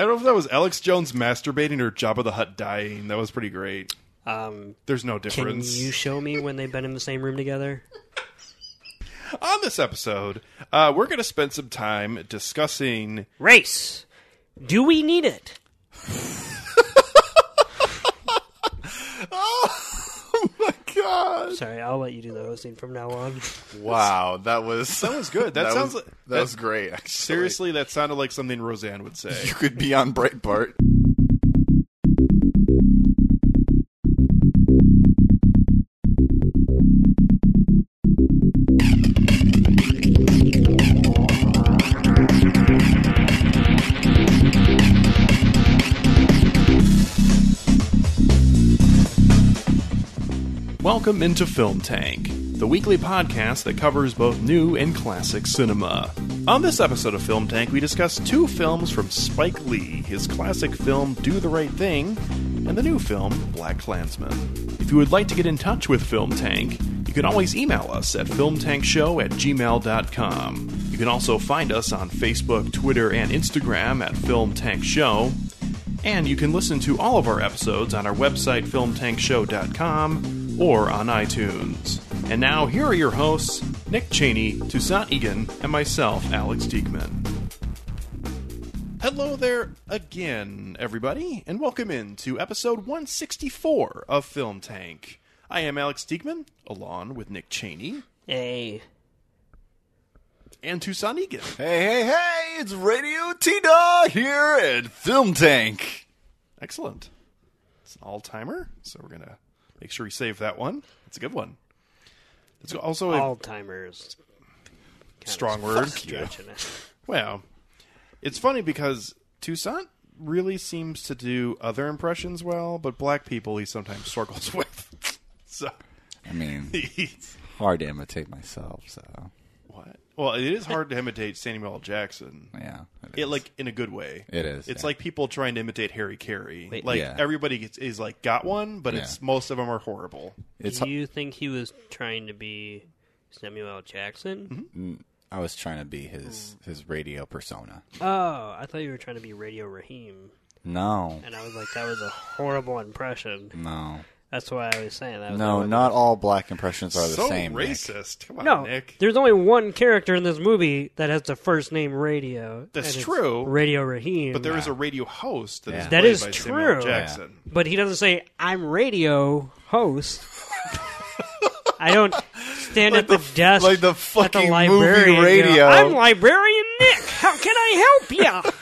I don't know if that was Alex Jones masturbating or Jabba the Hutt dying. That was pretty great. Um, There's no difference. can difference. you show me when they've been in the same room together? On this episode, uh, we're going to spend some time discussing. Race. Do we need it? Oh my god! Sorry, I'll let you do the hosting from now on. Wow, that was That was good. That, sounds was, like that, was great. Actually. Seriously, that sounded like something Roseanne would say. you could be on Breitbart. Welcome into Film Tank, the weekly podcast that covers both new and classic cinema. On this episode of Film Tank, we discuss two films from Spike Lee his classic film Do the Right Thing, and the new film Black Klansman. If you would like to get in touch with Film Tank, you can always email us at filmtankshow at gmail.com. You can also find us on Facebook, Twitter, and Instagram at Film Tank Show. And you can listen to all of our episodes on our website, filmtankshow.com, or on iTunes. And now, here are your hosts, Nick Cheney, Toussaint Egan, and myself, Alex Diekman. Hello there again, everybody, and welcome in to episode 164 of Film Tank. I am Alex Diekman, along with Nick Cheney Hey. and Toussaint Egan. Hey, hey, hey! It's Radio T Dog here at Film Tank. Excellent. It's an all timer, so we're going to make sure we save that one. It's a good one. It's also a All timers. strong word. Stretching it. Well, it's funny because Toussaint really seems to do other impressions well, but black people he sometimes struggles with. so, I mean, he's- hard to imitate myself, so what? Well, it is hard to imitate Samuel L. Jackson. yeah. It like in a good way. It is, It's yeah. like people trying to imitate Harry Caray. Wait. like Yeah. everybody gets, is like got one, but it's most of them are horrible. it's. Do you think he was trying to be Samuel L. Jackson? Mm-hmm. I was trying to be his his radio persona. Oh, I thought you were trying to be Radio Raheem. No, And I was like, that was a horrible impression. no, That's why I was saying that. no. Not all black impressions are the so same. Nick. racist. Come on, No, Nick. there's only one character in this movie that has the first name Radio. That's and it's true. Radio Raheem. But there is a radio host that is Yeah. That played is by true. Samuel L. Jackson. But he doesn't say, I'm radio host. I don't stand at the, desk like the at the fucking movie and go, radio. I'm librarian Nick. How can I help you?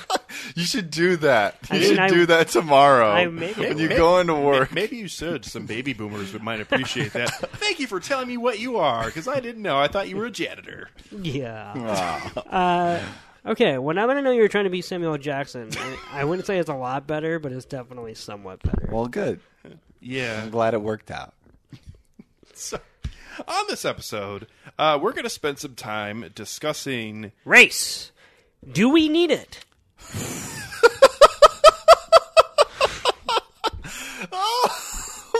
You should do that. You I mean, should I- do that tomorrow I maybe when you go into work. Maybe you should. Some baby boomers would might appreciate that. Thank you for telling me what you are, because I didn't know. I thought you were a janitor. yeah. Ah. Okay, well, now that I know you're trying to be Samuel Jackson, I, I wouldn't say it's a lot better, but it's definitely somewhat better. well, good. Yeah. I'm glad it worked out. So, on this episode, uh, we're going to spend some time discussing. Race. Do we need it?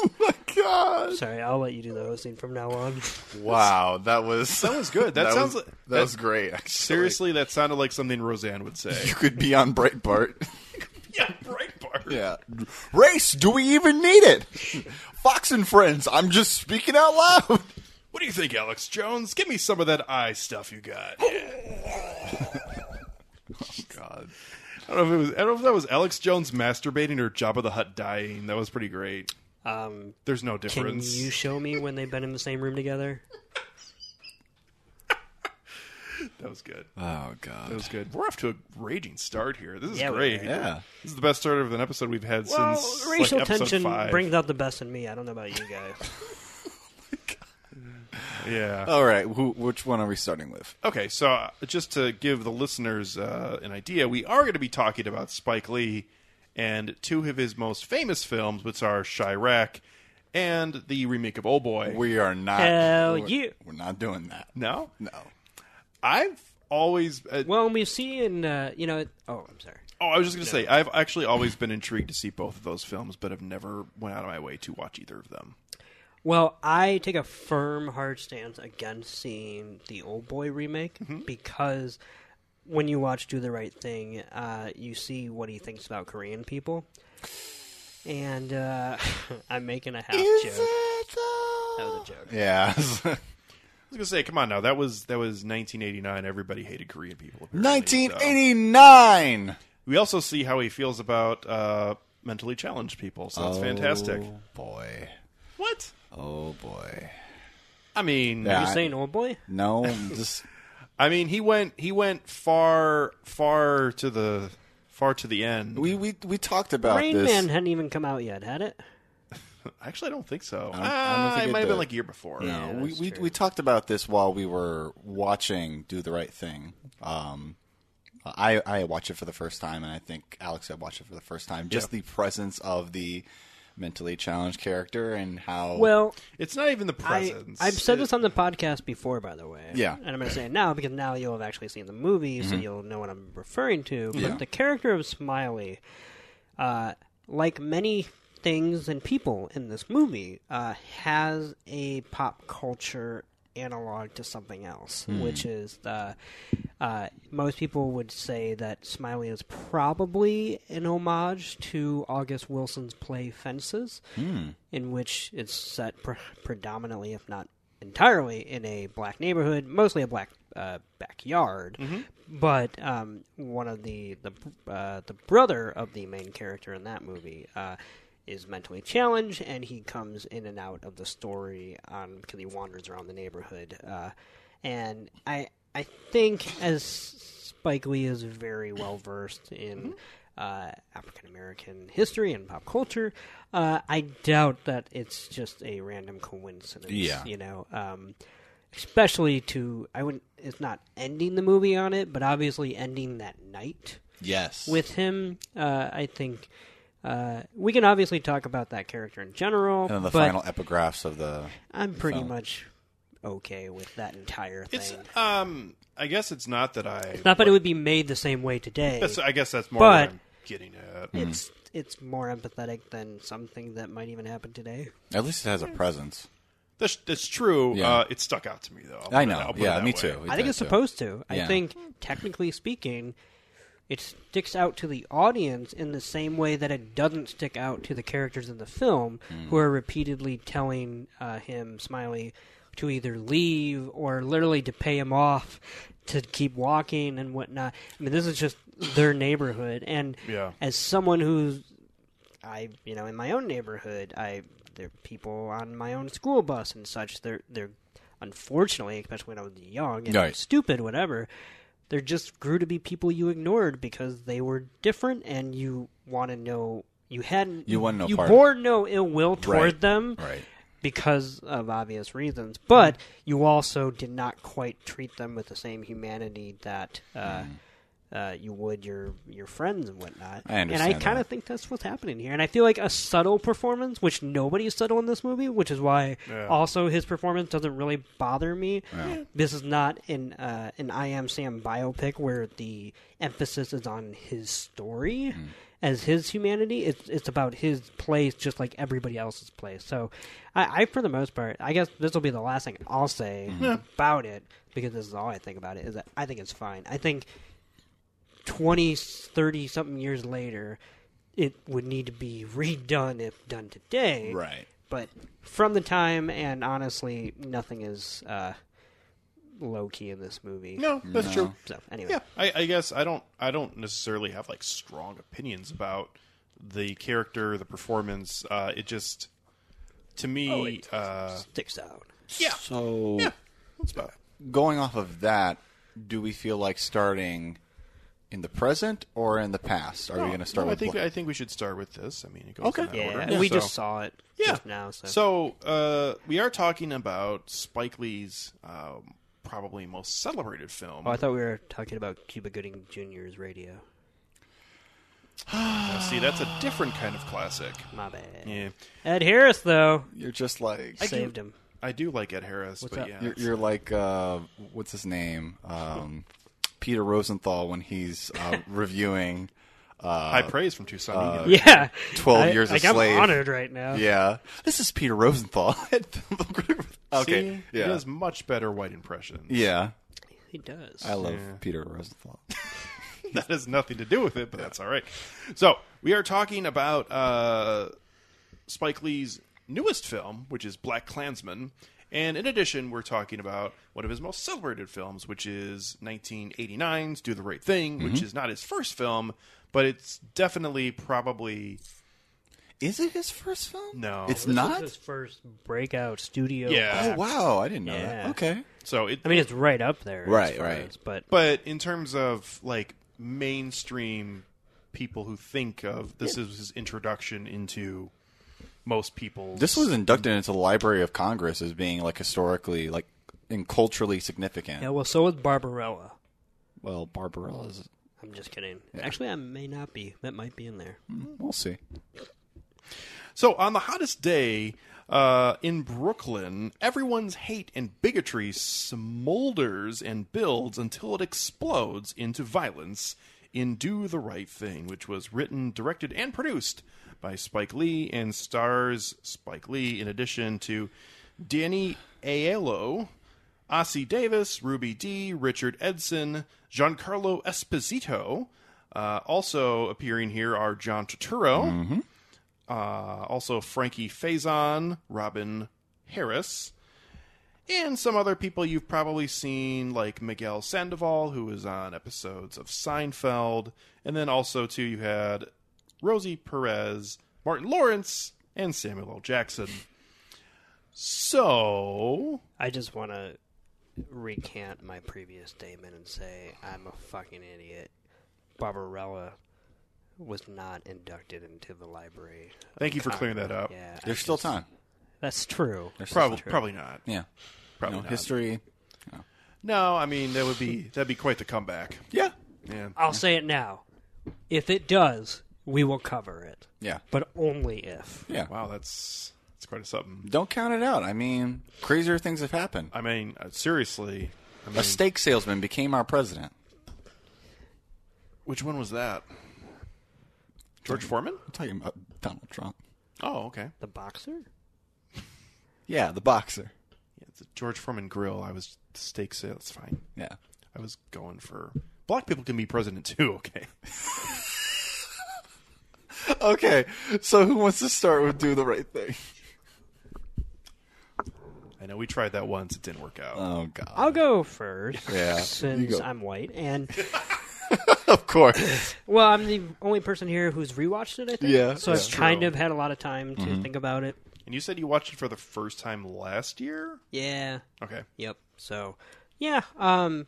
Oh my god! Sorry, I'll let you do the hosting from now on. Wow, that was That was good. That, sounds was, like that, was great. Actually. Seriously, that sounded like something Roseanne would say. you could be on Breitbart. yeah, Breitbart. yeah, race. Do we even need it? Fox and Friends. I'm just speaking out loud. What do you think, Alex Jones? Give me some of that eye stuff you got. Oh God, I don't know if it was. I don't know if that was Alex Jones masturbating or Jabba the Hutt dying. That was pretty great. Um, There's no difference. can difference. you show me when they've been in the same room together? That was good. oh god. That God. was good. We're off to a raging start here. This is Yeah, we great. are. Yeah. This is the best start of an episode we've had Well, since racial like, episode tension five. brings out the best in me. I don't know about you guys. Yeah. All right. Who, which one are we starting with? Okay, so uh, just to give the listeners uh, an idea, we are going to be talking about Spike Lee and two of his most famous films, which are Chi-Raq and the remake of Oh Boy. We are not. Hell we're, yeah. We're not doing that. no, No. I've always. Uh, well, we've seen, uh, you know. Oh, I'm sorry. oh, I was just going to say, I've actually always been intrigued to see both of those films, but have never went out of my way to watch either of them. Well, I take a firm, hard stance against seeing the Old Boy remake Mm-hmm. because when you watch Do the Right Thing, uh, you see what he thinks about Korean people. And uh, I'm making a half joke. That was a joke. Yeah. I was gonna say, come on now. That was that was 1989. Everybody hated Korean people. apparently, so. 1989. We also see how he feels about uh, mentally challenged people. So that's fantastic. Oh boy. What? Oh boy. I mean, Yeah. You I- saying old boy? No, just I mean, he went he went far far to the far to the end. we we we talked about Rain this. Man hadn't even come out yet, had it? Actually, I don't think so. I don't- I don't Ah, think it it might have been like a year before. No, we we, we talked about this while we were watching Do the Right Thing. Um, I I watched it for the first time, and I think Alex had watched it for the first time. Just Yeah. the presence of the mentally challenged character and how Well, It's not even the presence. I've said It- this on the podcast before, by the way. Yeah. Mm-hmm. And I'm going to say it now because now you'll have actually seen the movie, so you'll know what I'm referring to. But Yeah. the character of Smiley, uh, like many things and people in this movie, uh, has a pop culture analog to something else, Hmm. which is the. Uh, most people would say that Smiley is probably an homage to August Wilson's play Fences, in which it's set pre- predominantly, if not entirely, in a black neighborhood, mostly a black uh, backyard. But um, one of the the uh, the brother of the main character in that movie. Is mentally challenged, and he comes in and out of the story on because he wanders around the neighborhood. Uh, and I I think as Spike Lee is very well versed in uh, African American history and pop culture, uh, I doubt that it's just a random coincidence. Yeah. you know. Um, especially to I wouldn't. It's not ending the movie on it, but obviously ending that night yes with him. Uh, I think uh, we can obviously talk about that character in general, and then the but final epigraphs of the I'm pretty film. much okay with that entire thing. It's um. I guess it's not that I. not that it would be made the same way today. That's, I guess that's more But- what I'm getting at. it's it's more empathetic than something that might even happen today. at least it has a presence. That's, that's true. Yeah. Uh, it stuck out to me though. I'll I know. It Yeah, me way. too. I think it's too. supposed to. I think, technically speaking, it sticks out to the audience in the same way that it doesn't stick out to the characters in the film, Mm. who are repeatedly telling uh, him, Smiley, to either leave or literally to pay him off to keep walking and whatnot. I mean, this is just their neighborhood, and Yeah. as someone who's I, you know, in my own neighborhood, I there are people on my own school bus and such. They're they're unfortunately, especially when I was young and Right. stupid, whatever. There just grew to be people you ignored because they were different, and you want to know you hadn't You wanna you bore no ill will toward Right. them Right. because of obvious reasons, but you also did not quite treat them with the same humanity that uh, uh, you would your your friends and whatnot. I and I kind of think that's what's happening here. And I feel like a subtle performance, which nobody is subtle in this movie, which is why Yeah. also his performance doesn't really bother me. This is not an uh, an I Am Sam biopic where the emphasis is on his story Hmm. as his humanity. It's it's about his place, just like everybody else's place. So, I, I for the most part, I guess this will be the last thing I'll say Hmm. about it because this is all I think about it. Is that I think it's fine. I think 20, 30 something years later, it would need to be redone if done today. Right. But from the time, and honestly, nothing is uh, low key in this movie. No, that's true. So anyway, Yeah, I, I guess I don't. I don't necessarily have like strong opinions about the character, the performance. Uh, it just, to me, Oh, it uh, sticks out. yeah, So yeah, that's about it. going off of that, do we feel like starting in the present or in the past? Are we going to start No, I think bla- I think we should start with this. I mean, it goes Okay. in that Yeah, order. we So- just saw it yeah. just now. So, So uh, we are talking about Spike Lee's um, probably most celebrated film. oh, I thought we were talking about Cuba Gooding Jr.'s radio. Now, see, that's a different kind of classic. My bad. Yeah, Ed Harris, though, You're just like I saved him. I do like Ed Harris, What's but up? yeah, you're, you're like uh, what's his name? Um, Peter Rosenthal when he's uh, reviewing. Uh, high praise from Toussaint. Media. Yeah, 12 I- years a like, I'm honored right now. yeah, this is Peter Rosenthal. okay, See, he does much better white impressions. yeah. he does. I love Yeah. Peter Rosenthal. that has nothing to do with it, but that's all right. So we are talking about uh, Spike Lee's newest film, which is Black Klansman. And in addition, we're talking about one of his most celebrated films, which is 1989's Do the Right Thing, which mm-hmm. is not his first film, but it's definitely probably Is it his first film? No. it's This not. was his first breakout studio. Yeah. Oh wow, I didn't know Yeah. that. Okay. so. It, I mean, it's right up there. Right, right. as- but but in terms of like mainstream people who think of this is his introduction into most people. This was inducted into the Library of Congress as being like historically, like, and culturally significant. yeah, well, so was Barbarella. Well, Barbarella's. I'm just kidding. Actually, I may not be. That might be in there. We'll see. So on the hottest day uh, in Brooklyn, everyone's hate and bigotry smolders and builds until it explodes into violence in Do the Right Thing, which was written, directed, and produced by Spike Lee and stars Spike Lee in addition to Danny Aiello, Ossie Davis, Ruby Dee, Richard Edson, Giancarlo Esposito. Uh, also appearing here are John Turturro, uh, also Frankie Faison, Robin Harris, and some other people you've probably seen, like Miguel Sandoval, who was on episodes of Seinfeld, and then also too you had Rosie Perez, Martin Lawrence, and Samuel L. Jackson. So I just want to recant my previous statement and say I'm a fucking idiot. Barbarella was not inducted into the library. Thank you for clearing that up. Yeah, I There's still just- time. That's true. There's still probably time. probably not. Yeah. Probably You know, not. history. No, I mean that would be that'd be quite the comeback. Yeah. Yeah. I'll say it now. If it does, we will cover it, Yeah. but only if. Yeah. Wow, that's that's quite a something. Don't count it out. I mean, crazier things have happened. I mean, uh, seriously. I mean, A steak salesman became our president. which one was that? George Foreman? I'm talking about Donald Trump. Oh, okay. The boxer? Yeah, the boxer. Yeah, it's a George Foreman grill. I was steak sale. It's fine. Yeah. I was going for black people can be president too. Okay. Okay, so who wants to start with do the right thing? I know we tried that once. It didn't work out. Oh God. I'll go first. Yeah, you Since go. I'm white. And, of course. well, I'm the only person here who's rewatched it, I think. Yeah, So that's I've kind true. of had a lot of time to think about it. and you said you watched it for the first time last year. Yeah. Okay. Yep. So, yeah, um,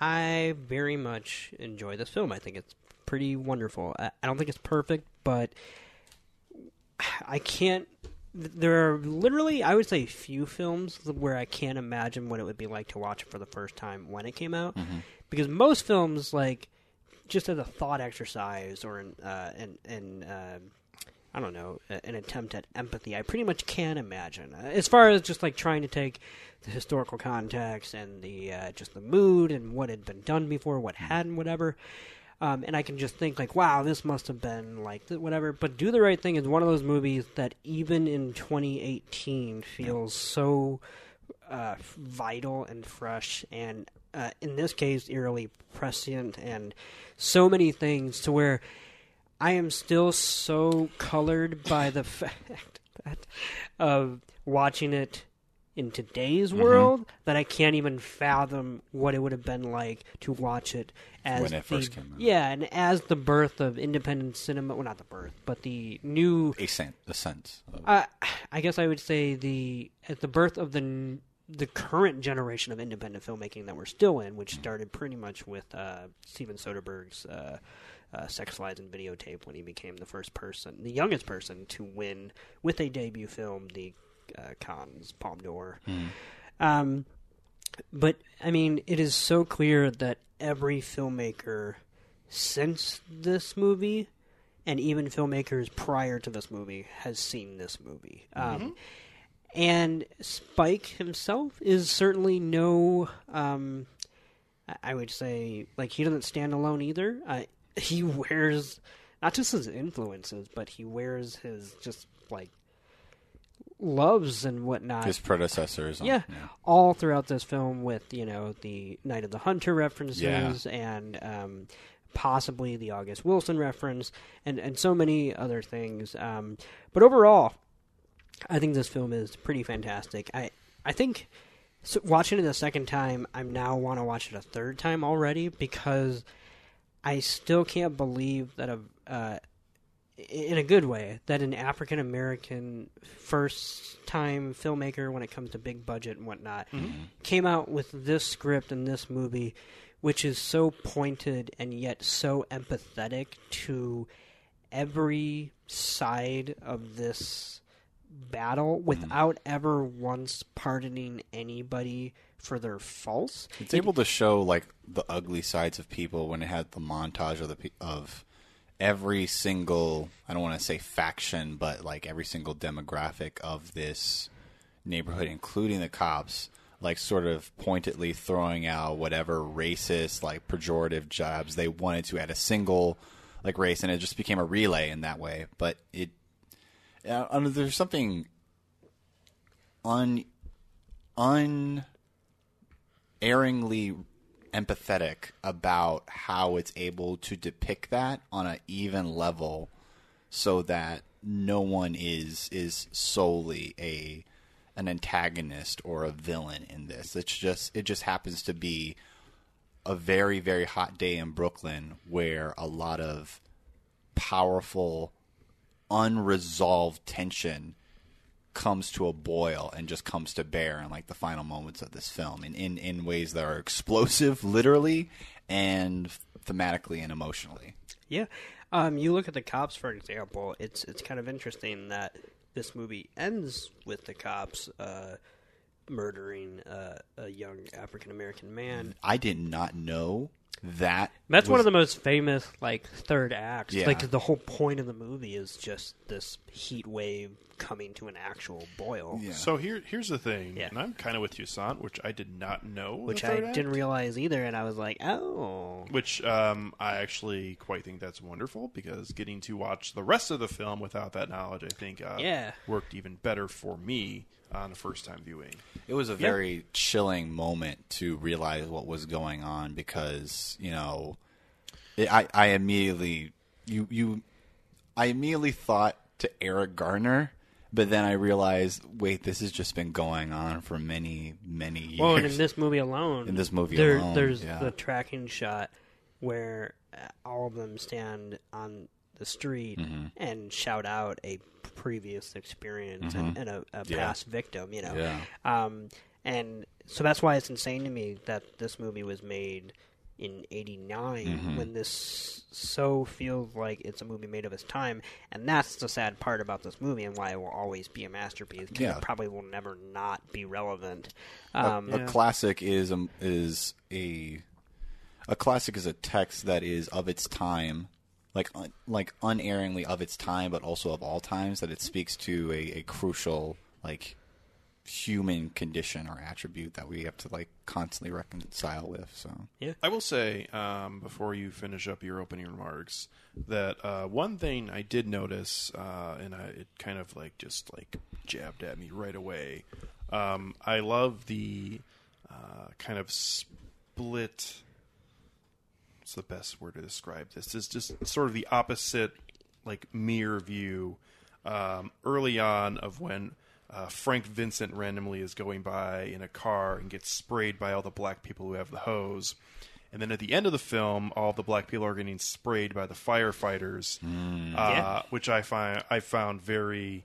I very much enjoy this film. I think it's pretty wonderful. I, I don't think it's perfect, but I can't. There are literally, I would say, few films where I can't imagine what it would be like to watch it for the first time when it came out. Because most films, like, just as a thought exercise or an, uh, an, an uh, I don't know, an attempt at empathy. I pretty much can imagine. Uh, As far as just like trying to take the historical context and the uh, just the mood and what had been done before, what hadn't, whatever. Um, and I can just think like, wow, this must have been like whatever. But Do the Right Thing is one of those movies that even in 2018 feels so uh, vital and fresh, and uh, in this case, eerily prescient, and so many things to where I am still so colored by the fact that of watching it in today's Mm-hmm. world that I can't even fathom what it would have been like to watch it as When it the, first came out. Yeah, and as the birth of independent cinema. Well, not the birth, but the new ascent. A sense. Of, uh, I guess I would say the at the birth of the the current generation of independent filmmaking that we're still in, which started pretty much with uh, Steven Soderbergh's uh, uh, Sex Lies and Videotape when he became the first person, the youngest person to win with a debut film the uh, Cannes Palme d'Or. Um, but I mean, it is so clear that every filmmaker since this movie, and even filmmakers prior to this movie, has seen this movie. Um, and Spike himself is certainly no. Um, I- I would say like he doesn't stand alone either. Uh, he wears not just his influences, but he wears his just like loves and whatnot. his predecessors. on- Yeah, all throughout this film with you know the Night of the Hunter references Yeah. and um, possibly the August Wilson reference, and and so many other things. Um, but overall, I think this film is pretty fantastic. I I think so watching it a second time, I now want to watch it a third time already because I still can't believe that a uh, in a good way that an African American first time filmmaker when it comes to big budget and whatnot mm-hmm. came out with this script and this movie which is so pointed and yet so empathetic to every side of this battle mm-hmm. without ever once pardoning anybody for their faults. It's able to show like the ugly sides of people when it had the montage of the of every single I don't want to say faction, but like every single demographic of this neighborhood, including the cops, like sort of pointedly throwing out whatever racist, like pejorative jabs they wanted to at a single like race, and it just became a relay in that way. But it, uh, there's something un un erringly empathetic about how it's able to depict that on an even level so that no one is is solely a an antagonist or a villain in this. It's just it just happens to be a very very hot day in Brooklyn where a lot of powerful unresolved tension comes to a boil and just comes to bear in like the final moments of this film in, in, in ways that are explosive literally and thematically and emotionally. Yeah. Um, you look at the cops, for example. It's it's kind of interesting that this movie ends with the cops uh, murdering uh, a young African American man. I did not know that That's one of the most famous like third acts. Yeah. Like the whole point of the movie is just this heat wave coming to an actual boil. Yeah. So here, here's the thing, Yeah. and I'm kind of with you, Sant, which I did not know. Which I act. didn't realize either, and I was like, "Oh, Which um, I actually quite think that's wonderful because getting to watch the rest of the film without that knowledge, I think, uh, Yeah. worked even better for me on the first time viewing. It was a very chilling moment to realize what was going on because you know, it, I I immediately you you I immediately thought to Eric Garner, but then I realized wait, this has just been going on for many many years. Well, and in this movie alone, In this movie there, alone, there's yeah. the tracking shot where all of them stand on the street Mm-hmm. and shout out a previous experience and, and a, a Mm-hmm. Yeah. past victim. You know, Yeah. um, and so that's why it's insane to me that this movie was made in '89 Mm-hmm. when this so feels like it's a movie made of its time, and that's the sad part about this movie and why it will always be a masterpiece Yeah. it probably will never not be relevant. A- Um, a, classic is a, is a a classic is a text that is of its time, like un, like unerringly of its time, but also of all times. That it speaks to a, a crucial like human condition or attribute that we have to like constantly reconcile with. So yeah, I will say, um, before you finish up your opening remarks, that uh, one thing I did notice, uh, and I, it kind of like just like jabbed at me right away. Um, I love the uh, kind of split. What's the best word to describe this? Is just sort of the opposite, like mirror view um, early on of when uh, Frank Vincent randomly is going by in a car and gets sprayed by all the black people who have the hose. And then at the end of the film, all the black people are getting sprayed by the firefighters, uh, Yeah. which I find I found very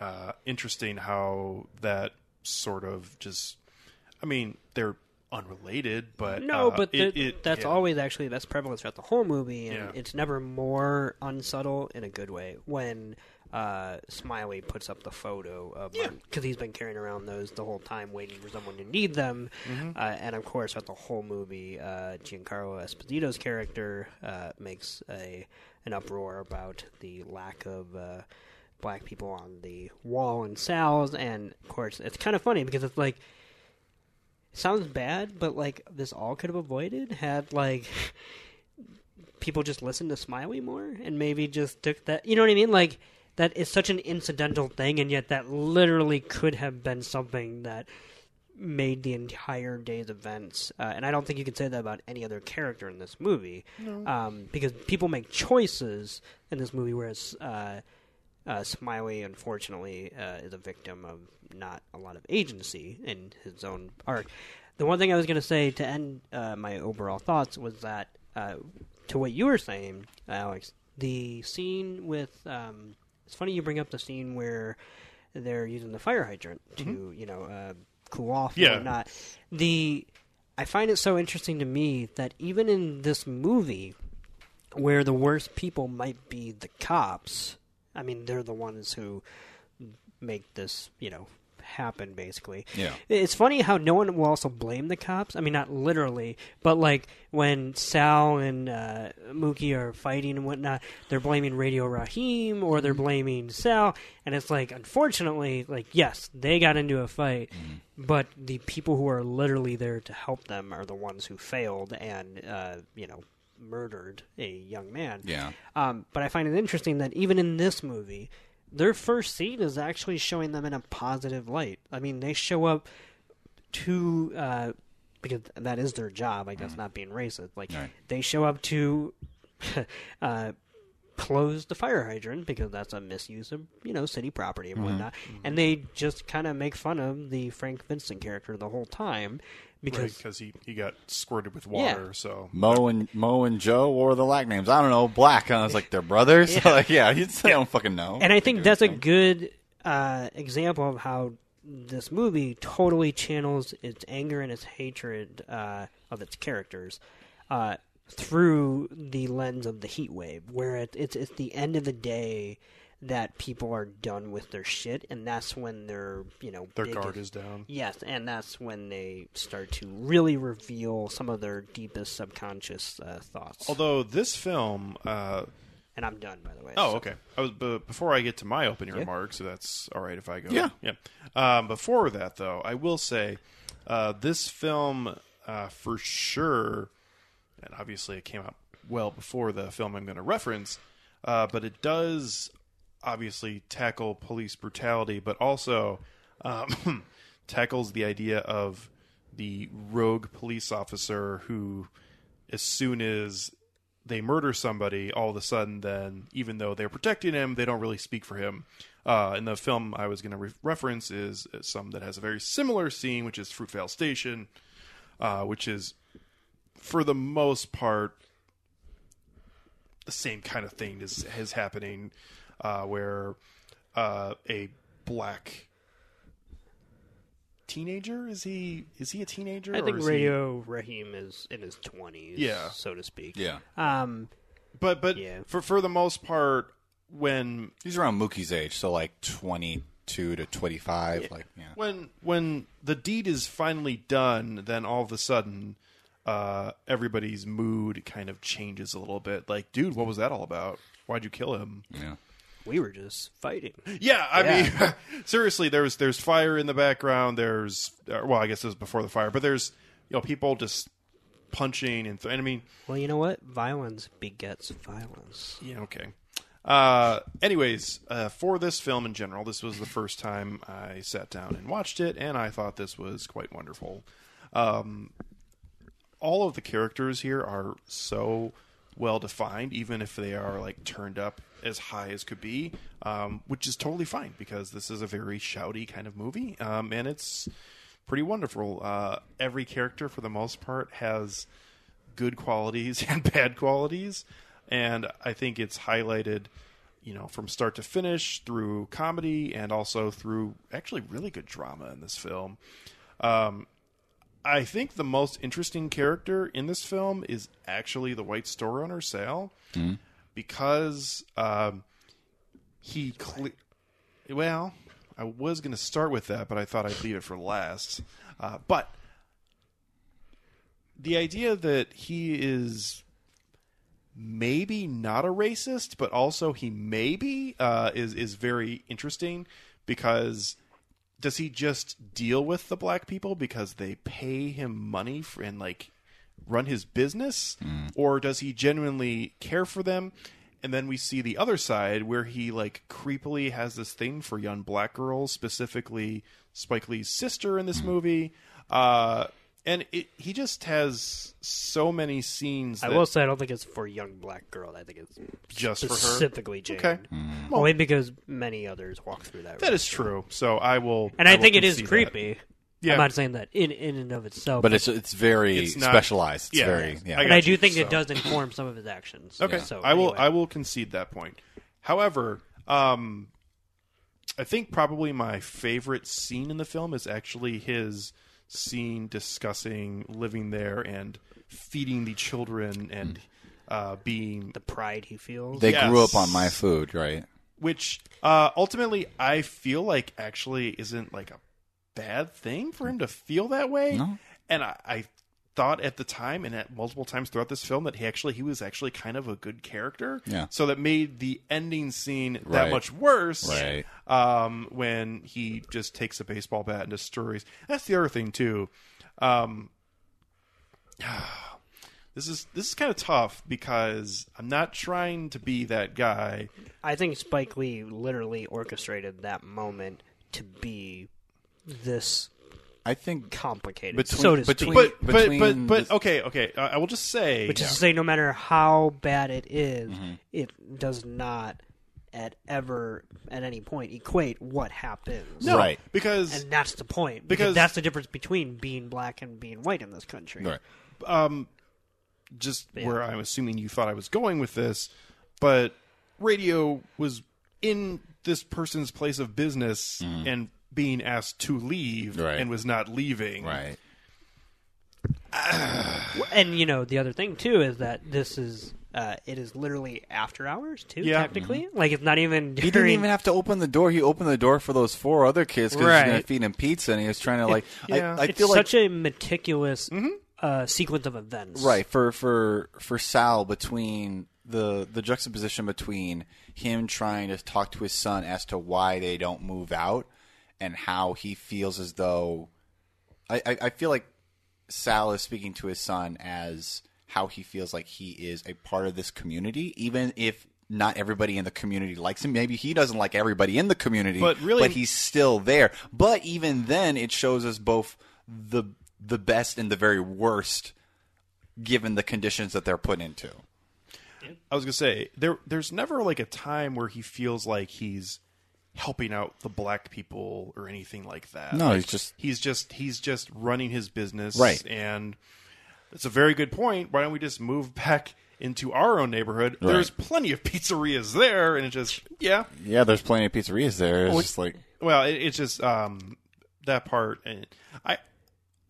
uh, interesting. How that sort of just, I mean, they're unrelated, but No, uh, but it, it- that's yeah. always actually that's prevalent throughout the whole movie, and Yeah. it's never more unsubtle in a good way when uh, Smiley puts up the photo of because he's been carrying around those the whole time, waiting for someone to need them, Mm-hmm. uh, and of course, throughout the whole movie, uh, Giancarlo Esposito's character uh, makes a an uproar about the lack of. Uh, Black people on the wall in Sal's, and of course, it's kind of funny because it's like sounds bad, but like this all could have avoided had like people just listened to Smiley more and maybe just took that. You know what I mean? Like that is such an incidental thing, and yet that literally could have been something that made the entire day's events, uh, and I don't think you can say that about any other character in this movie, um, because people make choices in this movie, whereas uh, uh, Smiley, unfortunately, uh, is a victim of not a lot of agency in his own arc. The one thing I was going to say to end uh, my overall thoughts was that, uh, to what you were saying, Alex, the scene with um, it's funny you bring up the scene where they're using the fire hydrant to you know uh, cool off Yeah. and whatnot. The I find it so interesting to me that even in this movie, where the worst people might be the cops, I mean they're the ones who make this you know happen basically. Yeah. It's funny how no one will also blame the cops. I mean, not literally, but like when Sal and uh, Mookie are fighting and whatnot, they're blaming Radio Raheem or they're blaming Sal, and it's like, unfortunately, like yes, they got into a fight, but the people who are literally there to help them are the ones who failed and uh, you know murdered a young man. Yeah. Um, but I find it interesting that even in this movie, their first scene is actually showing them in a positive light. I mean, they show up to uh, because that is their job, I guess, not being racist. Like Right. they show up to uh, close the fire hydrant because that's a misuse of you know city property and whatnot, and they just kind of make fun of the Frank Vincent character the whole time because because he, he got squirted with Yeah. water. So Mo and Mo and Joe, what were the lack names? I don't know. Black. And I was like, they're brothers. Yeah. like, yeah, you I don't fucking know. and I think that's a good uh, example of how this movie totally channels its anger and its hatred uh, of its characters uh, through the lens of the heat wave, where it, it's it's the end of the day that people are done with their shit, and that's when their you know their biggest- guard is down. Yes, and that's when they start to really reveal some of their deepest subconscious uh, thoughts. Although this film, uh, and I'm done, by the way. oh so- okay, I was but before I get to my opening Yeah. remarks, so that's all right if I go. Yeah. yeah. Um, before that, though, I will say uh, this film uh, for sure, and obviously it came out well before the film I'm going to reference, uh, but it does obviously tackle police brutality, but also um, tackles the idea of the rogue police officer who, as soon as they murder somebody, all of a sudden, then even though they're protecting him, they don't really speak for him. Uh, and the film I was going to re- reference is, is some that has a very similar scene, which is Fruitvale Station, uh, which is, for the most part, the same kind of thing is, is happening, uh, where uh, a black teenager is he is he a teenager? I or think is he- Radio Raheem is in his twenties, Yeah. so to speak. yeah. Um, but but Yeah. for for the most part, when He's around Mookie's age, so like 22 to 25. Like, yeah. when when the deed is finally done, then all of a sudden, uh, everybody's mood kind of changes a little bit. Like, dude, what was that all about? Why'd you kill him? Yeah. we were just fighting. Yeah, I Yeah. mean, seriously, there's there's fire in the background. There's uh, well, I guess it was before the fire, but there's you know people just punching and, th- and I mean, Well, you know what? Violence begets violence. Yeah, okay. Uh, anyways, uh, for this film in general, this was the first time I sat down and watched it, and I thought this was quite wonderful. Um, all of the characters here are so well defined, even if they are like turned up as high as could be, um, which is totally fine because this is a very shouty kind of movie, um, and it's pretty wonderful. Uh, every character, for the most part, has good qualities and bad qualities, and I think it's highlighted, you know, from start to finish through comedy and also through actually really good drama in this film. Um, I think the most interesting character in this film is actually the white store owner Sal, because um, he cle- well, I was going to start with that, but I thought I'd leave it for last. Uh, but the idea that he is maybe not a racist, but also he maybe uh, is is very interesting because does he just deal with the black people because they pay him money for, and like run his business, or does he genuinely care for them? and then we see the other side where he like creepily has this thing for young black girls, specifically Spike Lee's sister in this movie. Uh, and it, he just has so many scenes. I will say I don't think it's for a young black girl. I think it's Just for her? specifically Jade. Okay. Only because many others walk through that. That is true. So I will, and I, will think it is concede that. creepy. Yeah. I'm not saying that in in and of itself, But it's it's very It's not- specialized. It's yeah. very I yeah. but got I do you, think so. it does inform some of his actions. Okay, So I will. anyway. I will concede that point. However, um, I think probably my favorite scene in the film is actually his scene discussing living there and feeding the children and uh, being the pride he feels. They grew up on my food, right? which uh, ultimately I feel like actually isn't like a bad thing for him to feel that way. No. And I, I thought at the time and at multiple times throughout this film that he actually he was actually kind of a good character. Yeah. So that made the ending scene that Right. much worse. Right. Um, when he just takes a baseball bat and destroys. That's the other thing too. Um, this is this is kind of tough because I'm not trying to be that guy. I think Spike Lee literally orchestrated that moment to be this I think complicated, Between- so to between- speak. but but but but the- okay okay uh, I will just say Which is to say, no matter how bad it is, Mm-hmm. it does not at ever at any point equate what happens. no Right. because And that's the point. Because- Because that's the difference between being black and being white in this country. right. um just Yeah. where I'm assuming you thought I was going with this, but radio was in this person's place of business and being asked to leave Mm-hmm. Right. and was not leaving. Right. And you know, the other thing too is that this is uh, it is literally after hours too. Yeah. Technically, like it's not even. He didn't even have to open the door. He opened the door for those four other kids because he's going to feed him pizza, and he was trying to like. yeah. I, I It's feel like such a meticulous uh, sequence of events. right for for for Sal between the the juxtaposition between him trying to talk to his son as to why they don't move out and how he feels as though I, I, I feel like Sal is speaking to his son as how he feels like he is a part of this community, even if not everybody in the community likes him. Maybe he doesn't like everybody in the community, But really- but he's still there. But even then, it shows us both the the best and the very worst, given the conditions that they're put into. I was gonna say there. There's never like a time where he feels like he's helping out the black people or anything like that. No, Like, he's just- he's just he's just running his business. Right. And it's a very good point. Why don't we just move back into our own neighborhood? There's plenty of pizzerias there, and it just yeah. Yeah, there's plenty of pizzerias there. It's just like Well, it, it's just um, that part. And I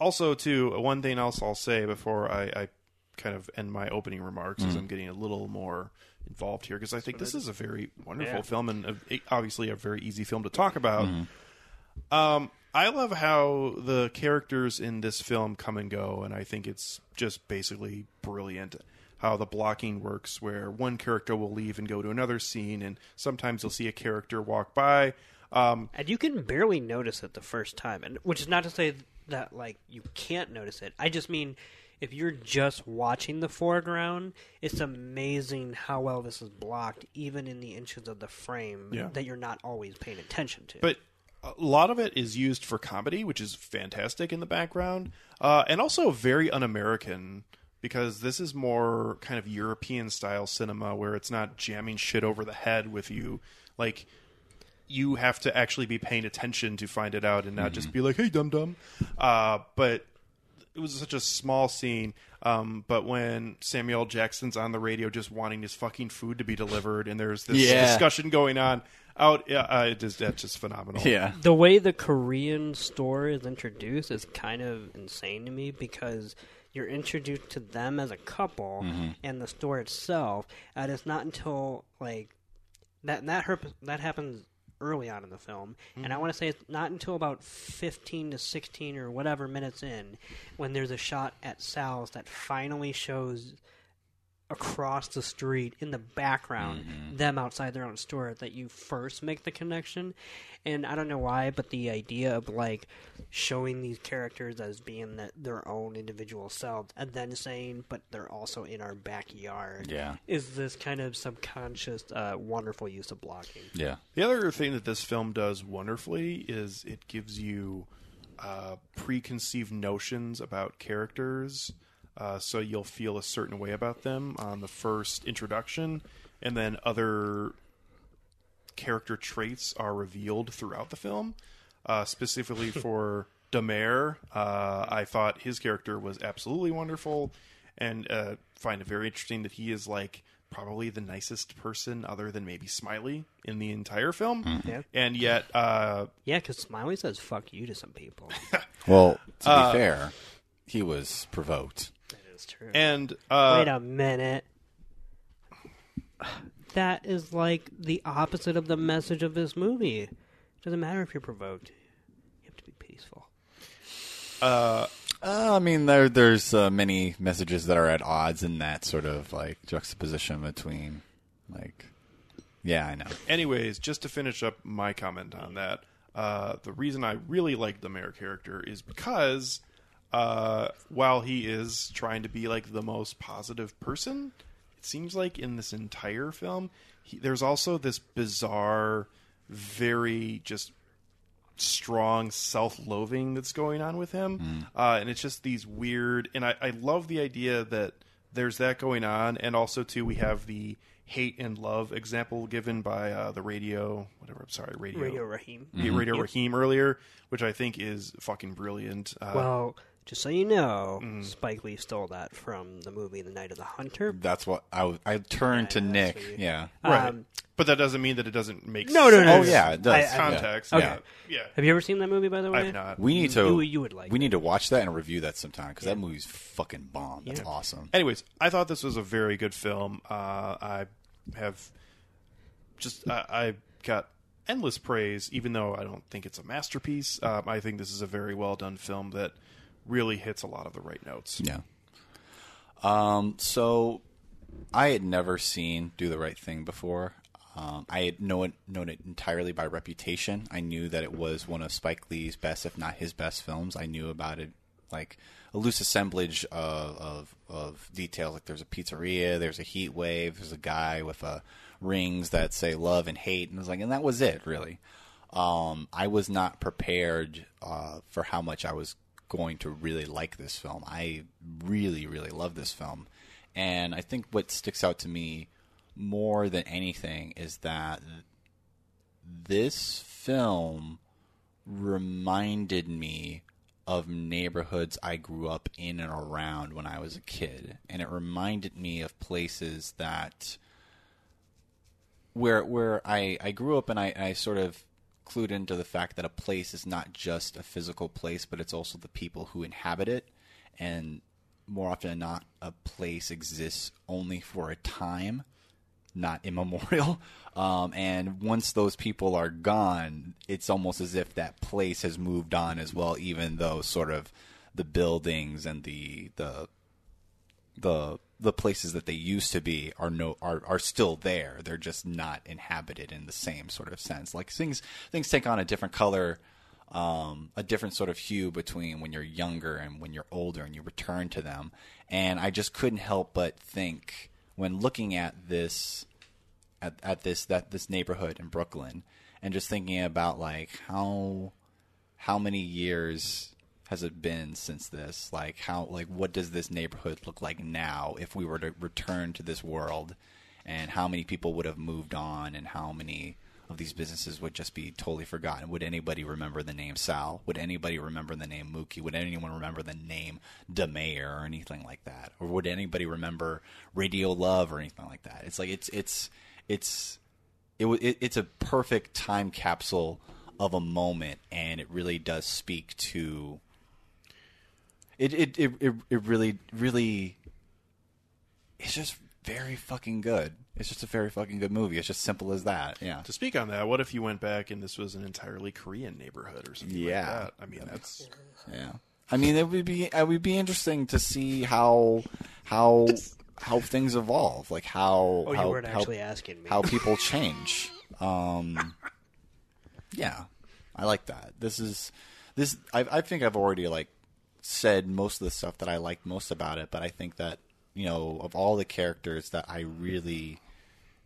also too one thing else I'll say before I, I kind of end my opening remarks Mm-hmm. is I'm getting a little more involved here because I think this is a very wonderful Yeah. film and a, obviously a very easy film to talk about. Mm-hmm. Um, I love how the characters in this film come and go, and I think it's just basically brilliant how the blocking works. Where one character will leave and go to another scene, and sometimes you'll see a character walk by. Um, and you can barely notice it the first time and which is not to say that like you can't notice it i just mean if you're just watching the foreground it's amazing how well this is blocked even in the inches of the frame Yeah. that you're not always paying attention to but a lot of it is used for comedy, which is fantastic in the background, uh, and also very un-American because this is more kind of European style cinema where it's not jamming shit over the head with you, like. You have to actually be paying attention to find it out, and not just be like, "Hey, dum dum." Uh, but it was such a small scene. Um, but when Samuel Jackson's on the radio, just wanting his fucking food to be delivered, and there's this Yeah. discussion going on out, yeah, uh, it is, that's just phenomenal. yeah, the way the korean store is introduced is kind of insane to me because you're introduced to them as a couple and the store itself and it's not until like that that herp- that happens early on in the film. And i mm-hmm. want to say it's not until about 15 to 16 or whatever minutes in when there's a shot at sal's that finally shows across the street in the background, Mm-hmm. them outside their own store, that you first make the connection. And I don't know why, but the idea of like showing these characters as being that their own individual self, and then saying, "But they're also in our backyard," Yeah. is this kind of subconscious, uh, wonderful use of blocking. Yeah. The other thing that this film does wonderfully is it gives you uh, preconceived notions about characters, uh, so you'll feel a certain way about them on the first introduction, and then other character traits are revealed throughout the film. Uh, specifically for Da Mayor, uh, I thought his character was absolutely wonderful, and uh, find it very interesting that he is like probably the nicest person, other than maybe Smiley, in the entire film. Yeah. And yet, uh, Yeah, because Smiley says "fuck you" to some people. Well, to be fair, he was provoked. That is true. and uh, Wait a minute. That is like the opposite of the message of this movie. It doesn't matter if you're provoked. You have to be peaceful. Uh, I mean, there there's uh, many messages that are at odds in that sort of like juxtaposition between, like, yeah, I know. anyways, just to finish up my comment on that, uh, the reason I really like the mayor character is because uh, while he is trying to be like the most positive person, it seems like in this entire film, he, there's also this bizarre, very just strong self-loathing that's going on with him, uh, and it's just these weird. And I, I love the idea that there's that going on, and also too we have the hate and love example given by uh, the radio, whatever. I'm sorry, radio, Radio Raheem. yeah, Radio Raheem earlier, which I think is fucking brilliant. Uh, Well, just so you know, Mm. Spike Lee stole that from the movie The Night of the Hunter. That's what I w- I turned to Yeah, Nick. that's Yeah. right, Um, but that doesn't mean that it doesn't make No, no, no, Oh yeah, it does. I- I- Yeah. context. Okay. Yeah, yeah. Have you ever seen that movie, by the way? I've not. We need to. You- you would like We it. need to watch that and review that sometime because that movie's fucking bomb. That's Yeah. awesome. Anyways, I thought this was a very good film. Uh, I have just I, I got endless praise, even though I don't think it's a masterpiece. Um, I think this is a very well done film that really hits a lot of the right notes. Yeah. Um. So, I had never seen Do the Right Thing before. Um, I had known known it entirely by reputation. I knew that it was one of Spike Lee's best, if not his best, films. I knew about it like a loose assemblage of of, of details. Like there's a pizzeria, there's a heat wave, there's a guy with uh, rings that say love and hate, and it was like, and that was it really. Um, I was not prepared uh, for how much I was going to really like this film. I really, really love this film. And I think what sticks out to me more than anything is that this film reminded me of neighborhoods I grew up in and around when I was a kid. And it reminded me of places that where where I, I grew up and I, I sort of clued into the fact that a place is not just a physical place, but it's also the people who inhabit it. And more often than not, a place exists only for a time, not immemorial. Um, and once those people are gone, it's almost as if that place has moved on as well, even though sort of the buildings and the the the the places that they used to be are no are, are still there. They're just not inhabited in the same sort of sense. Like things things take on a different color, um, a different sort of hue between when you're younger and when you're older, and you return to them. And I just couldn't help but think when looking at this at, at this that this neighborhood in Brooklyn, and just thinking about like how how many years has it been since this? Like how like what does this neighborhood look like now if we were to return to this world and how many people would have moved on and how many of these businesses would just be totally forgotten. Would anybody remember the name Sal? Would anybody remember the name Mookie? Would anyone remember the name Da Mayor or anything like that? Or would anybody remember Radio Love or anything like that? It's like it's it's it's it, it it's a perfect time capsule of a moment and it really does speak to it it it, it, it really really it's just very fucking good it's just a very fucking good movie it's just simple as that yeah To speak on that, what if you went back and this was an entirely Korean neighborhood or something Yeah. like that? I mean, that's yeah i mean it would be it would be interesting to see how how how things evolve, like how Oh, how, you weren't how, asking me. how people change. Um, yeah, I like that. This is this. I, I think I've already like said most of the stuff that I liked most about it, but I think that you know of all the characters that I really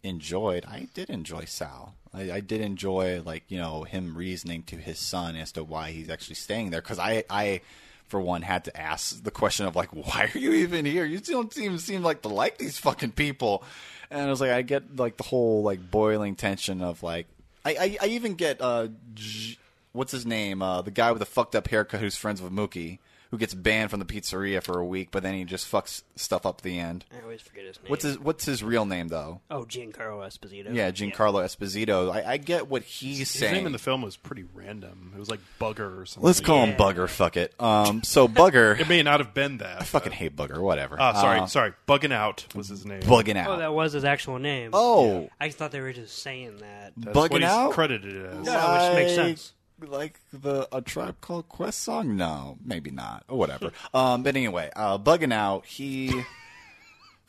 enjoyed, I did enjoy Sal. I, I did enjoy like you know him reasoning to his son as to why he's actually staying there because I I for one had to ask the question of like why are you even here? You don't seem seem like to like these fucking people. And I was like I get like the whole like boiling tension of like I I, I even get uh J- what's his name uh the guy with the fucked up haircut who's friends with Mookie who gets banned from the pizzeria for a week but then he just fucks stuff up at the end. I always forget his name. What's his What's his real name though? Oh, Giancarlo Esposito. Yeah, Giancarlo Esposito. I, I get what he's saying. His saying. name in the film was pretty random. It was like Bugger or something. Let's call that. him Bugger. Fuck it. Um, so Bugger. It may not have been that. I fucking hate Bugger. Whatever. Uh, sorry, Uh, sorry. Bugging out was his name. bugging out. Oh, that was his actual name. oh, I thought they were just saying that. That's bugging what he's out? credited as. Yeah. which makes Like- sense. Like the a tribe called Quest song? No, maybe not. Or whatever. um, but anyway, uh, bugging out. He.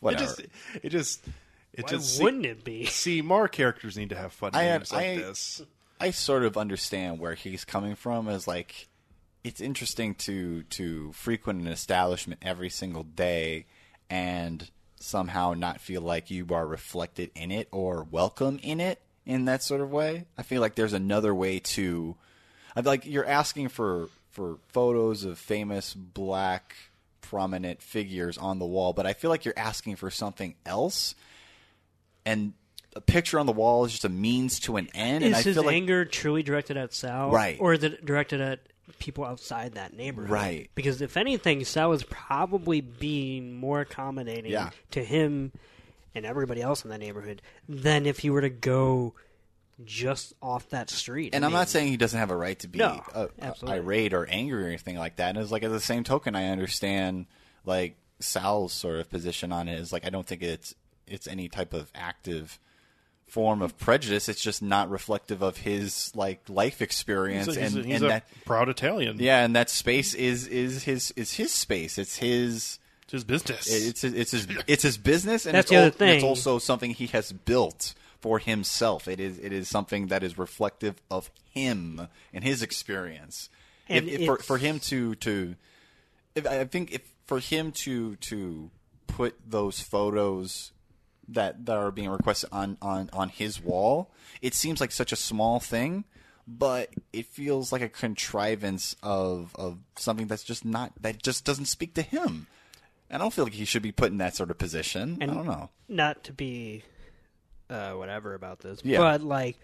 It Whatever. just, it just, it Why just. wouldn't it be? See, more characters need to have fun I- names like I- this. I sort of understand where he's coming from. Is like, it's interesting to to frequent an establishment every single day and somehow not feel like you are reflected in it or welcome in it in that sort of way. I feel like there's another way to. Like you're asking for for photos of famous black prominent figures on the wall, but I feel like you're asking for something else. And a picture on the wall is just a means to an end. and I Is his feel like anger truly directed at Sal? Right. Or is it directed at people outside that neighborhood? Right. Because if anything, Sal is probably being more accommodating Yeah. to him and everybody else in that neighborhood than if he were to go just off that street. And I I'm not saying he doesn't have a right to be No, uh, absolutely. irate or angry or anything like that. And it's like at the same token, I understand like Sal's sort of position on it is like I don't think it's it's any type of active form of prejudice. It's just not reflective of his like life experience He's, a, he's, and, a, he's and a that proud Italian. yeah, and that space is is his is his space. It's his. It's his business. It's his, it's his it's his business, and That's it's, the other al- and it's also something he has built for himself. It is it is something that is reflective of him and his experience. And if, if for, for him to to, if, I think if for him to to put those photos that that are being requested on on on his wall, it seems like such a small thing. But it feels like a contrivance of, of something that's just not that just doesn't speak to him. I don't feel like he should be put in that sort of position. And- I don't know. not to be uh, whatever about this, Yeah. but like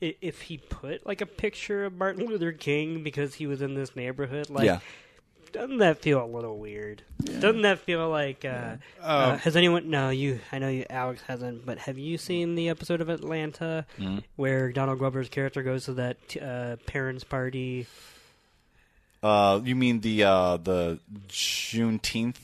if he put like a picture of Martin Luther King because he was in this neighborhood, like yeah. doesn't that feel a little weird? Doesn't that feel like uh, uh, has anyone? No, you. I know you. Alex hasn't, but have you seen the episode of Atlanta Mm-hmm. where Donald Glover's character goes to that uh, parents' party? Uh, you mean the uh, the Juneteenth?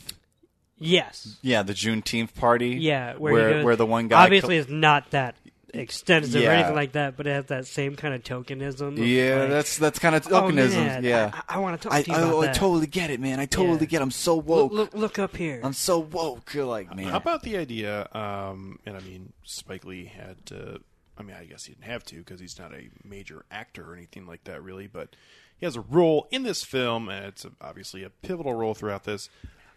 Yes. Yeah, the Juneteenth party. Yeah, where, where goes, where the one guy obviously is not that extensive or anything like that, but it has that same kind of tokenism. Yeah, like, that's that's kind of Oh, tokenism. man, yeah, I, want to talk I, to you I, about I that. totally get it, man. I totally Yeah. get. I'm so look, woke. look, look up here. I'm so woke. You're like, man. How about the idea? Um, and I mean, Spike Lee had to. I mean, I guess he didn't have to because he's not a major actor or anything like that, really. But he has a role in this film, and it's obviously a pivotal role throughout this.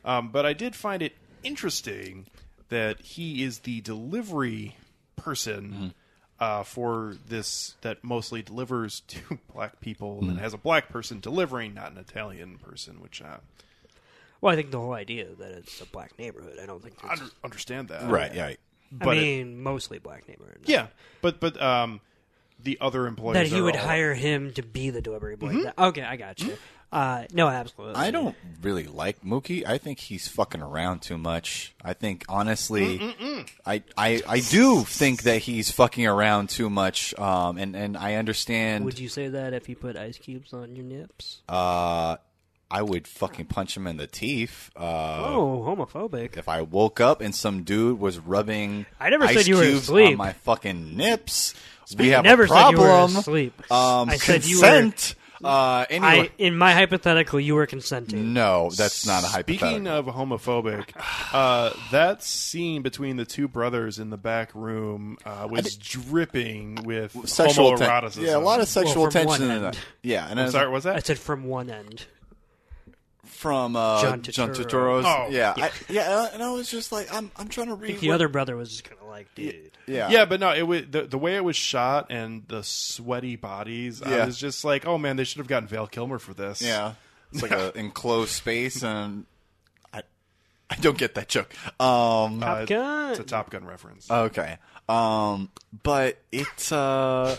Um, but I did find it interesting that he is the delivery person uh, for this that mostly delivers to black people and has a black person delivering, not an Italian person, which uh, well, I think the whole idea that it's a black neighborhood. I don't think. I under- understand that. right? Yeah. I but it- mean, mostly black neighborhood. Yeah, but but um, the other employees that he are would all- hire him to be the delivery boy. Mm-hmm. That- okay, I got you. Uh, no, absolutely. I don't really like Mookie. I think he's fucking around too much. I think honestly, I, I I do think that he's fucking around too much. Um, and and I understand. Would you say that if you put ice cubes on your nips? uh, I would fucking punch him in the teeth. Uh, oh, homophobic. if I woke up and some dude was rubbing I never ice said you were cubes asleep. on my fucking nips, we have never a said you were problem. asleep. Um, I said you were- consent. Uh, anyway, I, in my hypothetical, you were consenting. no, that's not a hypothetical. Speaking of homophobic, uh, that scene between the two brothers in the back room uh, was dripping with sexual ten- yeah, a lot of sexual Well, tension in that. Yeah, and I'm as- sorry, was that? I said from one end. From uh, John John Turturro. Turturro's. Oh, yeah, I, yeah, and I was just like, I'm, I'm trying to read The what- other brother was just kind of like, dude. Yeah, Yeah, but no, it was the, the way it was shot and the sweaty bodies. I Yeah. was just like, oh man, they should have gotten Val Kilmer for this. yeah. It's like an enclosed space, and I, I don't get that joke. Um, Top Uh, Gun. It's a Top Gun reference. Okay. Um, but it's uh,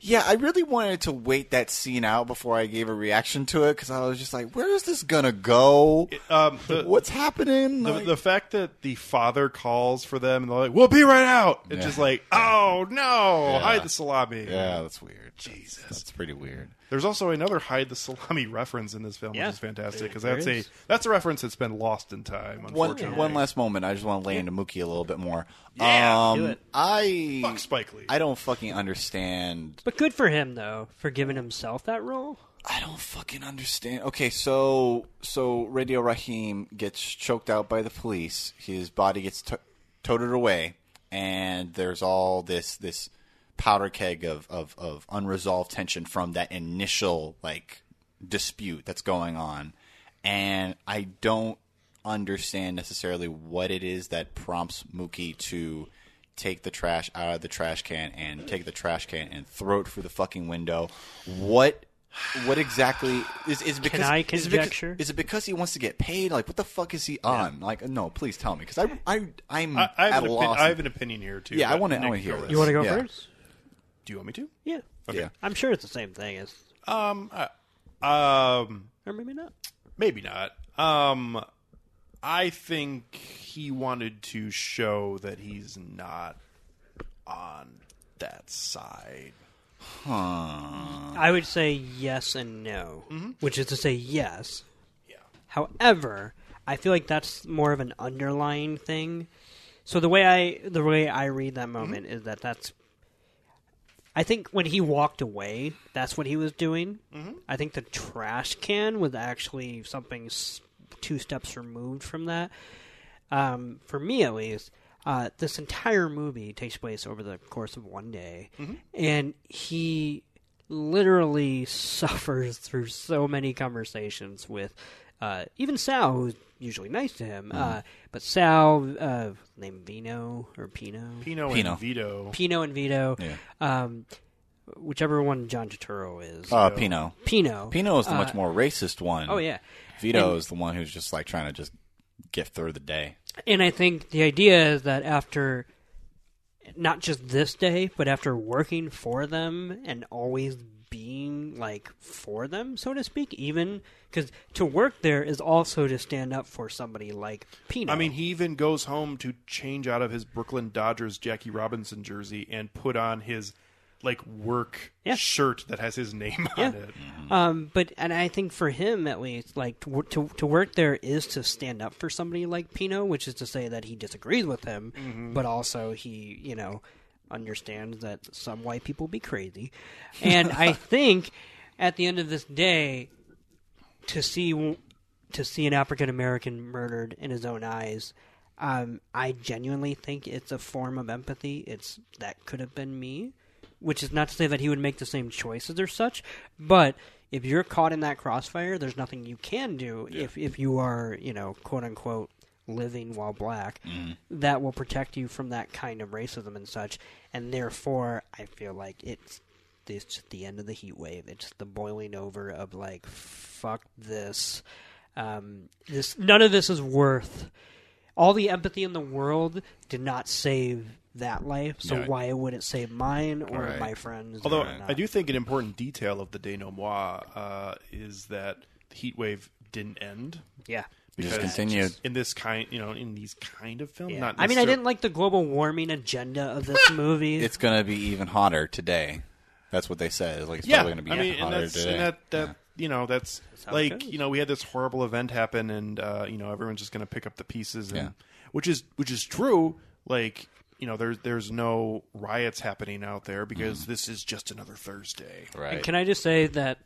yeah, I really wanted to wait that scene out before I gave a reaction to it because I was just like, where is this gonna go? um, the, What's happening? the, Like- the fact that the father calls for them and they're like, "We'll be right out," it's Yeah. just like, "Oh no, Yeah. hide the salami." yeah, that's weird. Jesus. that's, that's pretty weird. There's also another hide the salami reference in this film, Yeah. which is fantastic because There that's a that's a reference that's been lost in time. One Unfortunately, one last moment. I just want to lay into Mookie a little bit more. Yeah, um, do it. I Fuck Spike Lee. I don't fucking understand But good for him, though, for giving himself that role. I don't fucking understand. Okay, so so Radio Raheem gets choked out by the police. His body gets to- toted away, and there's all this this powder keg of, of of unresolved tension from that initial like dispute that's going on, and I don't understand necessarily what it is that prompts Mookie to take the trash out of the trash can and take the trash can and throw it through the fucking window. What what exactly is is it because I is it because- Is it because he wants to get paid? Like what the fuck is he on? Like no, please tell me because I I I'm I, I, at have a an loss. opinion, I have an opinion here too. Yeah, I wanna- I Nick, wanna hear go this. You want to go Yeah. first? Do you want me to? Yeah. Okay. Yeah. I'm sure it's the same thing as, Um. uh, um. or maybe not. Maybe not. Um. I think he wanted to show that he's not on that side. I would say yes and no, which is to say yes. Yeah. However, I feel like that's more of an underlying thing. So the way I the way I read that moment is that that's. I think when he walked away, that's what he was doing. I think the trash can was actually something two steps removed from that. Um, for me, at least, uh, this entire movie takes place over the course of one day, and he literally suffers through so many conversations with uh, even Sal, who's usually nice to him. Uh, but Sal, uh, named Vino or Pino, Pino, Pino. and Vito. Pino and Vito, Yeah. um, whichever one John Turturro is. Uh, Pino. Pino. Pino is the Uh, much more racist one. Oh yeah, Vito And- is the one who's just like trying to just get through the day. And I think the idea is that after not just this day, but after working for them and always being like for them, so to speak, even because to work there is also to stand up for somebody like Pino. I mean, he even goes home to change out of his Brooklyn Dodgers Jackie Robinson jersey and put on his like work Yeah. shirt that has his name on it. Um, but and I think for him at least, like to, to to work there is to stand up for somebody like Pino, which is to say that he disagrees with him, but also he, you know, understands that some white people be crazy, and I think at the end of this day, to see to see an African American murdered in his own eyes. Um, I genuinely think it's a form of empathy. It's that could have been me, which is not to say that he would make the same choices or such, but if you're caught in that crossfire, there's nothing you can do if if you are, you know, quote unquote living while black that will protect you from that kind of racism and such. And therefore, I feel like it's it's just the end of the heat wave. It's the boiling over of like fuck this. Um, this none of this is worth all the empathy in the world did not save that life. So Right. why would it save mine or Right. my friends? Although? I do think an important detail of the denouement uh, is that the heat wave didn't end. yeah. It just Because continued. in this kind, you know, in these kind of films. Yeah. Not I mean, I didn't like the global warming agenda of this movie. It's gonna be even hotter today. That's what they said. It's like it's Yeah, probably gonna be I mean, and hotter that's today. and that that you know that's, how like goes. you know we had this horrible event happen, and uh, you know everyone's just going to pick up the pieces, and Yeah. which is which is true. Like you know, there's there's no riots happening out there because Mm. this is just another Thursday. right. And can I just say that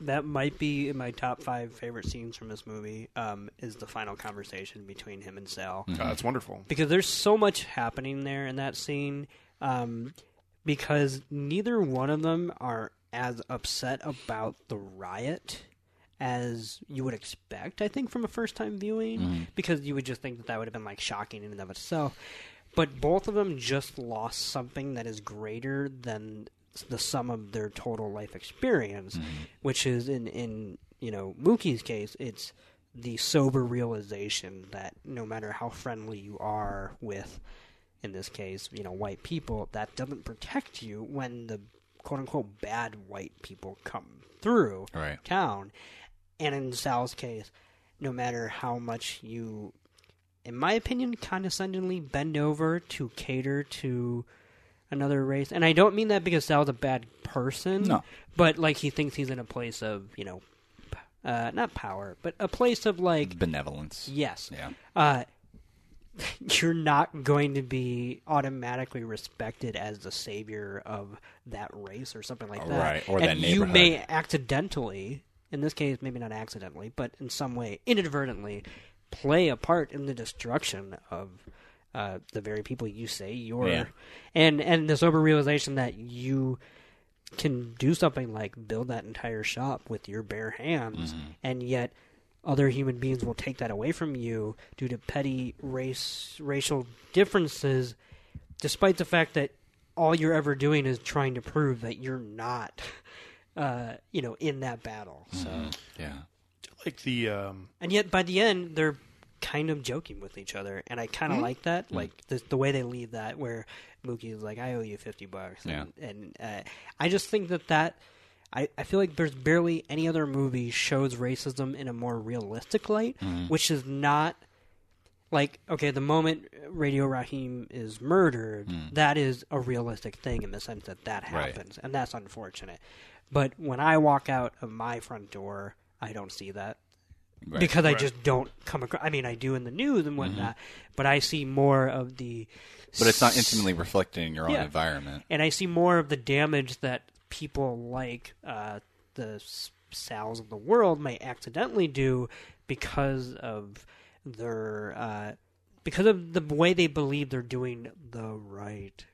that might be in my top five favorite scenes from this movie. Um, is the final conversation between him and Sal Uh, it's wonderful. because there's so much happening there in that scene. Um, because neither one of them are as upset about the riot as you would expect. I think from a first time viewing, because you would just think that that would have been like shocking in and of itself. But both of them just lost something that is greater than the sum of their total life experience, mm-hmm. which is in in you know Mookie's case, it's the sober realization that no matter how friendly you are with, in this case, you know, white people, that doesn't protect you when the quote unquote bad white people come through Right. town. And in Sal's case, no matter how much you, in my opinion, condescendingly bend over to cater to another race, and I don't mean that because Sal's a bad person, No. but like he thinks he's in a place of, you know, uh, not power, but a place of like, Benevolence. yes, Yeah. uh, you're not going to be automatically respected as the savior of that race or something like that. Right, or and that you may accidentally, in this case, maybe not accidentally, but in some way, inadvertently, play a part in the destruction of uh, the very people you say you're, Yeah. and and the sober realization that you can do something like build that entire shop with your bare hands, Mm-hmm. and yet other human beings will take that away from you due to petty race racial differences, despite the fact that all you're ever doing is trying to prove that you're not, uh, you know, in that battle. So, Yeah. Like the um, and yet by the end they're kind of joking with each other, and I kind of mm-hmm. like that, mm-hmm. like the, the way they leave that, where Mookie's like, "I owe you fifty bucks," and, and uh, I just think that that. I, I feel like there's barely any other movie shows racism in a more realistic light, mm-hmm. which is not like okay, the moment Radio Raheem is murdered, mm. that is a realistic thing in the sense that that Right. happens, and that's unfortunate. But when I walk out of my front door, I don't see that Right. because I Right. just don't come across. I mean, I do in the news and whatnot, but I see more of the. But it's not intimately reflected in your own environment. and I see more of the damage that people like uh, the S- Sal's of the world may accidentally do because of their uh, because of the way they believe they're doing the right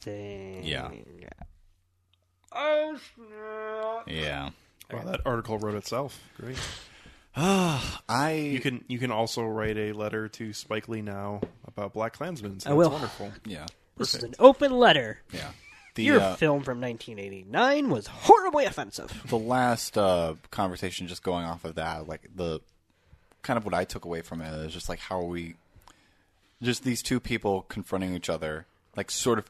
thing. Yeah. Oh snap! Yeah. wow, that article wrote itself. Great. I You can you can also write a letter to Spike Lee now about Black Klansman. So I will. That's wonderful. yeah. This is an open letter. Yeah. The Your uh, film from 1989 was horribly offensive. the last uh, conversation, just going off of that, like the kind of what I took away from it is just like how are we, just these two people confronting each other, like sort of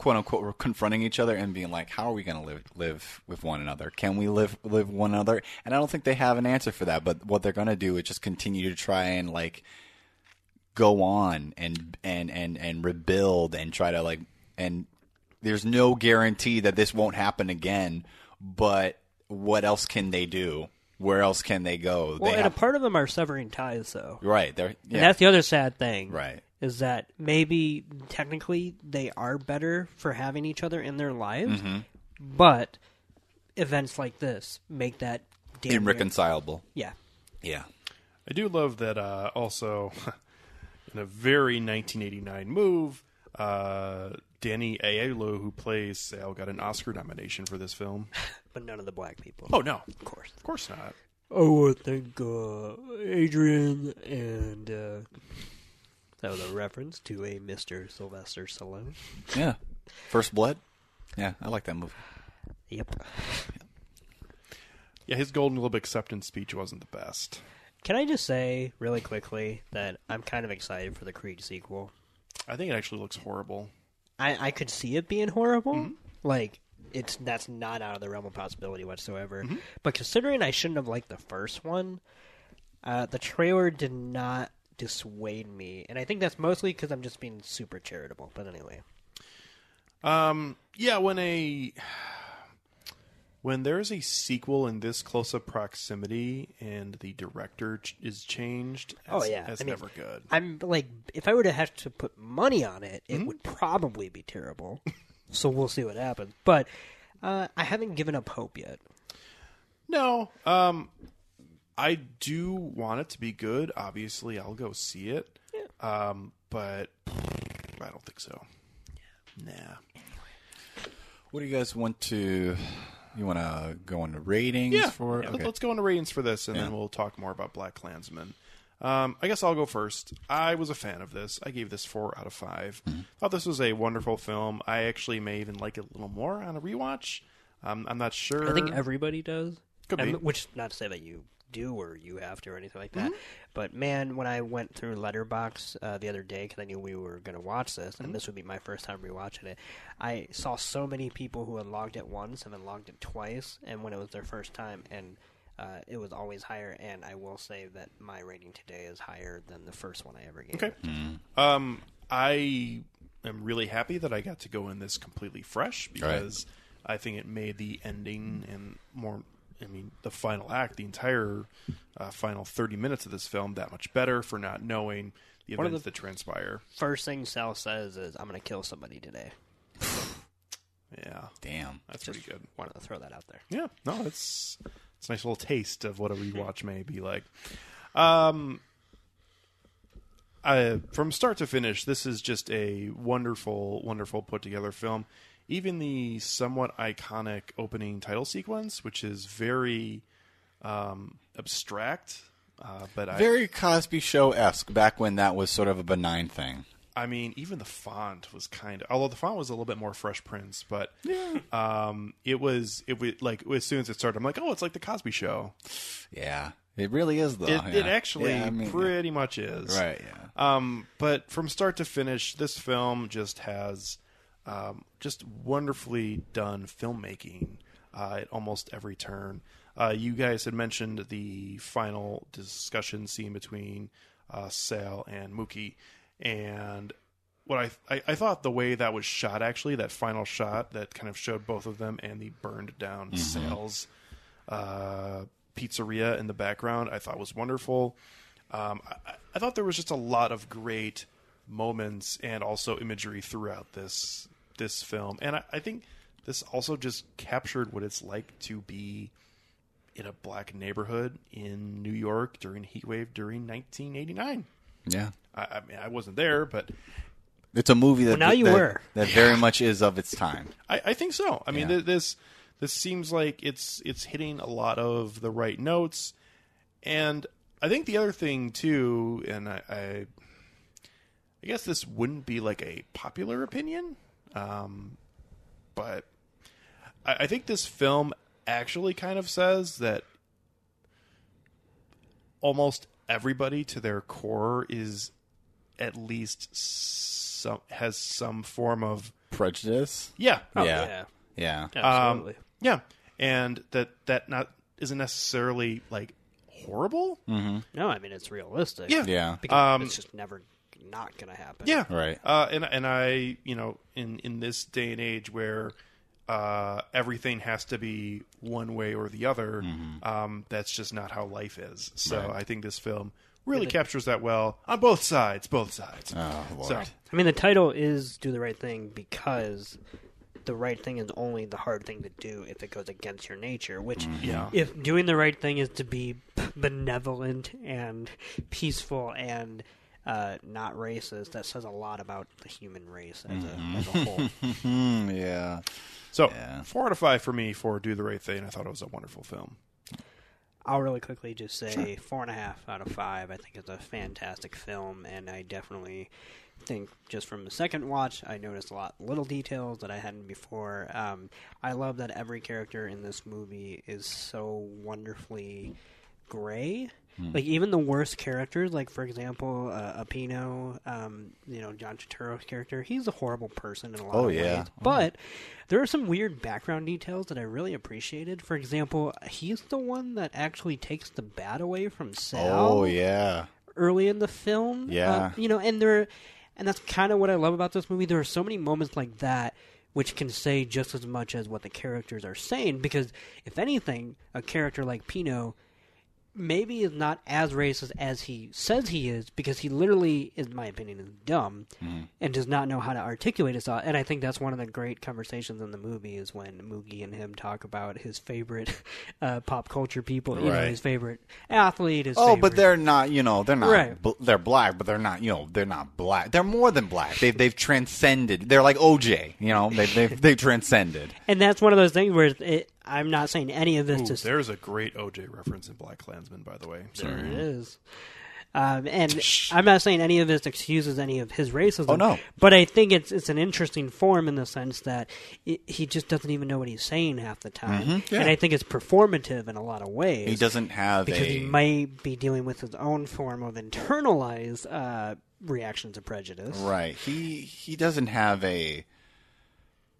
quote unquote we're confronting each other and being like, how are we going to live live with one another? Can we live live one another? And I don't think they have an answer for that. But what they're going to do is just continue to try and like go on and and and and rebuild and try to like and there's no guarantee that this won't happen again but what else can they do where else can they go Well, they and have, a part of them are severing ties, though. right they're And that's the other sad thing. right Is that maybe technically they are better for having each other in their lives, Mm-hmm. but events like this make that damn near- irreconcilable Yeah. yeah I do love that uh, also in a very 1989 move, uh, Danny Aiello, who plays Sal, got an Oscar nomination for this film. But none of the black people. Oh no, of course. of course not. Oh, I think uh, Adrian and uh, that was a reference to a Mr. Sylvester Stallone. yeah first blood yeah i like that movie Yep. Yeah, his Golden Globe acceptance speech wasn't the best. Can I just say really quickly that I'm kind of excited for the Creed sequel. I think it actually looks horrible. I, I could see it being horrible. Like it's that's not out of the realm of possibility whatsoever. But considering I shouldn't have liked the first one, uh, the trailer did not dissuade me, and I think that's mostly because I'm just being super charitable. But anyway, Um, yeah, when a when there's a sequel in this close up proximity and the director ch- is changed, Oh, yeah. that's I mean- never good. I'm like, if I were to have to put money on it, it would probably be terrible. so we'll see what happens. But uh, I haven't given up hope yet. No. Um, I do want it to be good. Obviously, I'll go see it. Um, but I don't think so. Nah. What do you guys want to? You want to go into ratings Yeah. for? yeah, Okay. Let's go into ratings for this, and then we'll talk more about Black Klansman. Um, I guess I'll go first. I was a fan of this. I gave this four out of 5 Mm-hmm. Thought this was a wonderful film. I actually may even like it a little more on a rewatch. Um, I'm not sure. I think everybody does. Could And- be. Which not to say that you do or you have to or anything like Mm-hmm. that. But man, when I went through Letterboxd uh, the other day because I knew we were going to watch this, Mm-hmm. and this would be my first time rewatching it, I saw so many people who had logged it once and then logged it twice, and when it was their first time, and uh, it was always higher. And I will say that my rating today is higher than the first one I ever gave. Okay. it. Um, I am really happy that I got to go in this completely fresh because I think it made the ending and more. I mean, the final act, the entire uh, final thirty minutes of this film, that much better for not knowing the One of events the- that transpire. First thing Sal says is, "I'm going to kill somebody today." Yeah, Damn. that's pretty good. Wanted to throw that out there. Yeah, no, it's it's a nice little taste of what a rewatch may be like. Um, I, from start to finish, this is just a wonderful, wonderful put together film. Even the somewhat iconic opening title sequence, which is very um, abstract, uh, but I, Very Cosby Show esque back when that was sort of a benign thing. I mean, even the font was kind of, although the font was a little bit more Fresh Prince, but um, it was it was like as soon as it started, I'm like, oh, it's like the Cosby Show. Yeah, it really is though. It, yeah. it actually Yeah, I mean, pretty much is. Right, yeah. Um, but from start to finish, this film just has um, just wonderfully done filmmaking uh, at almost every turn. Uh, you guys had mentioned the final discussion scene between uh, Sal and Mookie, and what I, I I thought the way that was shot actually that final shot that kind of showed both of them and the burned down Sal's uh, pizzeria in the background I thought was wonderful. Um, I, I thought there was just a lot of great moments and also imagery throughout this this film, and I, I think this also just captured what it's like to be in a black neighborhood in New York during heat wave during 1989. Yeah. I, I mean, I wasn't there, but It's a movie that Well, now you that, were. that very much is of its time. I, I think so. I mean, Yeah. th- this this seems like it's it's hitting a lot of the right notes, and I think the other thing too, and I, I, I guess this wouldn't be like a popular opinion, um, but I, I think this film actually kind of says that almost everybody to their core is at least some has some form of Prejudice. yeah yeah. yeah. Yeah. Absolutely. yeah, and that that not isn't necessarily like horrible. Mm-hmm. no, I mean it's realistic. Yeah, Yeah. because Um, it's just never not going to happen. yeah, Right. Uh, and and I, you know, in in this day and age where uh, everything has to be one way or the other, um, that's just not how life is. So Right. I think this film really captures that well on both sides. Both sides. Oh lord. so I mean the title is "Do the Right Thing" because the right thing is only the hard thing to do if it goes against your nature. Which, Yeah. if doing the right thing is to be benevolent and peaceful and uh, not racist, that says a lot about the human race as a, as a whole. Hmm, yeah. so Yeah. four out of five for me for Do the Right Thing. I thought it was a wonderful film. I'll really quickly just say four and a half out of five. I think it's a fantastic film, and I definitely think just from the second watch, I noticed a lot little details that I hadn't before. Um, I love that every character in this movie is so wonderfully gray. Like even the worst characters, like for example, uh, Apino, um, you know John Turturro's character, he's a horrible person in a lot Oh, of yeah. ways. But there are some weird background details that I really appreciated. For example, he's the one that actually takes the bat away from Sal Oh yeah. early in the film. Yeah. Uh, you know, and there, and that's kind of what I love about this movie. There are so many moments like that which can say just as much as what the characters are saying. Because if anything, a character like Pino maybe is not as racist as he says he is because he literally, in my opinion, is dumb Mm-hmm. and does not know how to articulate his thought. And I think that's one of the great conversations in the movie is when Mookie and him talk about his favorite uh, pop culture people, you know, his favorite athlete. His Oh, favorite, but they're not. You know, they're not. Right. bl- they're black, but they're not. You know, they're not black. They're more than black. They've they've transcended. They're like OJ. You know, they they've they've transcended. and that's one of those things where it, I'm not saying any of this Ooh, to there's a great OJ reference in Black Klansman, by the way. There Sorry. it is. Um, and I'm not saying any of this excuses any of his racism. Oh, no. But I think it's it's an interesting form in the sense that it, he just doesn't even know what he's saying half the time, yeah. and I think it's performative in a lot of ways. He doesn't have because a. he might be dealing with his own form of internalized uh, reaction to prejudice. Right. He he doesn't have a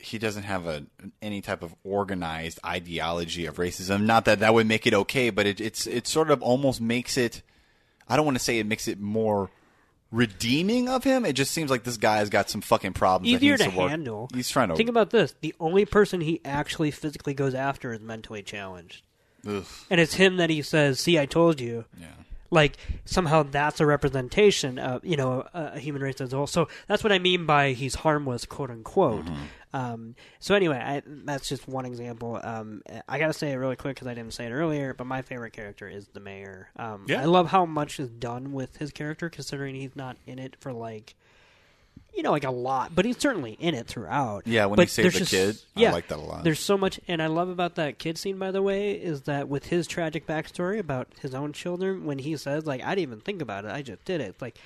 he doesn't have a any type of organized ideology of racism. Not that that would make it okay, but it, it's it sort of almost makes it. I don't want to say it makes it more redeeming of him. It just seems like this guy's got some fucking problems. that he Easier needs to work- handle. He's trying to Think about this: the only person he actually physically goes after is mentally challenged, Ugh. and it's him that he says, "See, I told you." yeah. like somehow that's a representation of you know a, a human race as a whole. So that's what I mean by he's harmless, quote unquote. Mm-hmm. Um, so anyway, I, that's just one example. Um, I gotta say it really quick because I didn't say it earlier, but my favorite character is the mayor. Um, Yeah. I love how much is done with his character, considering he's not in it for like. You know, like a lot, but he's certainly in it throughout. Yeah, when but he saved there's the just- kid, I yeah, like that a lot. There's so much, and I love about that kid scene. By the way, is that with his tragic backstory about his own children, when he says like, "I didn't even think about it, I just did it." Like,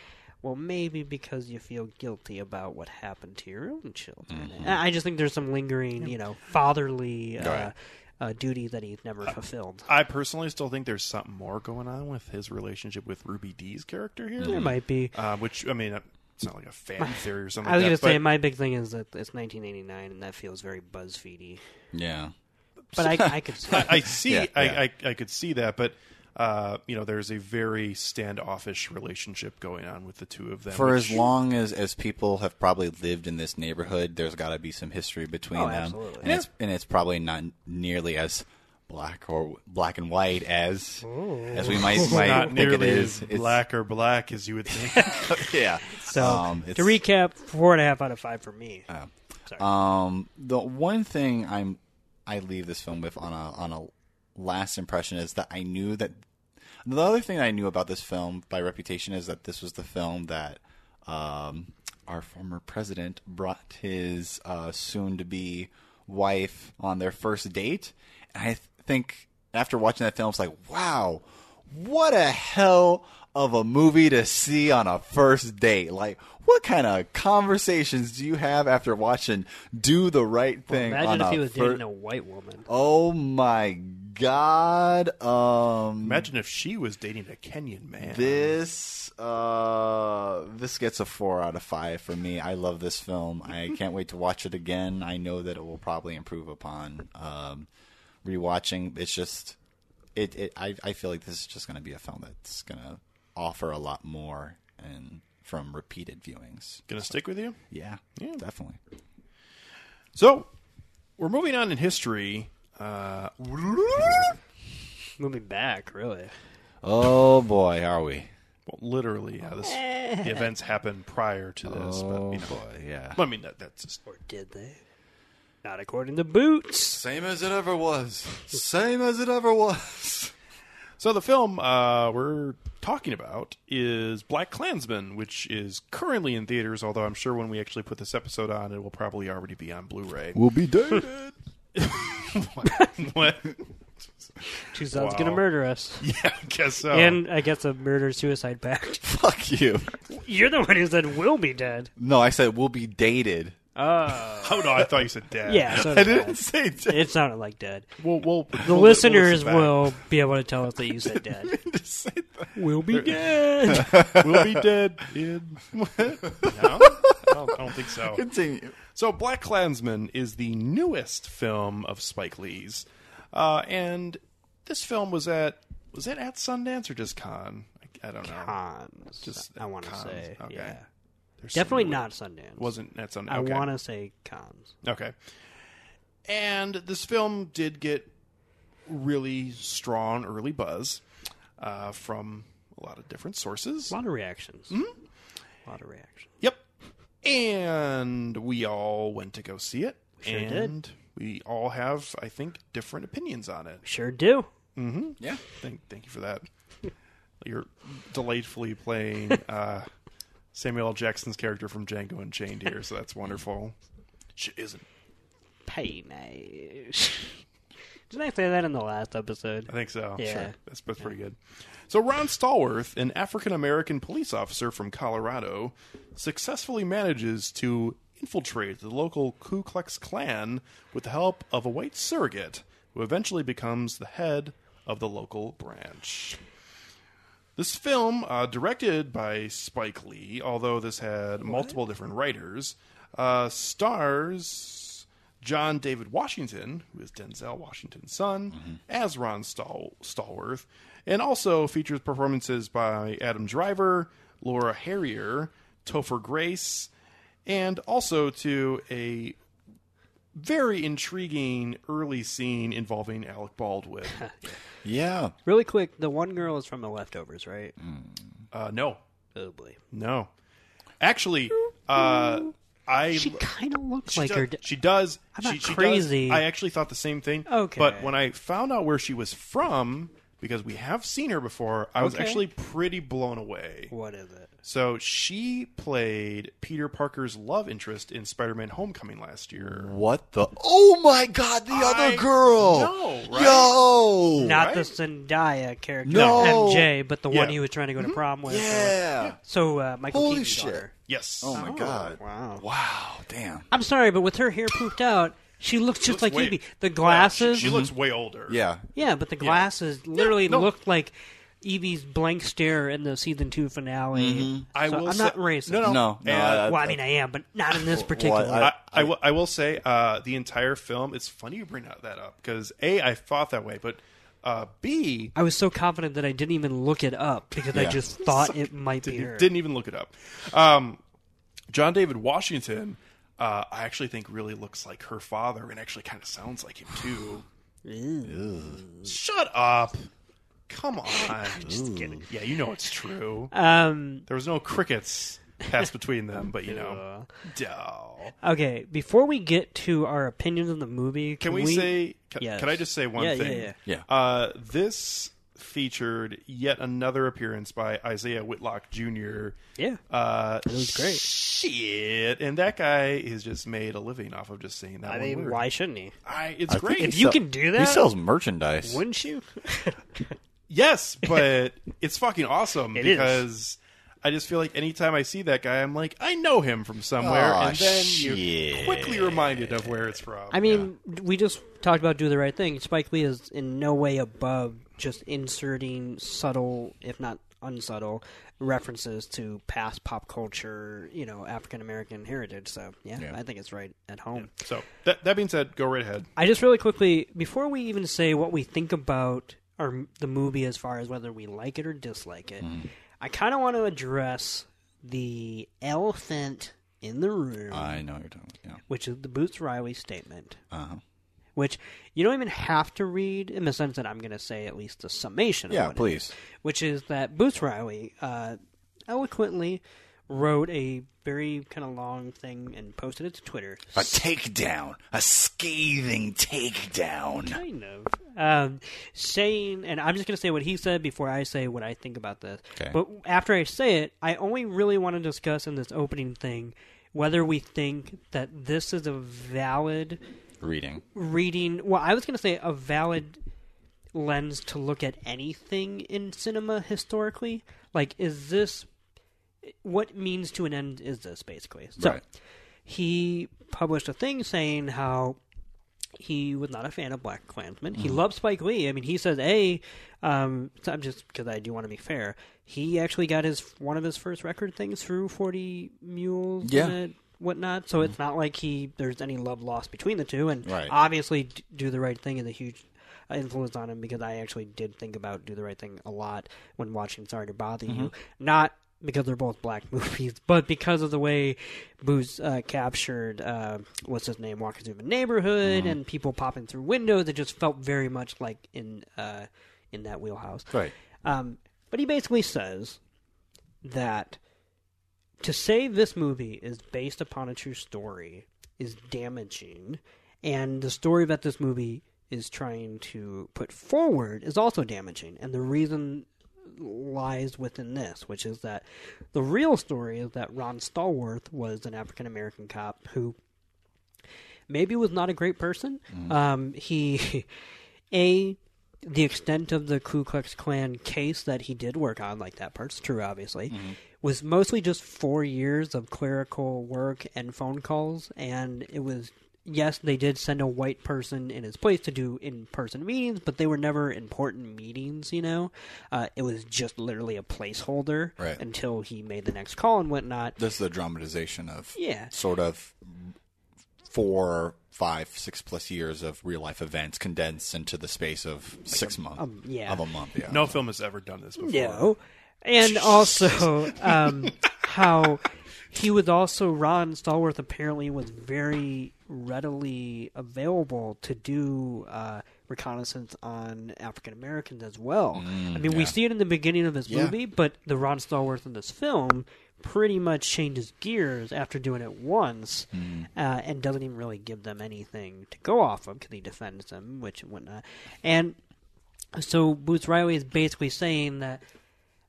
well, maybe because you feel guilty about what happened to your own children. Mm-hmm. I just think there's some lingering, you know, fatherly uh, Right. uh, duty that he's never fulfilled. I personally still think there's something more going on with his relationship with Ruby Dee's character here. There might be. Uh, which, I mean, it's not like a fan theory or something I was like gonna say my big thing is that it's 1989, and that feels very BuzzFeedy. Yeah. But I, I could. See I, I see, Yeah, I, yeah. I, I could see that, but uh, you know, there's a very standoffish relationship going on with the two of them. For which- as long as, as people have probably lived in this neighborhood, there's got to be some history between Oh, them, absolutely. and it's and it's probably not nearly as black or black and white as as we might, might not think nearly is. as It's- black or black as you would think. yeah. so Um, to recap, four and a half out of five for me. Sorry. Um, the one thing I'm I leave this film with on a on a last impression is that I knew that the other thing I knew about this film by reputation is that this was the film that um, our former president brought his uh, soon to be wife on their first date. And I th- think after watching that film, it's like, wow, what a hell of a movie to see on a first date. Like, what kind of conversations do you have after watching Do the Right Thing Imagine on if a he was fir- dating a white woman. Oh my god. Um Imagine if she was dating a Kenyan man. this uh this gets a 4 out of 5 for me. I love this film. I can't wait to watch it again. I know that it will probably improve upon um rewatching. It's just it, it I I feel like this is just going to be a film that's going to offer a lot more and from repeated viewings. Gonna stick with you? Yeah. Yeah. Definitely. So, we're moving on in history. Uh, Moving back, really. Oh boy, are we? well, literally, yeah, this, the events happened prior to this. but, Oh you know, boy, yeah. I mean, that, that's just Or did they? Not according to Boots. Same as it ever was. Same as it ever was. So the film uh, we're talking about is Black Klansman, which is currently in theaters. Although I'm sure when we actually put this episode on, it will probably already be on Blu-ray. We'll be dated. what? Toussaint's Wow. gonna murder us. Yeah, I guess so. And I guess a murder suicide pact. Fuck you. You're the one who said we'll be dead. No, I said we'll be dated. Oh. oh no, I thought you said dad. Yeah, so I did didn't I. say dead. It sounded like dead. We'll, we'll, The listeners will be able to tell us that you said dead. Just say that. we'll be dead. we'll be dead in. no, I don't, I don't think so. Continue. So, Black Klansman is the newest film of Spike Lee's, uh, and this film was at was it at Sundance or just Cannes? I, I don't know. Cannes. Just I want to say. Okay. Yeah. There's Definitely not Sundance. Wasn't at Sundance. I okay. want to say Cannes. Okay. And this film did get really strong early buzz. uh, from a lot of different sources. A lot of reactions. A lot of reactions. Yep. And we all went to go see it. Sure did. and we all have, I think, different opinions on it. Sure do. Yeah. Thank, thank you for that. You're delightfully playing uh, Samuel L. Jackson's character from Django Unchained here, so that's wonderful. She isn't. Pay nice. Didn't I say that in the last episode? I think so. Yeah. Sure. That's, that's pretty good. So, Ron Stallworth, an African American police officer from Colorado, successfully manages to infiltrate the local Ku Klux Klan with the help of a white surrogate, who eventually becomes the head of the local branch. This film, uh, directed by Spike Lee, although this had multiple different writers, uh, stars John David Washington, who is Denzel Washington's son, as Ron Stall- Stallworth, and also features performances by Adam Driver, Laura Harrier, Topher Grace, and also to a very intriguing early scene involving Alec Baldwin. Yeah. Really quick, the one girl is from The Leftovers, right? uh, no, Oh boy. no. Actually, uh, I She kind of looks She like does, her. d- she does. I'm she, not she crazy. Does, I actually thought the same thing. Okay. But when I found out where she was from, because we have seen her before, I was Okay. actually pretty blown away. What is it? So she played Peter Parker's love interest in Spider-Man: Homecoming last year. What the? Oh my God! The I other girl. No, right? Yo. Not right? the Zendaya character, No. MJ, but the one he was trying to go to prom with. Yeah. So uh, Michael Holy Keaton's shit. daughter. Yes. Oh my God. Wow. Wow. Damn. I'm sorry, but with her hair poofed out, she looks just Looks like way- Evie. The Yeah, she- glasses, she, looks way older. Yeah. yeah, but the glasses literally no. looked like Evie's blank stare in the season two finale. I So will I'm say- not racist. No, no, No. No. And- I- Well, I mean, I am, but not in this particular. I- I, I, will, I will say uh, the entire film. It's funny you bring that up because a I thought that way, but uh, b I was so confident that I didn't even look it up because I just thought it might be didn't, her. didn't even look it up. Um, John David Washington, uh, I actually think really looks like her father, and actually kind of sounds like him too. Shut up! Come on, just kidding. Yeah, you know it's true. Um, There was no crickets passed between them, but you know, duh. okay, before we get to our opinions on the movie, Can we, say? Can, Yes. can I just say one Yeah, thing? yeah, yeah. Uh, this featured yet another appearance by Isaiah Whitlock Jr. Yeah, Uh, it was great. Shit, and that guy has just made a living off of just saying that I one mean, word. why shouldn't he? I, it's I think great. he If you sell- can do that- He sells merchandise. Wouldn't you? yes, but it's fucking awesome It is. because I just feel like anytime I see that guy, I'm like, I know him from somewhere, Aw, and then shit. you're quickly reminded of where it's from. I mean, we just talked about do the right thing. Spike Lee is in no way above just inserting subtle, if not unsubtle, references to past pop culture, you know, African American heritage. So yeah, Yeah. I think it's right at home. so that that being said, go right ahead. I just really quickly before we even say what we think about our the movie as far as whether we like it or dislike it, I kind of want to address the elephant in the room, I know what you're talking about. which is the Boots Riley statement. Uh-huh. which you don't even have to read in the sense that I'm going to say at least a summation. of Yeah, please. is, which is that Boots Riley uh, eloquently wrote a very kind of long thing and posted it to Twitter. A takedown. A scathing takedown. Kind of. Um, saying, and I'm just going to say what he said before I say what I think about this. Okay. But after I say it, I only really want to discuss in this opening thing whether we think that this is a valid Reading. reading. Well, I was going to say a valid lens to look at anything in cinema historically. Like, is this what means to an end? Is this basically? So Right. he published a thing saying how he was not a fan of Black Klansman. He mm-hmm. loved Spike Lee. I mean, he says, "A, um, I'm just because I do want to be fair. He actually got his one of his first record things through Forty Mules, Yeah. and whatnot. So it's not like he there's any love lost between the two. And Right. obviously, Do the Right Thing is a huge uh, influence on him because I actually did think about Do the Right Thing a lot when watching Sorry to Bother mm-hmm. You. Not because they're both black movies, but because of the way Boots uh, captured uh, what's his name walking through the neighborhood and people popping through windows. It just felt very much like in uh, in that wheelhouse. Right. Um, but he basically says that to say this movie is based upon a true story is damaging, and the story that this movie is trying to put forward is also damaging. And the reason lies within this, which is that the real story is that Ron Stallworth was an African American cop who maybe was not a great person. Um, he, a, the extent of the Ku Klux Klan case that he did work on, like that part's true, obviously, was mostly just four years of clerical work and phone calls, and it was. Yes, they did send a white person in his place to do in-person meetings, but they were never important meetings. You know, uh, it was just literally a placeholder Right. until he made the next call and whatnot. This is the dramatization of Yeah. sort of four, five, six plus years of real life events condensed into the space of six months. um, yeah. Of a month, yeah. No film has ever done this before. No. And also, um, how he was also, Ron Stallworth apparently was very readily available to do uh, reconnaissance on African Americans as well. I mean, we see it in the beginning of this Yeah. movie, but the Ron Stallworth in this film pretty much changes gears after doing it once uh, and doesn't even really give them anything to go off of because he defends them, which and whatnot. And so Boots Riley is basically saying that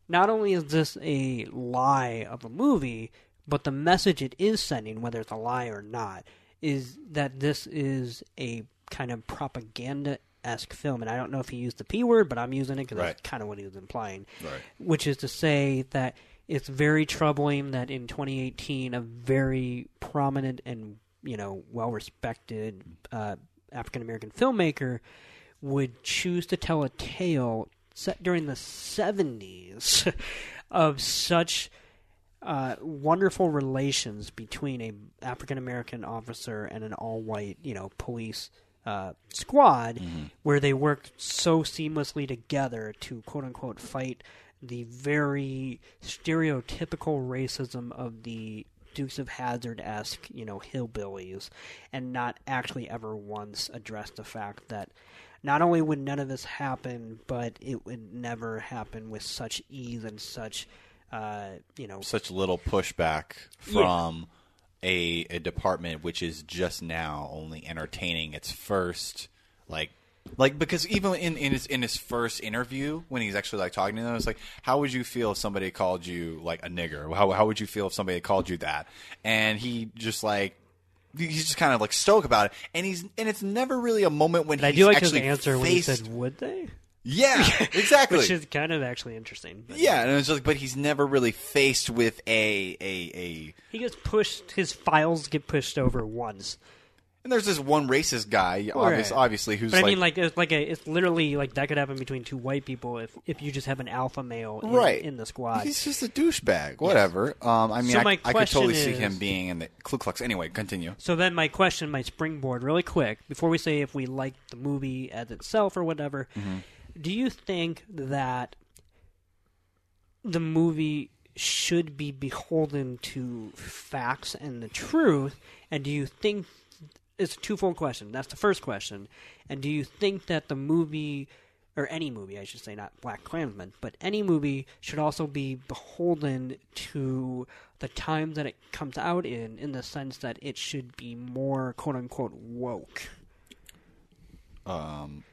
not only is this a lie of a movie, but the message it is sending, whether it's a lie or not, is that this is a kind of propaganda esque film. And I don't know if he used the P word, but I'm using it because Right. that's kind of what he was implying. Right. Which is to say that it's very troubling that in 2018, a very prominent and you know well respected uh, African American filmmaker would choose to tell a tale set during the 70s of such uh, wonderful relations between a African American officer and an all white, you know, police uh, squad, where they worked so seamlessly together to quote unquote fight the very stereotypical racism of the Dukes of Hazzard esque, you know, hillbillies, and not actually ever once address the fact that not only would none of this happen, but it would never happen with such ease and such, uh, you know, Such little pushback from a a department which is just now only entertaining its first like like because even in, in his in his first interview when he's actually like talking to them it's like how would you feel if somebody called you like a nigger? How, how would you feel if somebody called you that? And he just like he's just kind of like stoked about it. And he's and it's never really a moment when I he's do like his actually answer when he said, "Would they?" Yeah exactly Which is kind of actually interesting. But yeah and it's like but he's never really faced with a a a he gets pushed. His files get pushed over once. And there's this one racist guy, obvious, Right. obviously, who's But I like, mean, like it's like a, it's literally like that could happen between two white people if if you just have an alpha male in, right in the squad. He's just a douchebag. Whatever. Um, I mean, So I, I could totally question see him being in the Ku Klux. Anyway, continue. So then, my question, my springboard, really quick, before we say if we like the movie as itself or whatever, Mm-hmm. Do you think that the movie should be beholden to facts and the truth? And do you think it's a twofold question? That's the first question. And do you think that the movie, or any movie, I should say, not Black Klansman, but any movie should also be beholden to the time that it comes out in, in the sense that it should be more quote unquote woke? Um,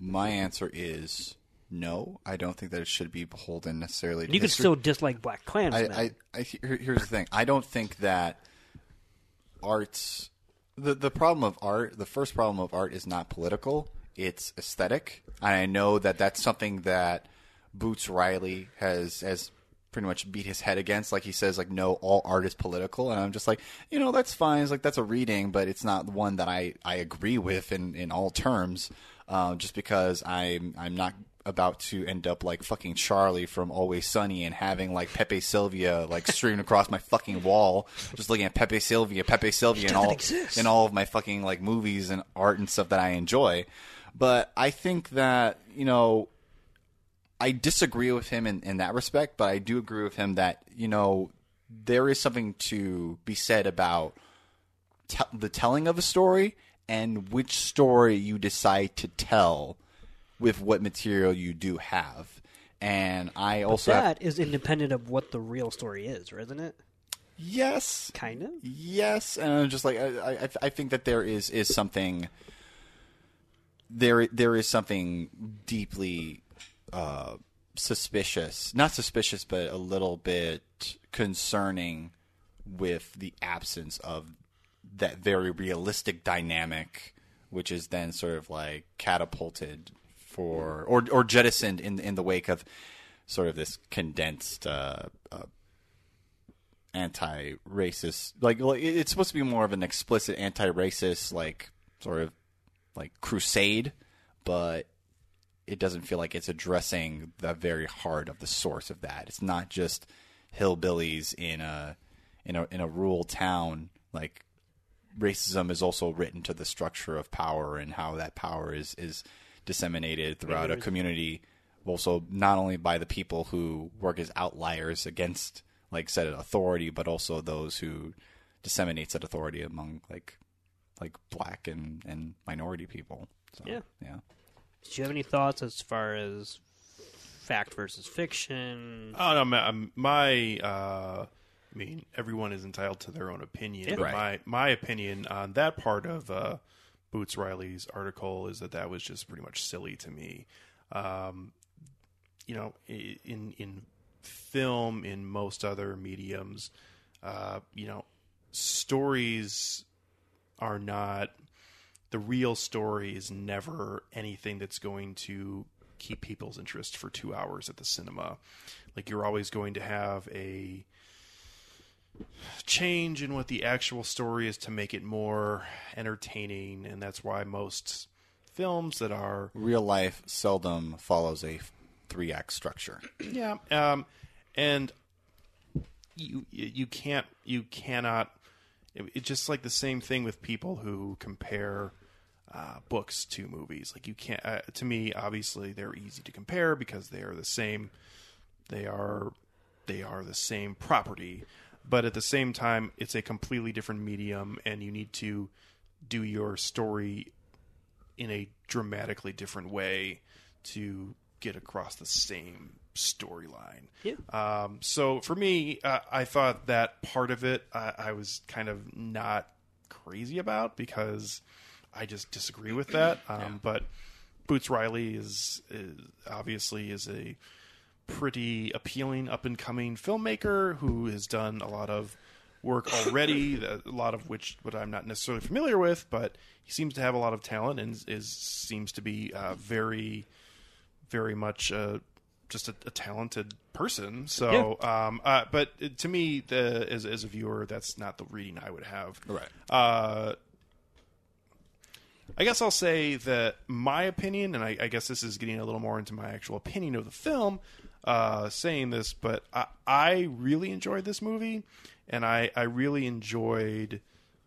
My answer is no. I don't think that it should be beholden necessarily. To You could history. still dislike Black I, I, I, here- here's the thing. I don't think that arts. The the problem of art. The first problem of art is not political. It's aesthetic. And I know that that's something that Boots Riley has has pretty much beat his head against. Like he says, like no, all art is political. And I'm just like, you know, that's fine. It's like that's a reading, but it's not one that I I agree with in in all terms. Uh, just because I'm I'm not about to end up like fucking Charlie from Always Sunny and having like Pepe Silvia like streaming across my fucking wall, just looking at Pepe Silvia, Pepe Silvia, and all exist. in all of my fucking like movies and art and stuff that I enjoy. But I think that you know I disagree with him in, in that respect, but I do agree with him that you know there is something to be said about te- the telling of a story and which story you decide to tell with what material you do have. and I also have, That is independent of what the real story is, isn't it? yes, Kind of. Yes, and I'm just like I, I, I think that there is is something there there is something deeply uh, suspicious, not suspicious, but a little bit concerning with the absence of that very realistic dynamic, which is then sort of like catapulted for or or jettisoned in in the wake of sort of this condensed uh, uh, anti-racist like, like it's supposed to be more of an explicit anti-racist like sort of like crusade but it doesn't feel like it's addressing the very heart of the source of that. It's not just hillbillies in a in a in a rural town like racism is also written to the structure of power and how that power is is disseminated throughout a community also not only by the people who work as outliers against like said authority but also those who disseminate that authority among like like black and and minority people so, Yeah. yeah Do you have any thoughts as far as fact versus fiction? Oh no, my, my uh, I mean, everyone is entitled to their own opinion. Yeah. but Right. My my opinion on that part of uh, Boots Riley's article is that that was just pretty much silly to me. Um, you know, in in film, in most other mediums, uh, you know, stories are not the real story is never anything that's going to keep people's interest for two hours at the cinema. Like you're always going to have a change in what the actual story is to make it more entertaining, and that's why most films that are real life seldom follows a three act structure yeah, um, and you you can't you cannot. It's just like the same thing with people who compare uh, books to movies. Like you can't. Uh, to me, obviously, they're easy to compare because they are the same. They are they are the same property, but at the same time, it's a completely different medium, and you need to do your story in a dramatically different way to get across the same storyline. Yeah. Um, so for me, uh, I thought that part of it I, I was kind of not crazy about because I just disagree with that. Um, But Boots Riley is, is obviously is a pretty appealing up and coming filmmaker who has done a lot of work already, a lot of which what I'm not necessarily familiar with, but he seems to have a lot of talent and is seems to be uh, very, very much uh, just a, a talented person. So, um, uh, but to me, the as as a viewer, that's not the reading I would have. Right. Uh, I guess I'll say that my opinion, and I, I guess this is getting a little more into my actual opinion of the film, uh, saying this, but I, I really enjoyed this movie, and I, I really enjoyed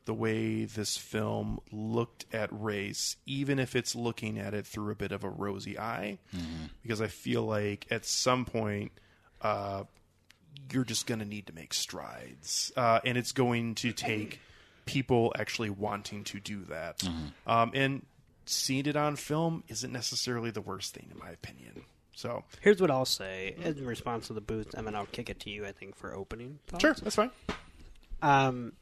the way this film looked at race, even if it's looking at it through a bit of a rosy eye, because I feel like at some point, uh, you're just going to need to make strides, uh, and it's going to take people actually wanting to do that. Um, and seeing it on film isn't necessarily the worst thing, in my opinion. So, Here's what I'll say in response to the booth, and then I'll kick it to you. I think for opening. Thoughts. sure, that's fine. Um,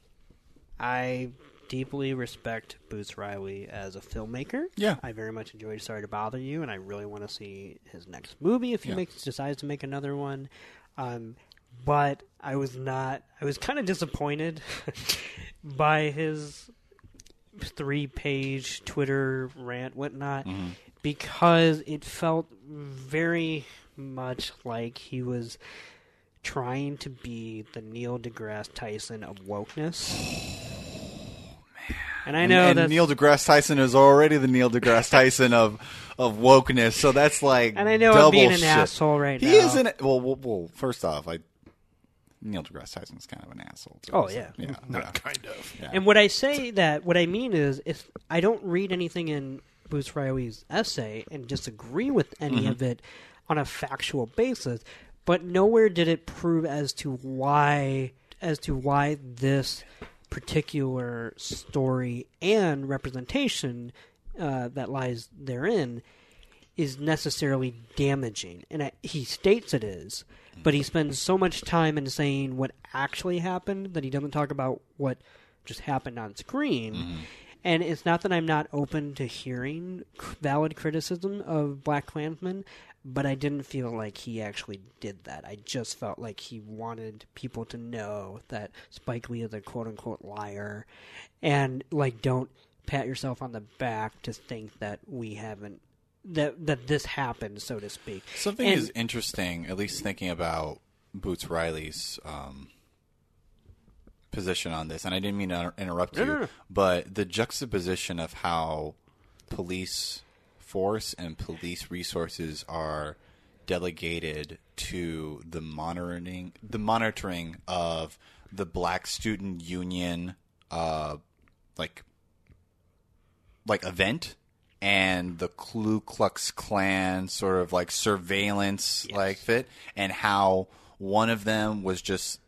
I deeply respect Boots Riley as a filmmaker. Yeah. I very much enjoyed Sorry to Bother You, and I really want to see his next movie if he Yeah. makes decides to make another one. Um, but I was not. I was kind of disappointed by his three-page Twitter rant, whatnot, because it felt very much like he was trying to be the Neil deGrasse Tyson of wokeness. And I know that Neil deGrasse Tyson is already the Neil deGrasse Tyson of of wokeness, so that's like And I know I'm being an shit. asshole right he now. He is an well, well, well. First off, I Neil deGrasse Tyson is kind of an asshole. Too, Oh, so, yeah. yeah, Not yeah. kind of. Yeah. And what I say that what I mean is if I don't read anything in Boots Riley's essay and disagree with any of it on a factual basis, but nowhere did it prove as to why as to why this particular story and representation uh, that lies therein is necessarily damaging, and I, he states it is, but he spends so much time in saying what actually happened that he doesn't talk about what just happened on screen. And it's not that I'm not open to hearing valid criticism of Black Klansman, but I didn't feel like he actually did that. I just felt like he wanted people to know that Spike Lee is a quote unquote liar, and like don't pat yourself on the back to think that we haven't that that this happened, so to speak. Something And- is interesting, at least thinking about Boots Riley's um, position on this, and I didn't mean to interrupt you, but the juxtaposition of how police force and police resources are delegated to the monitoring the monitoring of the Black Student Union, uh, like like event and the Ku Klux Klan sort of like surveillance like fit and how one of them was just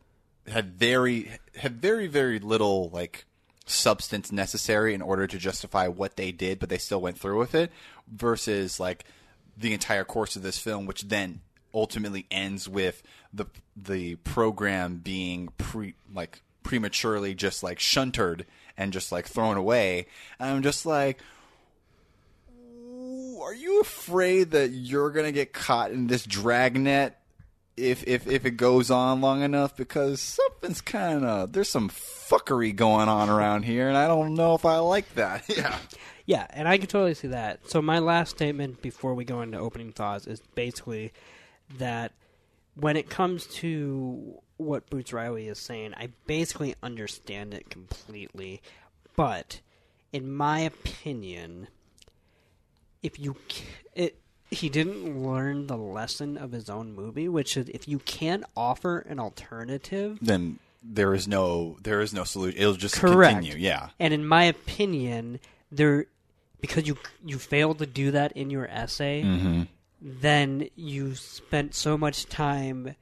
had very had very very little like substance necessary in order to justify what they did but they still went through with it versus like the entire course of this film which then ultimately ends with the the program being pre like prematurely just like shuntered and just like thrown away. And I'm just like are you afraid that you're gonna get caught in this dragnet if if if it goes on long enough? Because something's kind of there's some fuckery going on around here, and I don't know if I like that. Yeah. Yeah, and I can totally see that. So my last statement before we go into opening thoughts is basically that when it comes to what Boots Riley is saying, I basically understand it completely. But in my opinion, if you c- it he didn't learn the lesson of his own movie, which is if you can't offer an alternative, Then there is no there is no solution. It'll just Correct. continue. Yeah. And in my opinion, there because you you failed to do that in your essay, Mm-hmm. then you spent so much time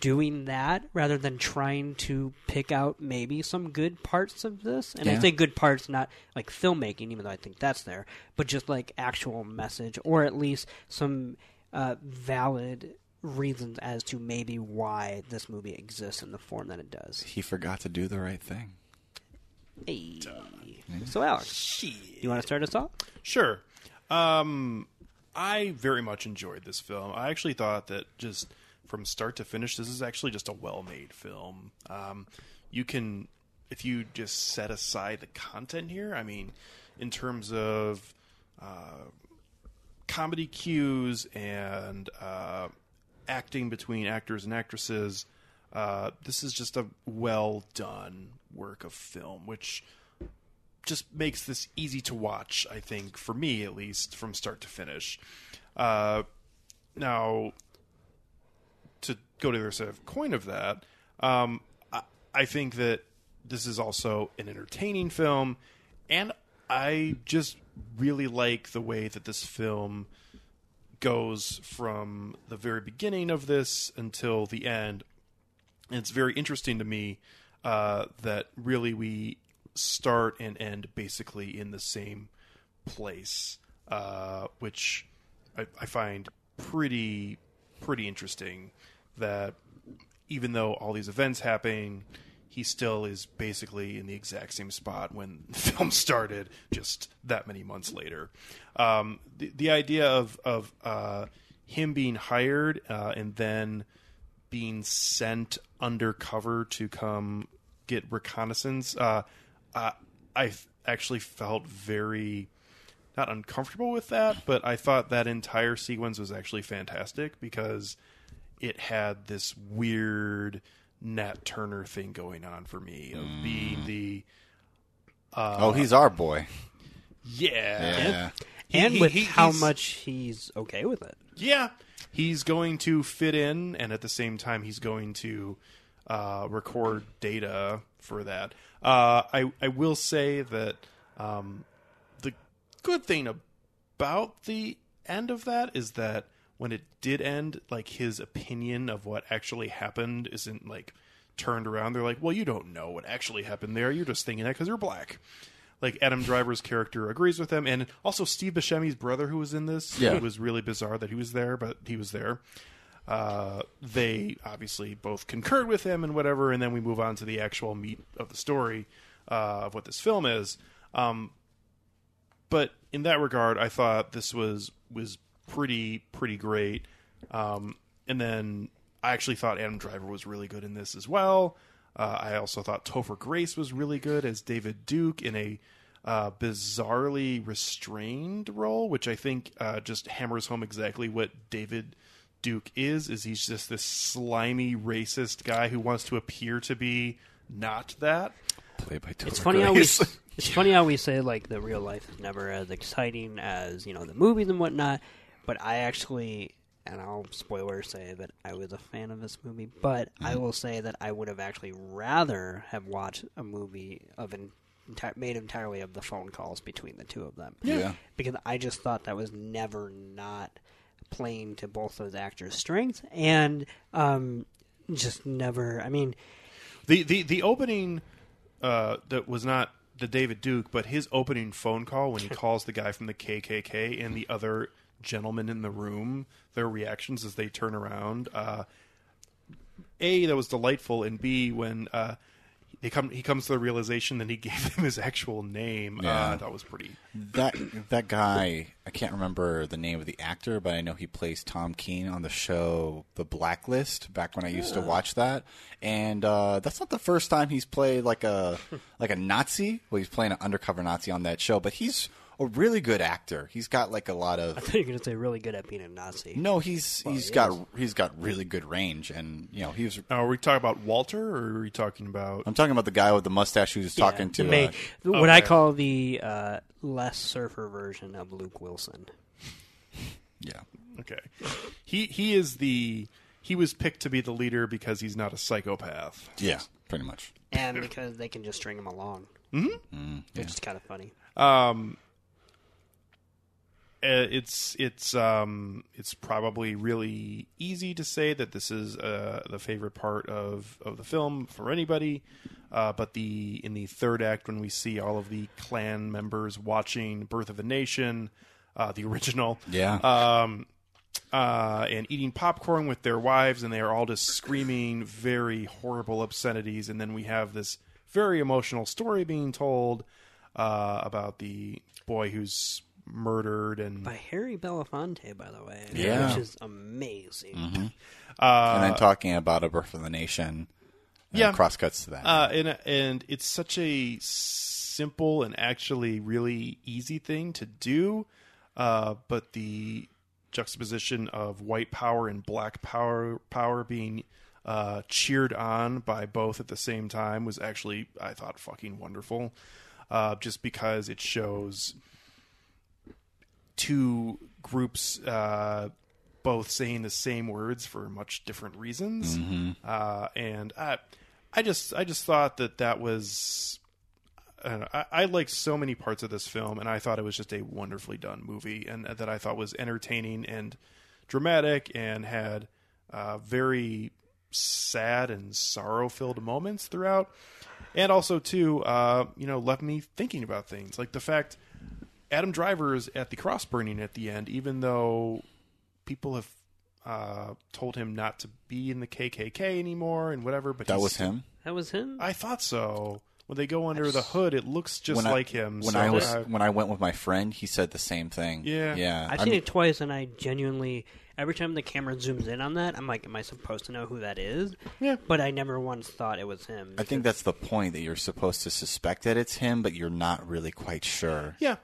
doing that rather than trying to pick out maybe some good parts of this. And I Yeah. say good parts, not like filmmaking, even though I think that's there, but just like actual message or at least some uh, valid reasons as to maybe why this movie exists in the form that it does. He forgot to do the right thing. Hey. So, Alex, Do you want to start us off? Sure. Um, I very much enjoyed this film. I actually thought that just from start to finish, this is actually just a well-made film. Um, you can, if you just set aside the content here, I mean, in terms of uh, comedy cues and uh, acting between actors and actresses, uh, this is just a well done work of film, which just makes this easy to watch. I think for me, at least, from start to finish. Uh, now, to go to the other side of coin of that, um, I, I think that this is also an entertaining film, and I just really like the way that this film goes from the very beginning of this until the end. And it's very interesting to me uh, that really we start and end basically in the same place, uh, which I, I find pretty pretty interesting. That even though all these events happen, he still is basically in the exact same spot when the film started, just that many months later. Um, the, the idea of of uh, him being hired uh, and then being sent undercover to come get reconnaissance, uh, I actually felt very not uncomfortable with that, but I thought that entire sequence was actually fantastic because it had this weird Nat Turner thing going on for me of being the oh, he's our boy. yeah Yeah. He- and he- with he- how much he's okay with it. Yeah, he's going to fit in, and at the same time, he's going to uh, record data for that. Uh, I I will say that um, the good thing about the end of that is that when it did end, like his opinion of what actually happened isn't like turned around. They're like, "Well, you don't know what actually happened there. You're just thinking that because you're black." like Adam Driver's character agrees with him, and also Steve Buscemi's brother, who was in this. Yeah. it was really bizarre that he was there, but he was there. Uh, they obviously both concurred with him and whatever, and then we move on to the actual meat of the story uh, of what this film is. Um, but in that regard, I thought this was was pretty pretty great. Um, and then I actually thought Adam Driver was really good in this as well. Uh, I also thought Topher Grace was really good as David Duke in a uh, bizarrely restrained role, which I think uh, just hammers home exactly what David Duke is. Is he's just this slimy racist guy who wants to appear to be not that. Played by Topher It's funny how we Grace. it's funny how we say like the real life is never as exciting as you know the movies and whatnot. But I actually, and I'll spoiler say that I was a fan of this movie. But I Mm-hmm. will say that I would have actually rather have watched a movie of an enti- made entirely of the phone calls between the two of them. Yeah. because I just thought that was never not playing to both those actors' strengths and um, just never. I mean. The the the opening uh, that was not the David Duke, but his opening phone call when he calls the guy from the KKK and the other gentlemen in the room, their reactions as they turn around. Uh, a that was delightful, and B when uh, they come he comes to the realization that he gave them his actual name. Yeah. Uh, that was pretty. that that guy I can't remember the name of the actor, but I know he plays Tom Keen on the show The Blacklist back when I used to watch that. And uh, that's not the first time he's played like a like a Nazi. Well, he's playing an undercover Nazi on that show, but he's a really good actor. He's got like a lot of. I of thought you were going to say really good at being a Nazi. no, he's he's he got is. he's got really good range, and you know he was. Now, are we talking about Walter, or are we talking about? I'm talking about the guy with the mustache who was talking to. May, uh, what I call the uh, less surfer version of Luke Wilson. yeah, Okay, he he is the he was picked to be the leader because he's not a psychopath. yeah, pretty much. And because they can just string him along. Mm-hmm. Which is kind of funny. Um, it's it's um it's probably really easy to say that this is uh, the favorite part of, of the film for anybody. Uh, but the in the third act, when we see all of the clan members watching Birth of a Nation, uh, the original, Yeah. um, uh, and eating popcorn with their wives, and they are all just screaming very horrible obscenities. And then we have this very emotional story being told uh, about the boy who's murdered, and By Harry Belafonte, by the way. Yeah. Which is amazing. uh, and then talking about a birth of the nation. Yeah. crosscuts to that. uh, and and it's such a simple and actually really easy thing to do, uh, but the juxtaposition of white power and black power power being uh, cheered on by both at the same time was actually I thought fucking wonderful, uh, just because it shows two groups uh, both saying the same words for much different reasons, uh, and I, I just I just thought that that was. I, know, I, I like so many parts of this film, and I thought it was just a wonderfully done movie, and that I thought was entertaining and dramatic, and had uh, very sad and sorrow-filled moments throughout, and also too, uh, you know, left me thinking about things. Like the fact Adam Driver is at the cross burning at the end, even though people have uh, told him not to be in the KKK anymore and whatever. But that was him. That was him? I thought so. When they go under the hood, it looks just when like I, him. When so I was I- when I went with my friend, he said the same thing. Yeah. yeah. I've I seen it twice, and I genuinely, every time the camera zooms in on that, I'm like, am I supposed to know who that is? Yeah. But I never once thought it was him. I think that's the point that you're supposed to suspect that it's him, but you're not really quite sure. yeah,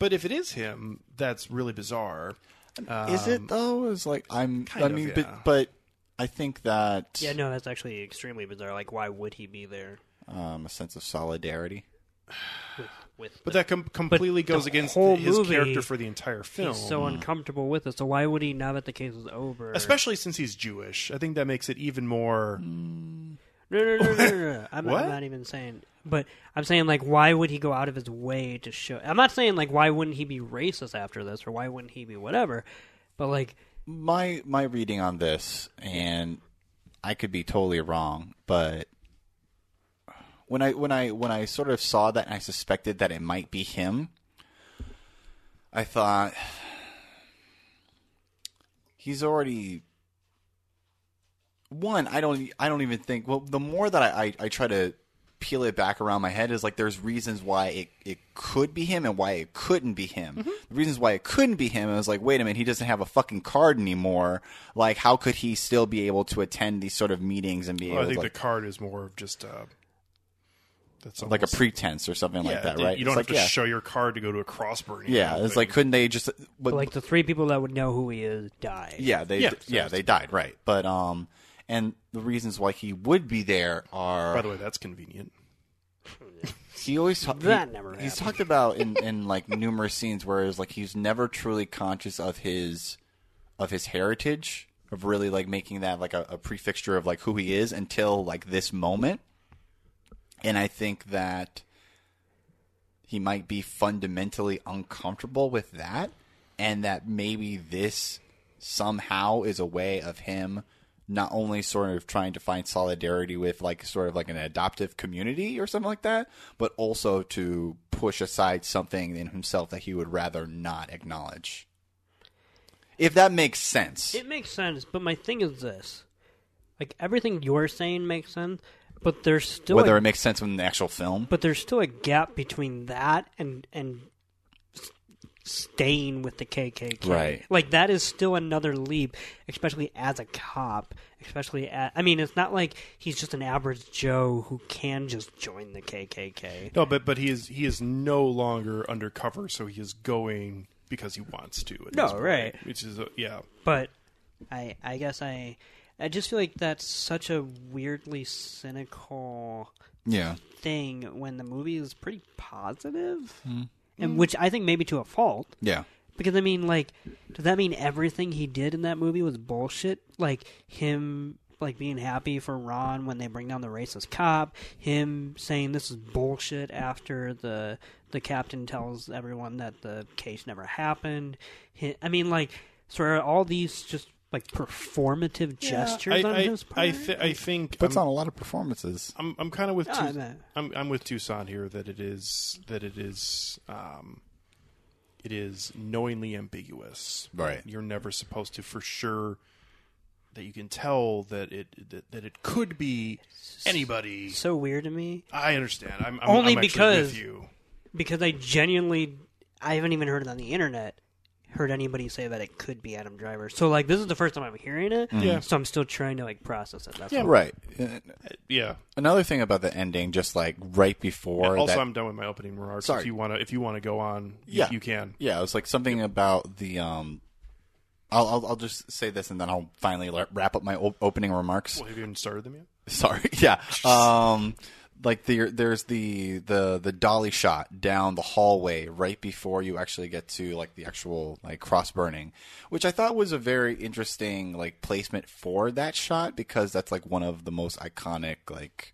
but if it is him, that's really bizarre. Is it though? Is like I'm. Um, kind I of, mean, yeah. but but I think that Yeah, no, that's actually extremely bizarre. Like, why would he be there um, a sense of solidarity. with? with But the- that com- completely the goes against whole his movie, character for the entire film. He's so uncomfortable with it. So why would he? Now that the case is over, Especially since he's Jewish. I think that makes it even more. no, no, no, no, no, no. I'm, What? I'm not even saying. But I'm saying like, why would he go out of his way to show? I'm not saying like, why wouldn't he be racist after this, or why wouldn't he be whatever? But like, My my reading on this, and I could be totally wrong, but when I when I when I sort of saw that and I suspected that it might be him, I thought he's already one. I don't I don't even think. Well, the more that I I, I try to peel it back around my head is like there's reasons why it, it could be him and why it couldn't be him. Mm-hmm. The reasons why it couldn't be him I was like, wait a minute, he doesn't have a fucking card anymore. Like, how could he still be able to attend these sort of meetings and be Well, I think to like, the card is more of just uh, that's like a pretense or something yeah, like that, right? You don't It's have like, to yeah. show your card to go to a cross burning. Yeah, it's like couldn't they just? But, But like the three people that would know who he is died. yeah, they Yeah, yeah, so- they died, right? But um, and the reasons why he would be there are By the way, that's convenient. he always ta- That he- never he's happened. talked about in in like numerous scenes where it's like he's never truly conscious of his of his heritage of really like making that like a, a prefixture of like who he is until like this moment and i think that he might be fundamentally uncomfortable with that and that maybe this somehow is a way of him not only sort of trying to find solidarity with like sort of like an adoptive community or something like that but also to push aside something in himself that he would rather not acknowledge. If that makes sense. It makes sense, but my thing is this: like everything you're saying makes sense, but there's still whether a, it makes sense in the actual film? but there's still a gap between that and and staying with the KKK. Right. Like that is still another leap, especially as a cop. Especially, at, I mean, it's not like he's just an average Joe who can just join the KKK. No, but but he is he is no longer undercover, so he is going because he wants to. at No, point, right. Which is uh, yeah. But I, I guess I, I just feel like that's such a weirdly cynical yeah thing when the movie is pretty positive, Hmm. And mm. which I think maybe to a fault. yeah Because I mean, like, does that mean everything he did in that movie was bullshit? Like him, like being happy for Ron when they bring down the racist cop, him saying this is bullshit after the the captain tells everyone that the case never happened. Hi- I mean, like, so are all these just like performative gestures I, on I, his part? I, th- I think puts I'm, on a lot of performances I'm I'm kind of with Yeah, tu- I'm I'm with Toussaint here that it is that it is um it is knowingly ambiguous. Right. You're never supposed to for sure that you can tell that it that, that it could be anybody. so weird to me. I understand. I'm, I'm Only I'm because- with you. because I genuinely, I haven't even heard it on the internet. Heard anybody say that it could be Adam Driver? So like, this is the first time I'm hearing it. Yeah. So I'm still trying to like process it. That's Yeah. all. right Uh, Yeah. another thing about the ending just like right before also, that I'm done with my opening remarks. Sorry. If you want to, if you want to go on, you, Yeah. you can. Yeah, it was like something about the. um I'll, I'll I'll just say this and then I'll finally la- wrap up my op- opening remarks. Well, have you even started them yet? Sorry, yeah. Um, like the there's the the the dolly shot down the hallway right before you actually get to like the actual like cross burning, which I thought was a very interesting like placement for that shot because that's like one of the most iconic like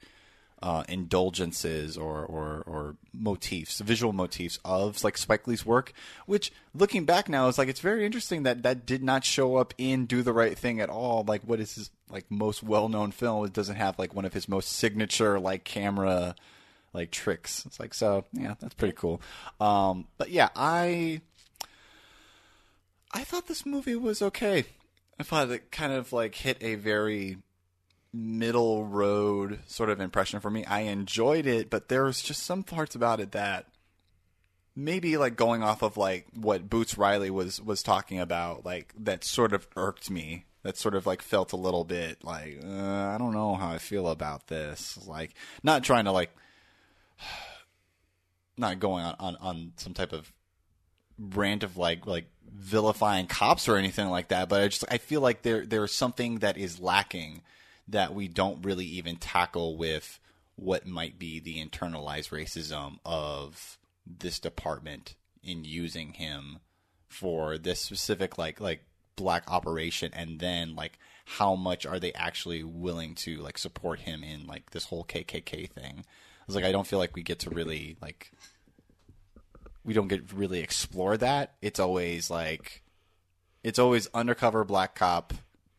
uh, indulgences or, or or motifs, visual motifs of like Spike Lee's work. Which, looking back now, is like it's very interesting that that did not show up in Do the Right Thing at all. Like, what is his like most well known film? It doesn't have like one of his most signature like camera like tricks. It's like so, yeah, that's pretty cool. Um, but yeah, I I thought this movie was okay. I thought it kind of like hit a very middle road sort of impression for me. I enjoyed it, but there was just some parts about it that maybe like going off of like what Boots Riley was was talking about, like that sort of irked me. That sort of like felt a little bit like uh, I don't know how I feel about this. Like not trying to like not going on, on, on some type of rant of like like vilifying cops or anything like that, but I just I feel like there there's something that is lacking that we don't really even tackle with what might be the internalized racism of this department in using him for this specific like like black operation and then like how much are they actually willing to like support him in like this whole KKK thing. I was like I don't feel like we get to really like we don't get really explore that. It's always like it's always undercover black cop,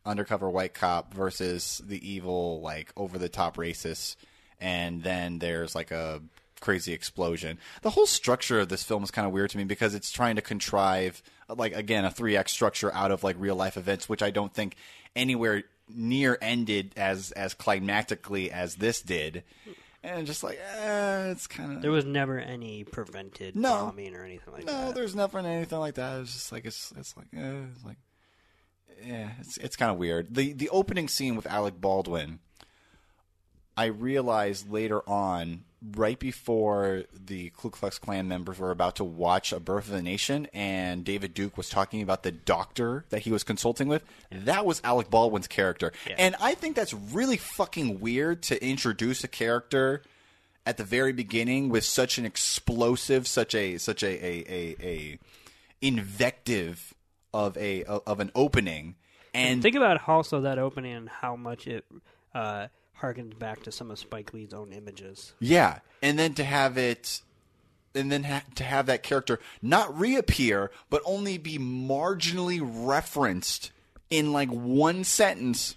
undercover white cop versus the evil like over the top racist. and then there's like a crazy explosion. The whole structure of this film is kind of weird to me because it's trying to contrive like again a 3x structure out of like real life events which I don't think anywhere near ended as as climactically as this did. And just like eh, it's kind of There was never any prevented No. bombing or anything like no, that. No, there's never anything like that. It's just like it's it's like eh, it's like yeah, it's it's kind of weird. The the opening scene with Alec Baldwin, I realized later on, right before the Ku Klux Klan members were about to watch A Birth of a Nation, and David Duke was talking about the doctor that he was consulting with. That was Alec Baldwin's character, Yeah. and I think that's really fucking weird to introduce a character at the very beginning with such an explosive, such a such a a, a, a invective of a of an opening, and Think about also that opening and how much it uh, harkens back to some of Spike Lee's own images. yeah, and then to have it. And then ha- to have that character not reappear, but only be marginally referenced in like one sentence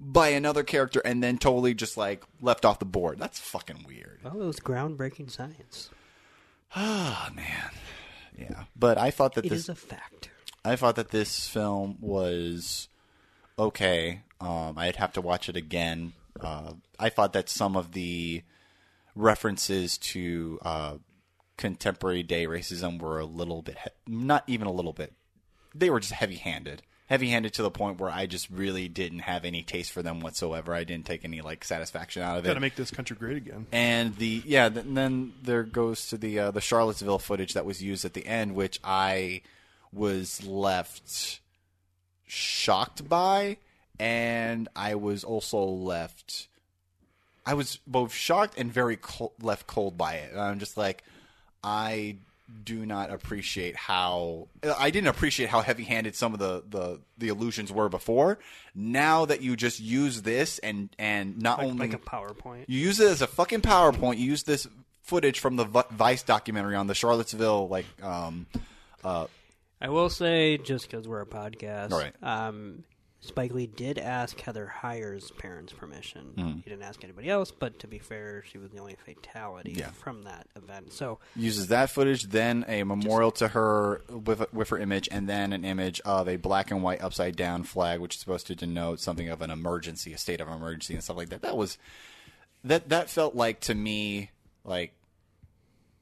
by another character, and then totally just like left off the board. That's fucking weird. Well, it was groundbreaking science. Oh man, yeah. But I thought that It this is a fact. I thought that this film was okay. Um, I'd have to watch it again. Uh, I thought that some of the references to uh, contemporary day racism were a little bit, he- not even a little bit. They were just heavy handed. Heavy handed to the point where I just really didn't have any taste for them whatsoever. I didn't take any like satisfaction out of it. Got it. to make this country great again. And the yeah, th- then there goes to the uh, the Charlottesville footage that was used at the end, which I was left shocked by, and I was also left. I was both shocked and very cold, left cold by it. And I'm just like, I do not appreciate how I didn't appreciate how heavy-handed some of the, the, the illusions were before. Now that you just use this and and not Like, only like a PowerPoint. you use it as a fucking PowerPoint. You use this footage from the Vi- Vice documentary on the Charlottesville, like, um, uh, I will say, just because we're a podcast, All right. um, Spike Lee did ask Heather Heyer's parents' permission. Mm-hmm. He didn't ask anybody else, but to be fair, she was the only fatality Yeah. from that event. So uses that footage, then a memorial to her with with her image, and then an image of a black and white upside down flag, which is supposed to denote something of an emergency, a state of emergency, and stuff like that. That was that that felt like to me like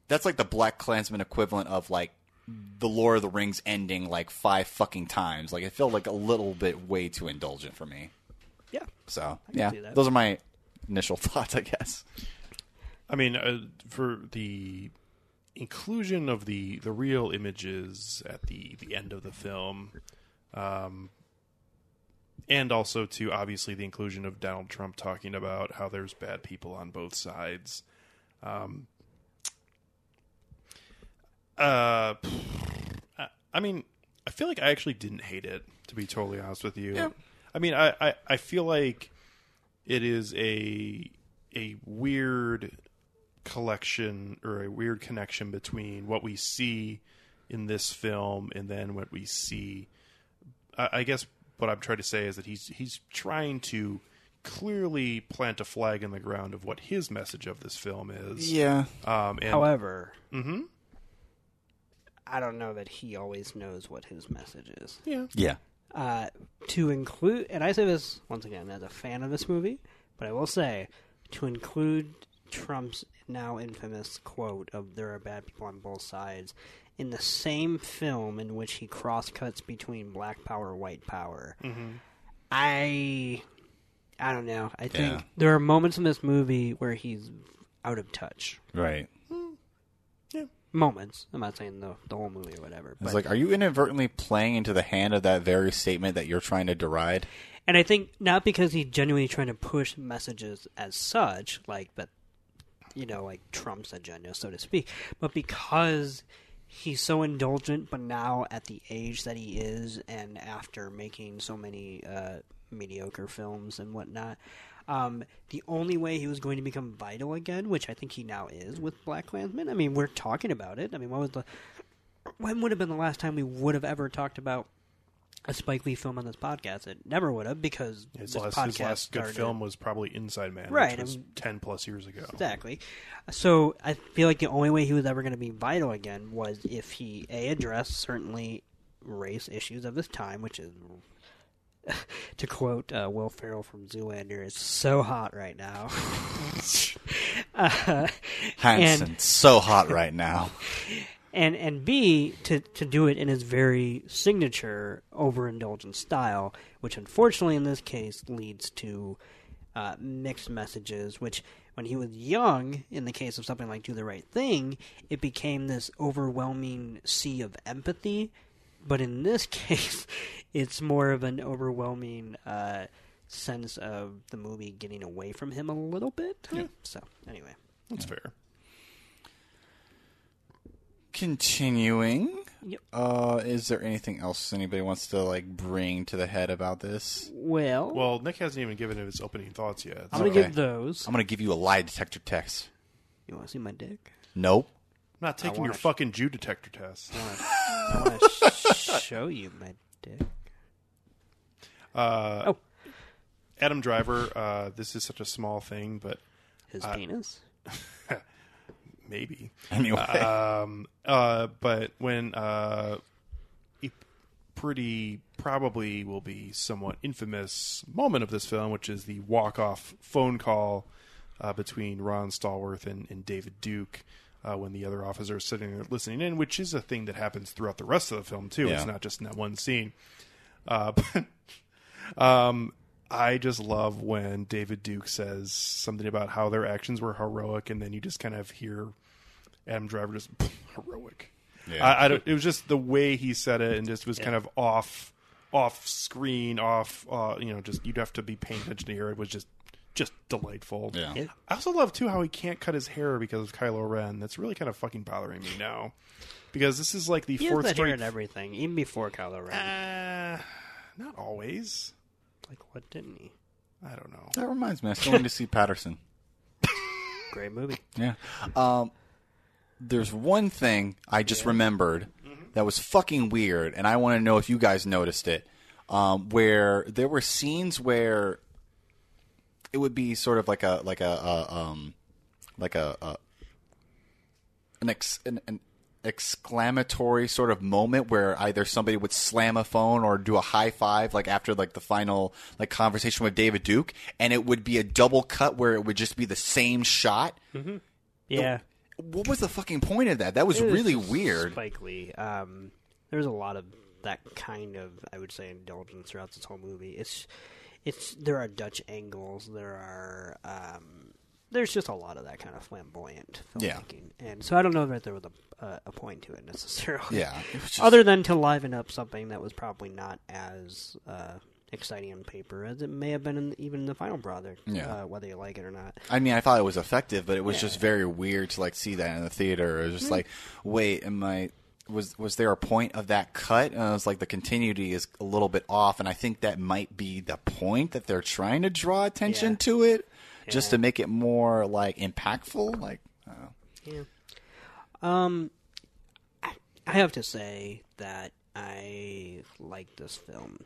that's like the Black Klansman equivalent of like the Lord of the Rings ending like five fucking times. Like it felt like a little bit way too indulgent for me. yeah, So yeah, those are my initial thoughts, I guess. I mean, uh, for the inclusion of the the real images at the the end of the film, um, and also to obviously the inclusion of Donald Trump talking about how there's bad people on both sides. Um, uh, I- I mean, I feel like I actually didn't hate it. To be totally honest with you, Yeah. I mean, I, I, I feel like it is a a weird collection or a weird connection between what we see in this film and then what we see. I, I guess what I'm trying to say is that he's he's trying to clearly plant a flag in the ground of what his message of this film is. Yeah. Um, and However, Mhm. I don't know that he always knows what his message is. yeah, Yeah. Uh, to include, and I say this once again as a fan of this movie, but I will say to include Trump's now infamous quote of "There are bad people on both sides" in the same film in which he cross-cuts between black power, white power. I, I don't know. I think Yeah. there are moments in this movie where he's out of touch. Right. Moments. I'm not saying the the whole movie or whatever. It's but- like, are you inadvertently playing into the hand of that very statement that you're trying to deride? And I think not because he's genuinely trying to push messages as such, like that, you know, like Trump's agenda, so to speak, but because he's so indulgent, but now at the age that he is, and after making so many uh, mediocre films and whatnot, um, the only way he was going to become vital again, which I think he now is with Black Klansman. I mean, we're talking about it. I mean, what was the when would have been the last time we would have ever talked about a Spike Lee film on this podcast. It never would have because His this last, podcast his last good started- film was probably Inside Man, Right, which was and- ten plus years ago. Exactly. So I feel like the only way he was ever going to be vital again was if he a addressed certainly race issues of his time, which is to quote uh, Will Ferrell from Zoolander, "It's so hot right now." uh, Hansel, so hot right now. and and B to to do it in his very signature overindulgent style, which unfortunately in this case leads to uh, mixed messages. Which when he was young, in the case of something like Do the Right Thing, it became this overwhelming sea of empathy. But in this case, it's more of an overwhelming uh, sense of the movie getting away from him a little bit. So anyway. That's fair. Continuing. Yep. Uh, is there anything else anybody wants to like bring to the head about this? Well, Well, Nick hasn't even given his opening thoughts yet. I'm so- gonna Okay. give those. I'm gonna give you a lie detector test. You want to see my dick? Nope. I'm not taking your sh- fucking Jew detector test. I want to sh- show you my dick. Uh, Oh. Adam Driver. Uh, this is such a small thing, but His penis. maybe. Anyway, Um, uh, but when uh, a pretty probably will be somewhat infamous moment of this film, which is the walk-off phone call uh, between Ron Stallworth and, and David Duke. Uh, when the other officer is sitting there listening in, which is a thing that happens throughout the rest of the film too. It's not just in that one scene. Uh, but um, I just love when David Duke says something about how their actions were heroic, and then you just kind of hear Adam Driver just heroic. Yeah. I, I don't, it was just the way he said it, and just was kind of off, off screen, off. Uh, you know, just you'd have to be paying attention to hear it. Was just, just delightful. Yeah. Yeah. I also love too how he can't cut his hair because of Kylo Ren. That's really kind of fucking bothering me now, because this is like the He has fourth that hair straight. and everything, even before Kylo Ren. Uh, not always. like, what didn't he? I don't know. that reminds me. I still need to see Paterson. Great movie. Yeah. Um, there's one thing I just remembered that was fucking weird, and I want to know if you guys noticed it. Um, where there were scenes where it would be sort of like a like a, um like a, a an, ex, an an exclamatory sort of moment where either somebody would slam a phone or do a high five like after like the final like conversation with David Duke and it would be a double cut where it would just be the same shot Yeah. what was the fucking point of that? That was was really weird. Spike Lee. Um, there's a lot of that kind of, I would say, indulgence throughout this whole movie. It's, it's there are Dutch angles. There are, um, there's just a lot of that kind of flamboyant Yeah. filmmaking, and so I don't know that there was a, a, a point to it necessarily. Yeah, it just- Other than to liven up something that was probably not as uh, exciting on paper as it may have been in even in the final product, Yeah. uh, whether you like it or not. I mean, I thought it was effective, but it was Yeah. just very weird to like see that in the theater. It was just like, wait, am I? Was was there a point of that cut? And I was like, the continuity is a little bit off, and I think that might be the point that they're trying to draw attention Yeah. to it, just to make it more like impactful. Like. Yeah. Um, I, I have to say that I like this film.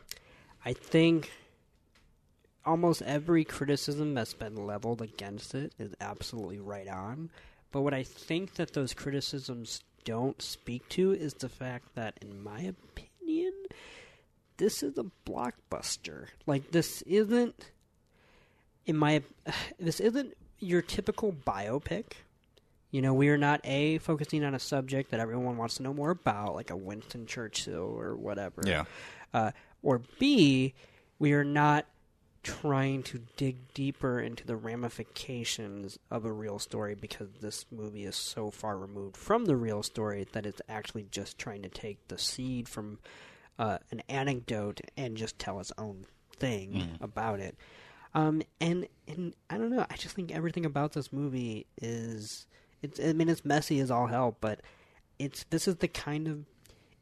I think almost every criticism that's been leveled against it is absolutely right on. But what I think that those criticisms don't speak to is the fact that, in my opinion, this is a blockbuster. Like, this isn't, in my, this isn't your typical biopic. You know, we are not a focusing on a subject that everyone wants to know more about, like a Winston Churchill or whatever. Yeah. Uh, or B, we are not trying to dig deeper into the ramifications of a real story because this movie is so far removed from the real story that it's actually just trying to take the seed from uh, an anecdote and just tell its own thing about it. Um, and and I don't know. I just think everything about this movie is it's. I mean, it's messy as all hell, but it's this is the kind of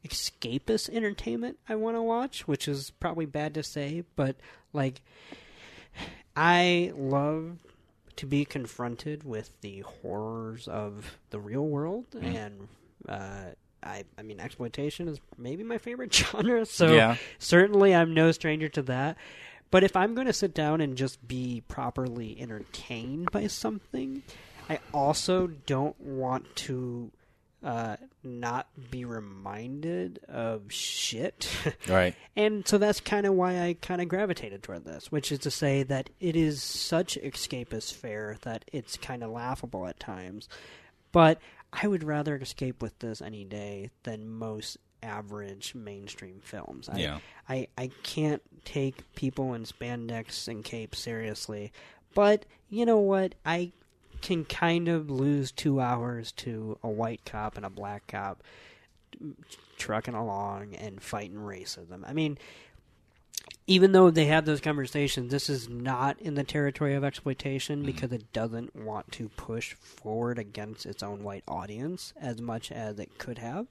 escapist entertainment I want to watch, which is probably bad to say, but like I love to be confronted with the horrors of the real world and uh, I, I mean, exploitation is maybe my favorite genre, so Yeah. certainly I'm no stranger to that. But if I'm going to sit down and just be properly entertained by something, I also don't want to uh, not be reminded of shit. Right. And so that's kind of why I kind of gravitated toward this, which is to say that it is such escapist fare that it's kind of laughable at times. But I would rather escape with this any day than most average mainstream films. I, Yeah. I, I can't take people in spandex and capes seriously. But you know what? I can kind of lose two hours to a white cop and a black cop trucking along and fighting racism. I mean, even though they have those conversations, this is not in the territory of exploitation because it doesn't want to push forward against its own white audience as much as it could have.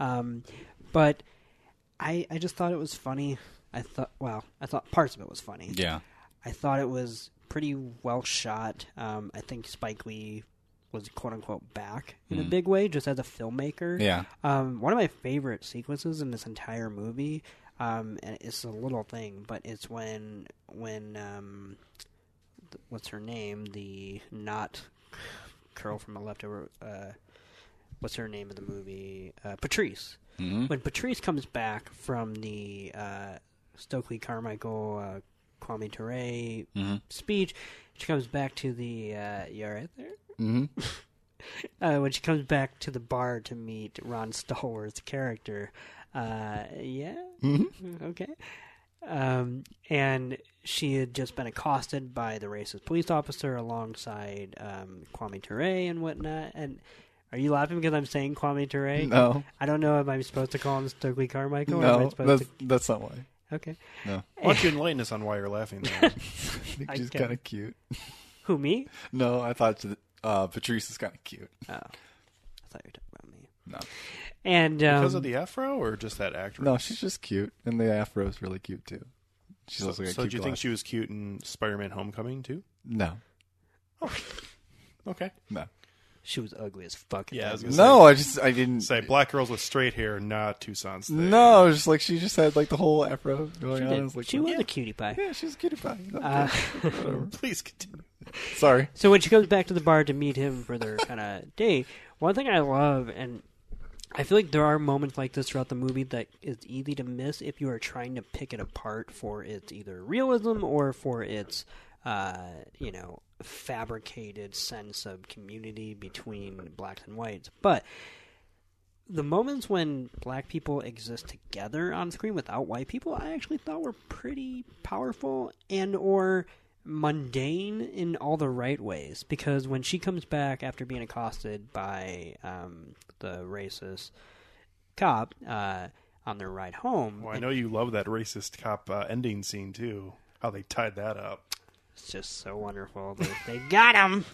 Um, but I, I just thought it was funny. I thought, well, I thought parts of it was funny. Yeah. I thought it was pretty well shot. Um, I think Spike Lee was quote unquote back in a big way, just as a filmmaker. Yeah. Um, one of my favorite sequences in this entire movie, um, and it's a little thing, but it's when when um, th- what's her name? The not girl from a leftover. Uh, what's her name in the movie? Uh, Patrice. Mhm. When Patrice comes back from the uh, Stokely Carmichael, uh, Kwame Ture Mhm. speech, she comes back to the. Uh, you all right there? Mhm. uh, when she comes back to the bar to meet Ron Stallworth's character. Uh, yeah, okay. Um, and she had just been accosted by the racist police officer alongside um, Kwame Ture and whatnot. And are you laughing because I'm saying Kwame Ture? No. I don't know if I'm supposed to call him Stokely Carmichael. No. supposed That's that's not why. To... Okay. Why don't you enlighten us on why you're laughing? There? I think I she's kind of cute. Who me? No, I thought uh, Patrice is kind of cute. Oh, I thought you were talking about me. No. And um, because of the afro, or just that actress? No, she's just cute, and the afro is really cute too. She's So, also got so cute do you think she was cute in Spider-Man: Homecoming too? No, Okay. no, she was ugly as fuck. in Yeah, I that was movie. gonna no. I just I didn't Say black girls with straight hair, not Toussaint's thing. No, just like she just had like the whole afro going She, on. did. It was like, she was yeah, a cutie pie. yeah, she's a cutie pie. Uh, Please continue. Sorry. So when she goes back to the bar to meet him for their kind of date, one thing I love, and I feel like there are moments like this throughout the movie that is easy to miss if you are trying to pick it apart for its either realism or for its, uh, you know, fabricated sense of community between blacks and whites. But the moments when black people exist together on screen without white people, I actually thought were pretty powerful and or mundane in all the right ways. Because when she comes back after being accosted by um, the racist cop uh, on their ride home, Well, I know you love that racist cop uh, ending scene too. How they tied that up. It's just so wonderful. They, got him,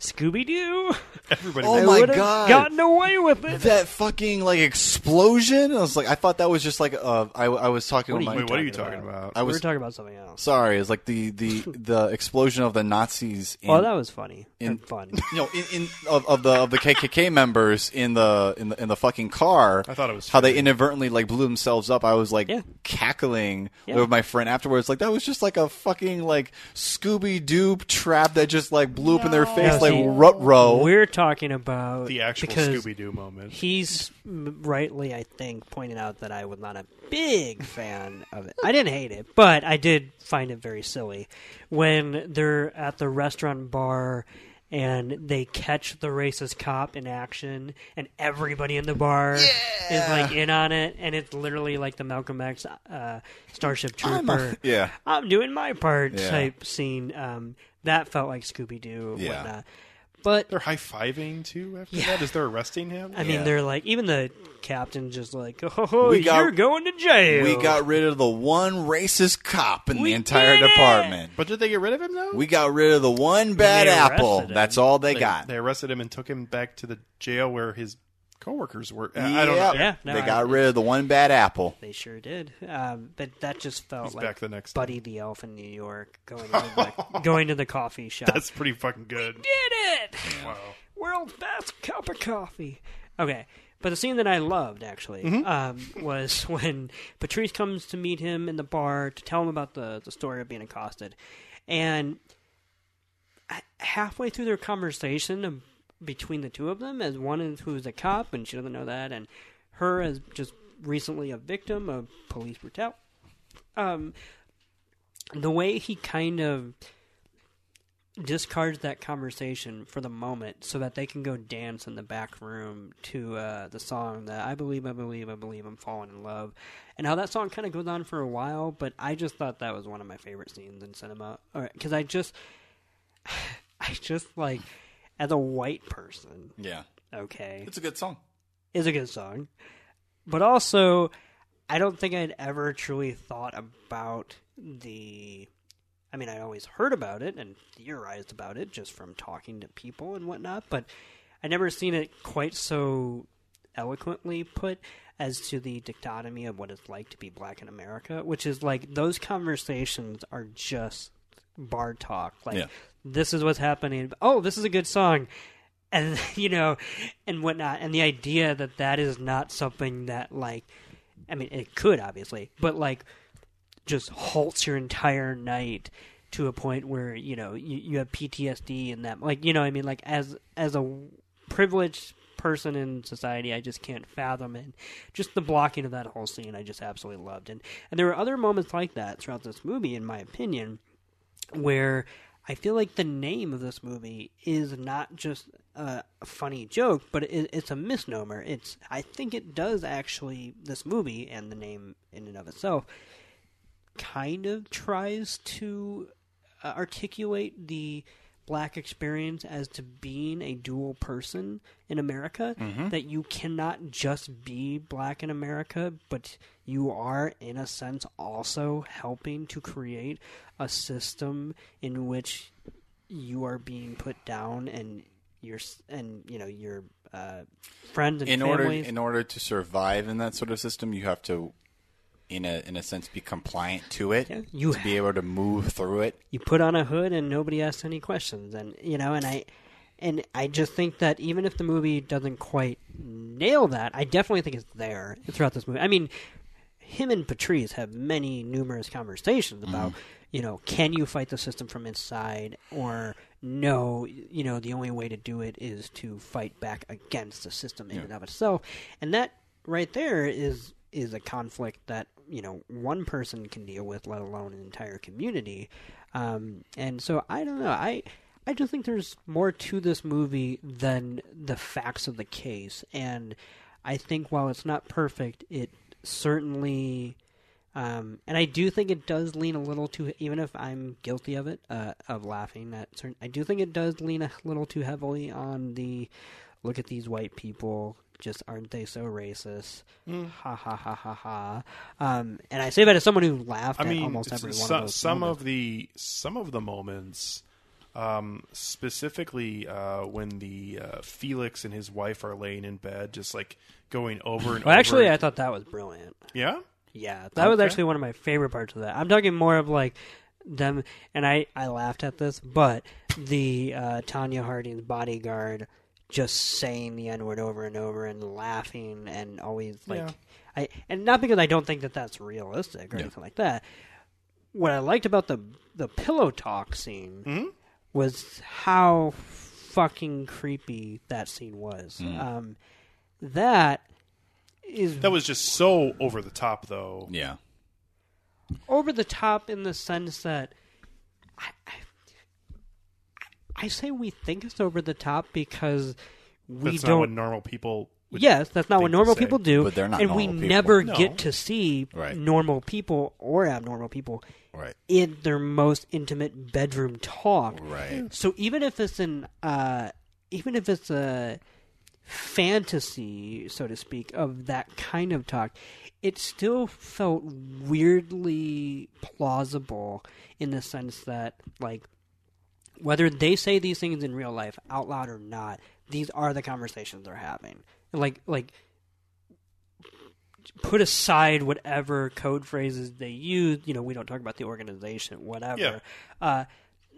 Scooby Doo. Everybody. Oh my God. gotten away with it. That fucking like explosion. I was like, I thought that was just like uh, I, I was talking What with are my. Wait, what are you talking talking about? I we was were talking about something else. sorry. It's like the the the explosion of the Nazis. In, Well, that was funny in- and fun. you know, in, in of, of the of the KKK members in the in the in the fucking car. I thought it was how they inadvertently like blew themselves up. I was like Yeah. cackling Yeah. with my friend afterwards. Like that was just like a fucking like Scooby Doo trap that just like blew up in their face No, like see, rut row. We're talking about the actual Scooby Doo moment. He's rightly, I think, pointed out that I was not a big fan of it. I didn't hate it, but I did find it very silly when they're at the restaurant bar and they catch the racist cop in action, and everybody in the bar is like in on it, and it's literally like the Malcolm X uh, Starship I'm a- Trooper. yeah. I'm doing my part Yeah. type scene. Um, that felt like Scooby Doo. Yeah. Whatnot. But They're high fiving too after Yeah. that as they're arresting him. I mean, they're like even the captain just like, oh, We got- you're going to jail. We got rid of the one racist cop in We the entire department. but did they get rid of him though? We got rid of the one bad apple. him. That's all they, they, got. They arrested him and took him back to the jail where his coworkers were. I I don't know. Yeah, no, they I- got rid of the one bad apple. They sure did. Um, but that just felt He's like back the next Buddy the Elf in New York going to the, going to the coffee shop. That's pretty fucking good. did it. Wow. World's best cup of coffee. Okay, But the scene that I loved actually um, was when Patrice comes to meet him in the bar to tell him about the the story of being accosted, and halfway through their conversation between the two of them, as one is who's a cop and she doesn't know that, and her as just recently a victim of police brutality. Um, the way he kind of discards that conversation for the moment so that they can go dance in the back room to uh, the song that I believe, I believe, I believe I'm falling in love. And how that song kind of goes on for a while, but I just thought that was one of my favorite scenes in cinema. Because I just, I just like, as a white person, Yeah, okay, it's a good song. It's a good song. But also, I don't think I'd ever truly thought about the. I mean, I always heard about it and theorized about it just from talking to people and whatnot, but I never seen it quite so eloquently put as to the dichotomy of what it's like to be black in America, which is like those conversations are just bar talk. Like, Yeah. This is what's happening. Oh, this is a good song. And you know and whatnot. And the idea that that is not something that like i mean it could obviously but like just halts your entire night to a point where you know you, you have ptsd and that like you know i mean? Like as as a privileged person in society i just can't fathom it. Just the blocking of that whole scene i just absolutely loved. And and there were other moments like that throughout this movie in my opinion where I feel like the name of this movie is not just a funny joke, but it, it's a misnomer. It's I think it does actually this movie and the name in and of itself kind of tries to uh, articulate the black experience as to being a dual person in America that you cannot just be black in America but you are in a sense also helping to create a system in which you are being put down and your and you know your uh, friends and in order in order to survive in that sort of system, you have to, in a in a sense, be compliant to it. Yeah, you to be able to move through it. you put on a hood and nobody asks any questions. And you know and i and i just think that even if the movie doesn't quite nail that i definitely think it's there throughout this movie. I mean him and patrice have many numerous conversations mm-hmm. about you know can you fight the system from inside or no you know the only way to do it is to fight back against the system in and of itself. And that right there is is a conflict that you know one person can deal with, let alone an entire community. Um, and so I don't know. I I just think there's more to this movie than the facts of the case, and I think while it's not perfect, it certainly. Um, and I do think it does lean a little too, even if I'm guilty of it, uh, of laughing at certain. I do think it does lean a little too heavily on the look at these white people just aren't they so racist? Ha ha ha ha ha. Um, and i say that as someone who laughed I at mean, almost s- every one so- of those some moments. of the some of the moments, um, specifically uh, when the uh, Felix and his wife are laying in bed, just like going over and well over. actually i thought that was brilliant. Yeah, yeah that was actually one of my favorite parts of that. I'm talking more of like them and i i laughed at this but the uh, Tonya Harding's bodyguard just saying the n word over and over and laughing and always like Yeah. i and not because i don't think that that's realistic or Yeah. anything like that what I liked about the the pillow talk scene Mm-hmm. was how fucking creepy that scene was. Mm. Um, that is that was just so over the top, though. Yeah. over the top in the sense that I, I, I say we think it's over the top because we That's don't. not what normal people. Would Yes, that's not what normal say. people do. But they're not and we normal people. never No. get to see Right. normal people or abnormal people Right. in their most intimate bedroom talk. Right. So even if it's an uh, even if it's a fantasy, so to speak, of that kind of talk, it still felt weirdly plausible in the sense that like whether they say these things in real life out loud or not, these are the conversations they're having. Like like put aside whatever code phrases they use, you know, we don't talk about the organization, whatever. Yeah. Uh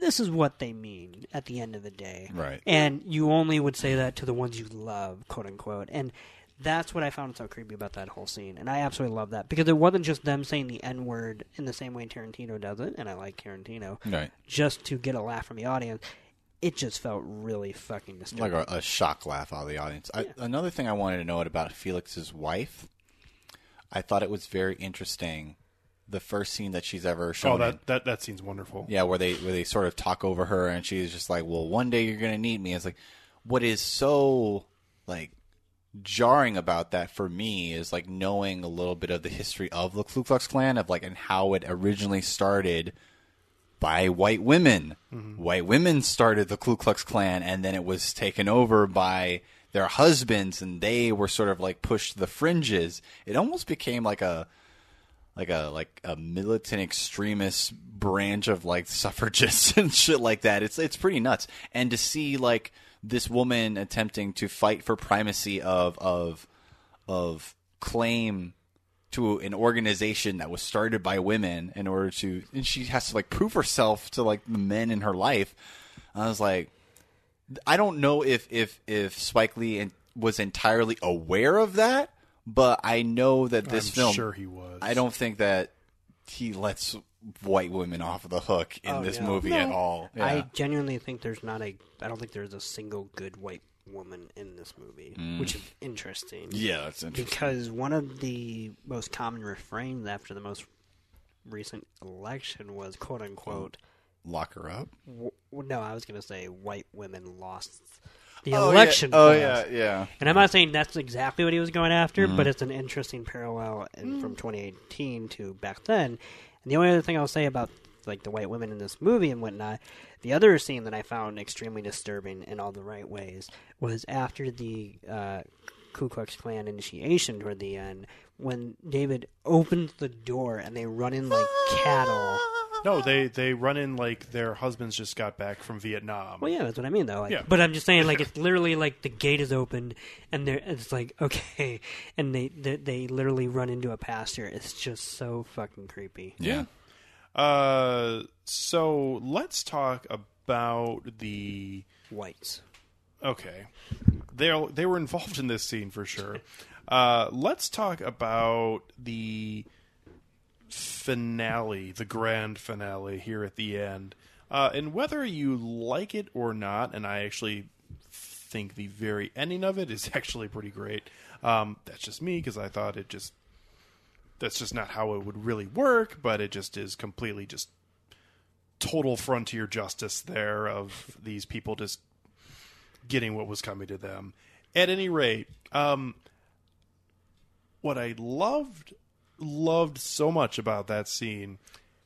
this is what they mean at the end of the day. Right. And you only would say that to the ones you love, quote unquote. And That's what I found so creepy about that whole scene, and I absolutely love that because it wasn't just them saying the N word in the same way Tarantino does it, and I like Tarantino, Right. just to get a laugh from the audience. It just felt really fucking disturbing. like a, a shock laugh out of the audience. I, another thing I wanted to note about Felix's wife, I thought it was very interesting. The first scene that she's ever shown. Oh, in- that, that that scene's wonderful. yeah, where they where they sort of talk over her, and she's just like, "Well, one day you're gonna need me." It's like, what is so like jarring about that for me is like knowing a little bit of the history of the Ku Klux Klan, of like and how it originally started by white women. Mm-hmm. White women started the Ku Klux Klan, and then it was taken over by their husbands, and they were sort of like pushed to the fringes. It almost became like a like a like a militant extremist branch of like suffragists and shit like that. It's it's pretty nuts. And to see like this woman attempting to fight for primacy of of of claim to an organization that was started by women in order to and she has to like prove herself to like the men in her life. I was like I don't know if if if Spike Lee was entirely aware of that, but I know that this I'm film sure he was. I don't think that he lets white women off the hook in Oh, this no. movie at all. Yeah. I genuinely think there's not a. I don't think there's a single good white woman in this movie, which is interesting. yeah, that's interesting. Because one of the most common refrains after the most recent election was "quote unquote." Lock her up. W- no, I was going to say white women lost the Oh, election. Yeah. Oh yeah, yeah. And I'm not saying that's exactly what he was going after, Mm-hmm. but it's an interesting parallel in, from 2018 to back then. And the only other thing I'll say about like the white women in this movie and whatnot, the other scene that I found extremely disturbing in all the right ways was after the uh, Ku Klux Klan initiation toward the end, when David opens the door and they run in like cattle. No, they they run in like their husbands just got back from Vietnam. Well, yeah, that's what I mean, though. Like, Yeah. But I'm just saying, like, it's literally like the gate is open, and they're it's like okay, and they they, they literally run into a pasture. It's just so fucking creepy. Yeah. Uh, so let's talk about the. Whites. Okay, they they were involved in this scene for sure. Uh, let's talk about the finale, the grand finale here at the end, uh, and whether you like it or not. And I actually think the very ending of it is actually pretty great. Um, that's just me because I thought it just that's just not how it would really work, but it just is completely just total frontier justice there of these people just getting what was coming to them. At any rate, um, what I loved loved so much about that scene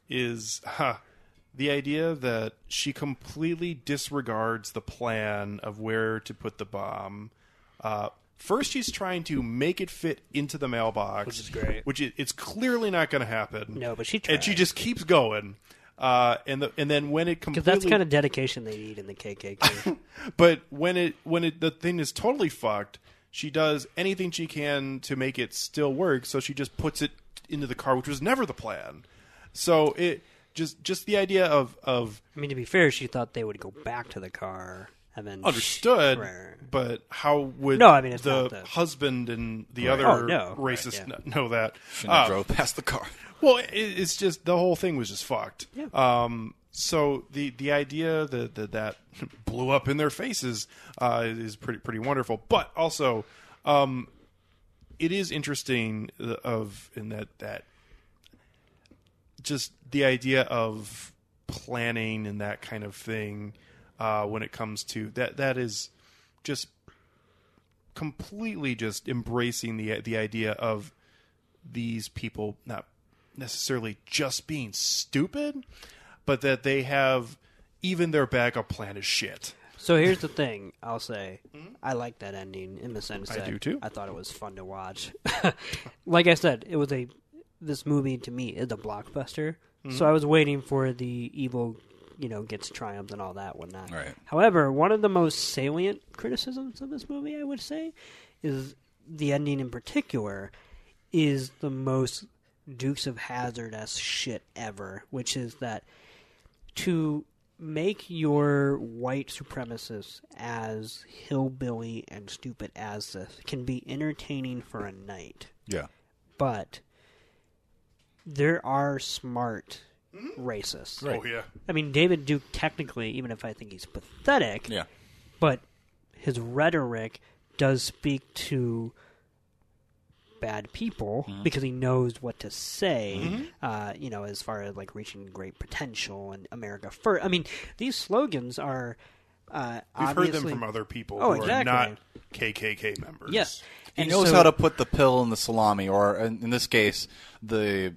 is huh, the idea that she completely disregards the plan of where to put the bomb. Uh, first, she's trying to make it fit into the mailbox, Which is great. Which it, it's clearly not going to happen. No, but she and she just keeps going. Uh, and the, and then when it completely Because that's the kind of dedication they need in the KKK. but when it when it the thing is totally fucked, she does anything she can to make it still work. So she just puts it into the car, which was never the plan. So it just just the idea of of I mean, to be fair, she thought they would go back to the car and then understood, Right. but how would No, I mean, it's the, not the- husband and the Right. other Oh, no. racist Right, yeah. know that? Shouldn't Uh, drove past the car. Well, it, it's just the whole thing was just fucked. Yeah. Um. So the the idea that that, that blew up in their faces uh, is pretty pretty wonderful. But also, um, it is interesting uh, of in that that just the idea of planning and that kind of thing uh, when it comes to that that is just completely just embracing the the idea of these people not necessarily just being stupid, but that they have even their backup plan is shit. So here's the thing I'll say. I like that ending in the sense I that do too. I thought it was fun to watch. like I said, it was a this movie to me is a blockbuster. Mm-hmm. So I was waiting for the evil, you know, gets triumphed and all that whatnot. Right. However, one of the most salient criticisms of this movie, I would say, is the ending in particular is the most Dukes of Hazzard s shit ever, which is that to make your white supremacists as hillbilly and stupid as this can be entertaining for a night, Yeah. but there are smart racists. Right. Oh yeah. I mean, David Duke, technically, even if I think he's pathetic, Yeah. but his rhetoric does speak to bad people Mm-hmm. because he knows what to say. Uh, you know, as far as like reaching great potential and America first. I mean, these slogans are. Uh, We've heard them from other people Oh, who exactly. are not KKK members. Yes, He And knows so- how to put the pill in the salami, or in, in this case, the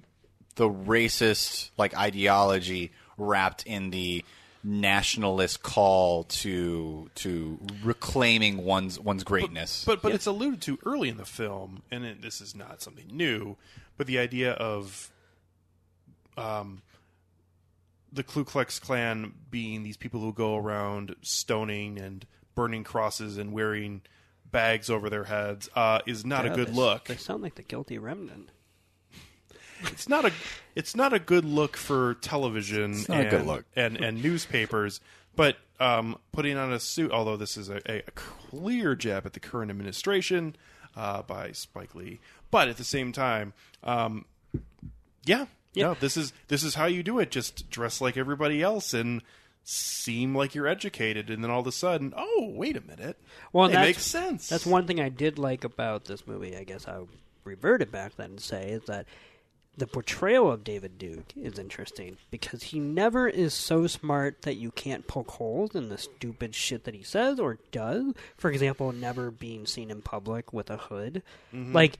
the racist like ideology wrapped in the nationalist call to to reclaiming one's one's greatness. But but it's alluded to early in the film, and it, this is not something new. But the idea of um, the Ku Klux Klan being these people who go around stoning and burning crosses and wearing bags over their heads uh, is not a good they- look. They sound like the guilty remnant. It's not a it's not a good look for television not a and, good look. and and newspapers. But um, putting on a suit, although this is a, a clear jab at the current administration uh, by Spike Lee, but at the same time, um, yeah, Yeah. no, this is this is how you do it. Just dress like everybody else and seem like you're educated, and then all of a sudden, oh, wait a minute, Well, it that's, makes sense. That's one thing I did like about this movie. I guess I'll revert it back then and say is that the portrayal of David Duke is interesting because he never is so smart that you can't poke holes in the stupid shit that he says or does. For example, never being seen in public with a hood. Mm-hmm. Like,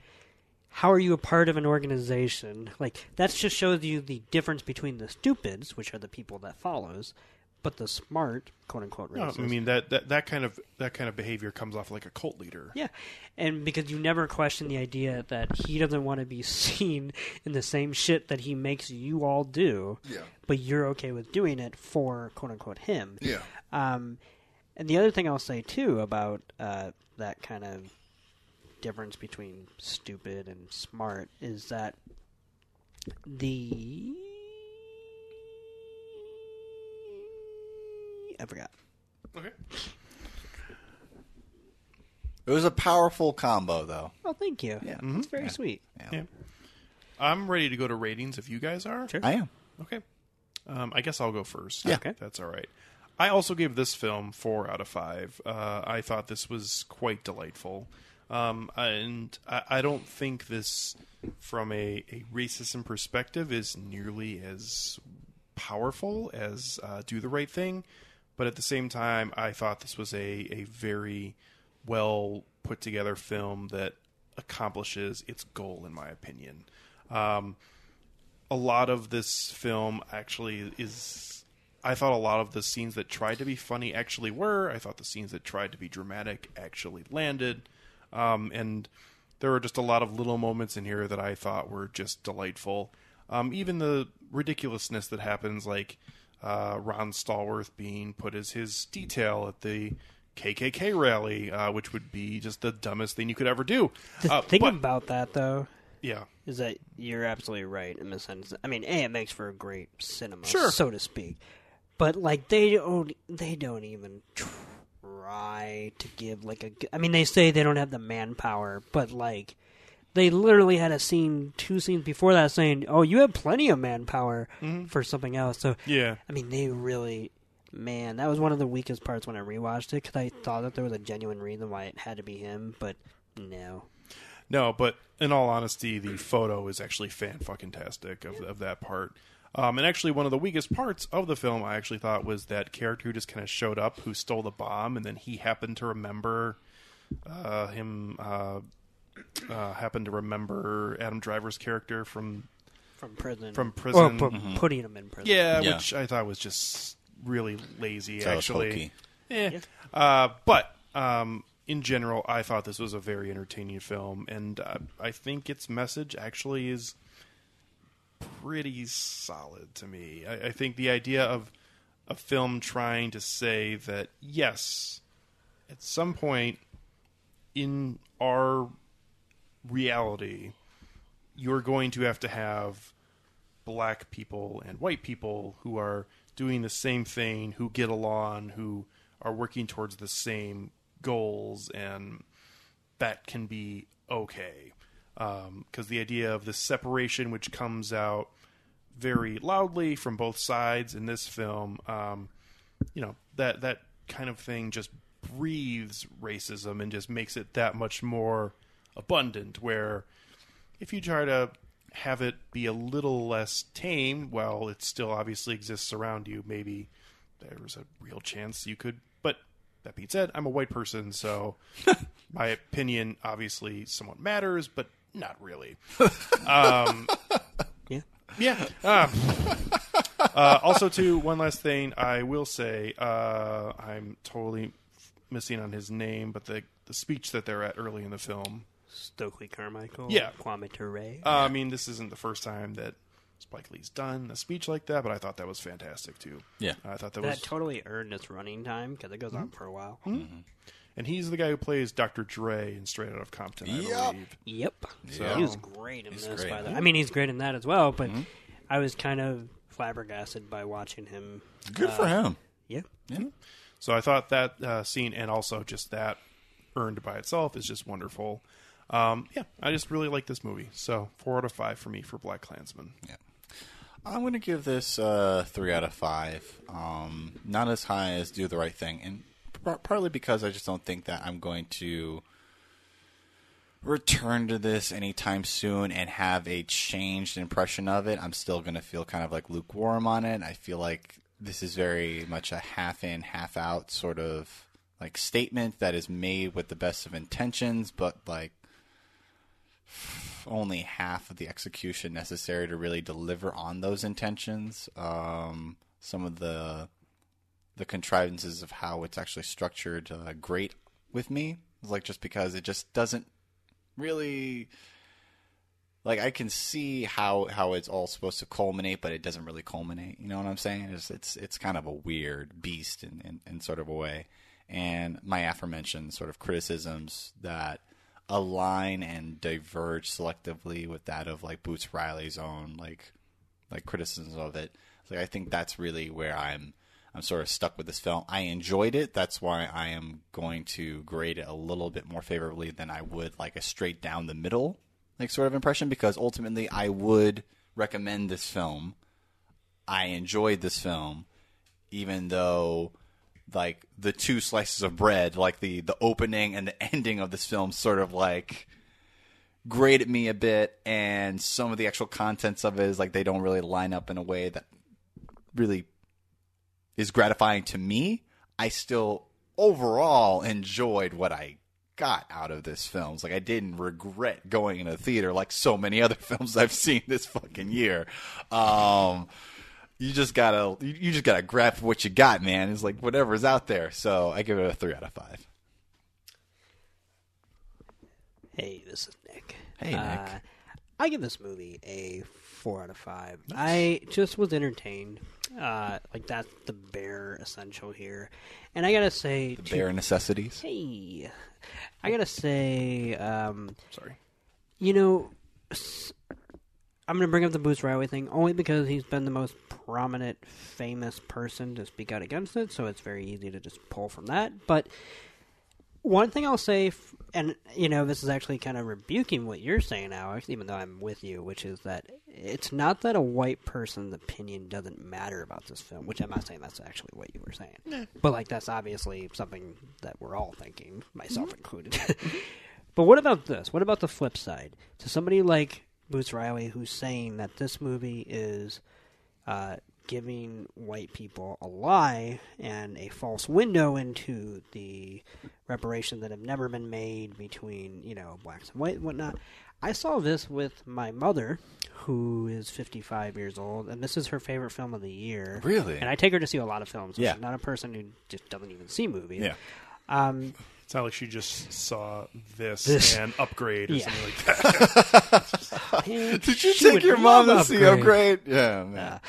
how are you a part of an organization? Like, that just shows you the difference between the stupids, which are the people that follows, but the smart, quote unquote, No. I mean that, that that kind of that kind of behavior comes off like a cult leader. Yeah, and because you never question the idea that he doesn't want to be seen in the same shit that he makes you all do, Yeah. but you're okay with doing it for quote unquote him. Yeah. Um, and the other thing I'll say too about uh, that kind of difference between stupid and smart is that the I forgot. Okay. it was a powerful combo, though. Oh, thank you. Yeah. That's very sweet. Yeah. I'm ready to go to ratings if you guys are. Sure. I am. Okay. Um, I guess I'll go first. Yeah. Okay. That's all right. I also gave this film four out of five. Uh, I thought this was quite delightful. Um, and I, I don't think this, from a, a racism perspective, is nearly as powerful as uh, Do the Right Thing. But at the same time, I thought this was a, a very well put together film that accomplishes its goal, in my opinion. Um, a lot of this film actually is. I thought a lot of the scenes that tried to be funny actually were. I thought the scenes that tried to be dramatic actually landed. Um, and there were just a lot of little moments in here that I thought were just delightful. Um, even the ridiculousness that happens, like uh, Ron Stallworth being put as his detail at the KKK rally, uh, which would be just the dumbest thing you could ever do. The Uh, thing but- about that, though, yeah, is that you're absolutely right in the sense. I mean, a it makes for a great cinema, Sure. so to speak. But like they don't, they don't even try to give like a. I mean, they say they don't have the manpower, but like they literally had a scene, two scenes before that, saying, "Oh, you have plenty of manpower for something else." So yeah. I mean, they really, man, that was one of the weakest parts when I rewatched it because I thought that there was a genuine reason why it had to be him, but no. No, but in all honesty, the photo is actually fan fucking tastic of of that part. Um, and actually, one of the weakest parts of the film, I actually thought, was that character who just kind of showed up, who stole the bomb, and then he happened to remember uh, him. Uh, uh, happened to remember Adam Driver's character from From prison. From Or prison. pu- putting him in prison. yeah, Yeah. which I thought was just really lazy. So actually, hokey. Eh. Uh, but um, in general, I thought this was a very entertaining film, and uh, I think its message actually is pretty solid to me. I, I think the idea of a film trying to say that yes, at some point in our reality, you're going to have to have black people and white people who are doing the same thing, who get along, who are working towards the same goals, and that can be okay. Because the idea of the separation, which comes out very loudly from both sides in this film, um, you know that that kind of thing just breathes racism and just makes it that much more abundant. Where if you try to have it be a little less tame, while it still obviously exists around you, maybe there's a real chance you could. But that being said, I'm a white person, so my opinion obviously somewhat matters, but not really. Yeah. Yeah. Um, uh, also, too, one last thing I will say, uh, I'm totally missing on his name, but the the speech that they're at early in the film. Stokely Carmichael. Yeah. Kwame Ture. Uh, I mean, this isn't the first time that Spike Lee's done a speech like that, but I thought that was fantastic too. Yeah. I thought that was. that was, totally earned its running time because it goes on mm-hmm. for a while. Mm-hmm. and he's the guy who plays Dr. Dre in Straight Outta Compton, I Yep. believe. Yep. Yeah. He was great in He's this. great, by the huh? I mean, he's great in that as well. But I was kind of flabbergasted by watching him. Good for uh, him. Yeah. Yeah. So I thought that uh, scene and also just that earned by itself is just wonderful. Um, yeah, I just really like this movie. So four out of five for me for Black Klansman. Yeah. I'm going to give this uh, three out of five. Um, not as high as Do the Right Thing, and par- partly because I just don't think that I'm going to return to this anytime soon and have a changed impression of it. I'm still going to feel kind of like lukewarm on it. I feel like this is very much a half in, half out sort of like statement that is made with the best of intentions, but like only half of the execution necessary to really deliver on those intentions. Um, some of the the contrivances of how it's actually structured uh, great with me, like just because it just doesn't really like I can see how how it's all supposed to culminate, but it doesn't really culminate. You know what I'm saying? It's it's, it's kind of a weird beast in, in, in sort of a way. And my aforementioned sort of criticisms that align and diverge selectively with that of like Boots Riley's own like like criticisms of it. Like I think that's really where I'm I'm sort of stuck with this film. I enjoyed it. That's why I am going to grade it a little bit more favorably than I would like a straight down the middle like sort of impression because ultimately I would recommend this film. I enjoyed this film even though like the two slices of bread, like the the opening and the ending of this film sort of like grated me a bit and some of the actual contents of it is like they don't really line up in a way that really is gratifying to me, I still overall enjoyed what I got out of this film. It's like I didn't regret going in a theater like so many other films I've seen this fucking year. Um, you just gotta you just gotta grab what you got, man. It's like whatever's out there. So I give it a three out of five. Hey, this is Nick. Hey, Nick. Uh, I give this movie a four out of five. I just was entertained. Uh, like that's the bare essential here, and I gotta say, to- Bare necessities. hey, I gotta say, um, Sorry. you know, I'm going to bring up the Boots Riley thing only because he's been the most prominent, famous person to speak out against it, so it's very easy to just pull from that. But one thing I'll say, and you know, this is actually kind of rebuking what you're saying, Alex, even though I'm with you, which is that it's not that a white person's opinion doesn't matter about this film, which I'm not saying that's actually what you were saying. But, like, that's obviously something that we're all thinking, myself mm-hmm. included. But what about this? What about the flip side? To somebody like Boots Riley, who's saying that this movie is uh, giving white people a lie and a false window into the reparations that have never been made between, you know, blacks and white and whatnot. I saw this with my mother, who is 55 years old, and this is her favorite film of the year. Really? And I take her to see a lot of films. so Yeah. she's not a person who just doesn't even see movies. Yeah. Um, It's not like she just saw this, This- and upgrade or Yeah. something like that. man, Did you take your mom to see Upgrade. Upgrade? Yeah, man.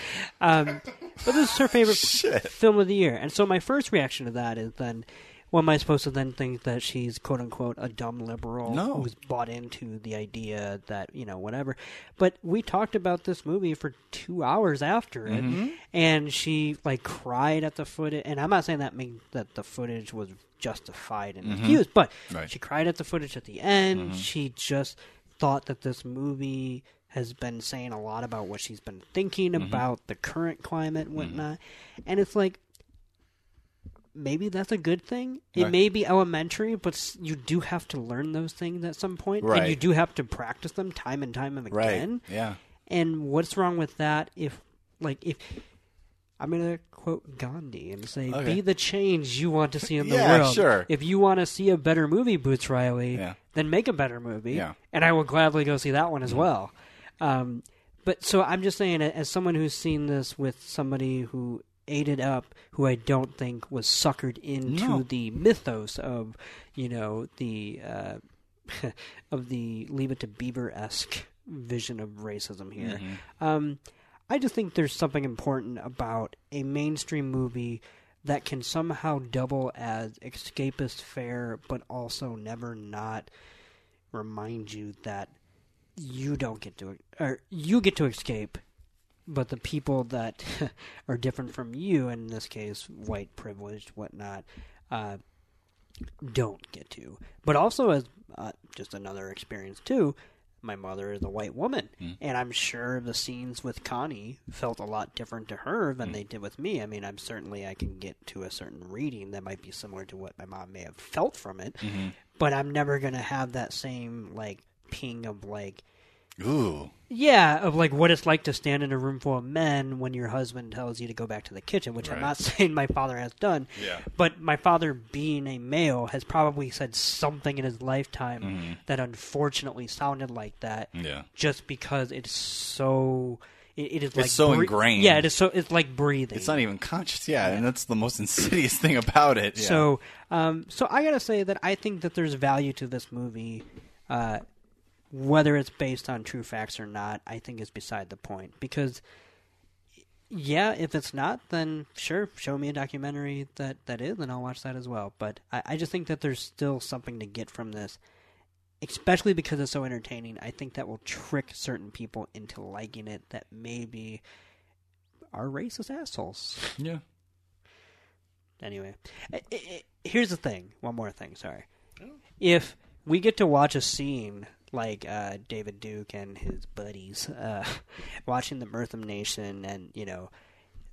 Um, but this is her favorite Shit. film of the year, and so my first reaction to that is then, Well, am I supposed to then think that she's quote unquote a dumb liberal No. who's bought into the idea that you know whatever? But we talked about this movie for two hours after it, Mm-hmm. and she like cried at the footage. And I'm not saying that means that the footage was justified and excused, but Mm-hmm. Right. Mm-hmm. she cried at the footage at the end. She just thought that this movie has been saying a lot about what she's been thinking Mm-hmm. about the current climate and whatnot. And it's like maybe that's a good thing. It Right. may be elementary, but you do have to learn those things at some point, and you do have to practice them time and time and Right. again. Yeah. And what's wrong with that? If like if I'm gonna quote Gandhi and say, Okay. "Be the change you want to see in the Yeah, world." sure. If you want to see a better movie, Boots Riley, Yeah. then make a better movie, Yeah. And I will gladly go see that one as well. Um, but so I'm just saying, as someone who's seen this with somebody who ate it up, who I don't think was suckered into No. the mythos of, you know, the uh, of the Leave It to Beaver esque vision of racism here. Mm-hmm. Um, I just think there's something important about a mainstream movie that can somehow double as escapist fare, but also never not remind you that you don't get to or you get to escape, but the people that are different from you, in this case, white privileged, whatnot, uh, don't get to. But also as uh, just another experience too. My mother is a white woman, hmm. and I'm sure the scenes with Connie felt a lot different to her than hmm. they did with me. I mean, I'm certainly I can get to a certain reading that might be similar to what my mom may have felt from it, mm-hmm. but I'm never gonna have that same like ping of like Ooh. yeah, of like what it's like to stand in a room full of men when your husband tells you to go back to the kitchen, which I'm not saying my father has done. Yeah. But my father, being a male, has probably said something in his lifetime that unfortunately sounded like that. Yeah. Just because it's so. It, it is like so bre- ingrained. Yeah, it is so. It's like breathing. It's not even conscious. Yeah, and that's the most insidious thing about it. Yeah. So, um, so I gotta say that I think that there's value to this movie, uh, whether it's based on true facts or not. I think is beside the point because, yeah, if it's not, then sure, show me a documentary that that is, and I'll watch that as well. But I, I just think that there's still something to get from this. Especially because it's so entertaining, I think that will trick certain people into liking it that maybe are racist assholes. yeah. Anyway, I- I- I- here's the thing. One more thing. Sorry. Oh. If we get to watch a scene like uh, David Duke and his buddies uh, watching the Birth of a Nation, and you know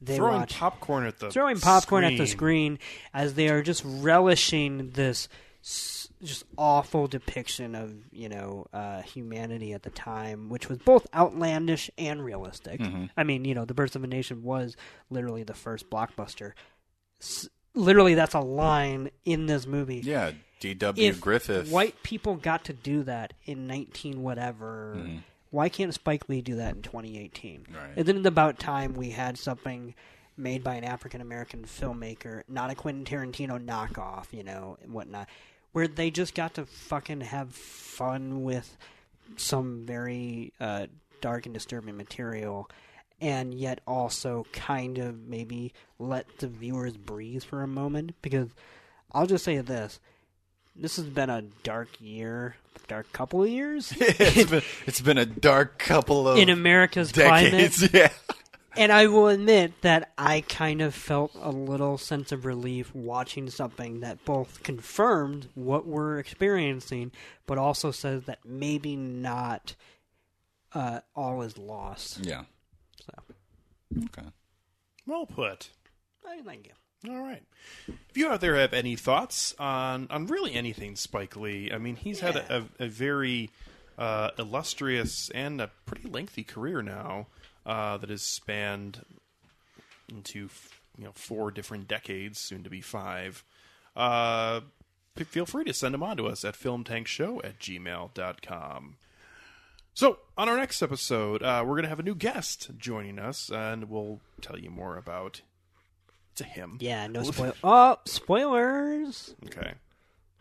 they throwing watch popcorn at the throwing popcorn at the screen. screen as they are just relishing this s- just awful depiction of you know uh, humanity at the time, which was both outlandish and realistic. I mean, you know, the Birth of a Nation was literally the first blockbuster. S- literally, that's a line in this movie Yeah. D.W. Griffith. white people got to do that in 19 whatever, why can't Spike Lee do that in 2018? Right. Isn't it about time we had something made by an African American filmmaker, not a Quentin Tarantino knockoff, you know, and whatnot, where they just got to fucking have fun with some very uh, dark and disturbing material. And yet, also kind of maybe let the viewers breathe for a moment. Because I'll just say this: this has been a dark year, dark couple of years it's, been, it's been a dark couple of in America's climate. decades. Yeah. And I will admit that I kind of felt a little sense of relief watching something that both confirmed what we're experiencing, but also says that maybe not uh, all is lost. Yeah. So, Okay. Well put. I thank you. All right. If you out there have any thoughts on on really anything Spike Lee, I mean, he's had a, a, a very uh, illustrious and a pretty lengthy career now uh, that has spanned into you know four different decades, soon to be five. Uh, feel free to send them on to us at filmtankshow at gmail.com. So, on our next episode, uh, we're going to have a new guest joining us, and we'll tell you more about it's a him. Yeah, no spoil. oh, spoilers! Okay.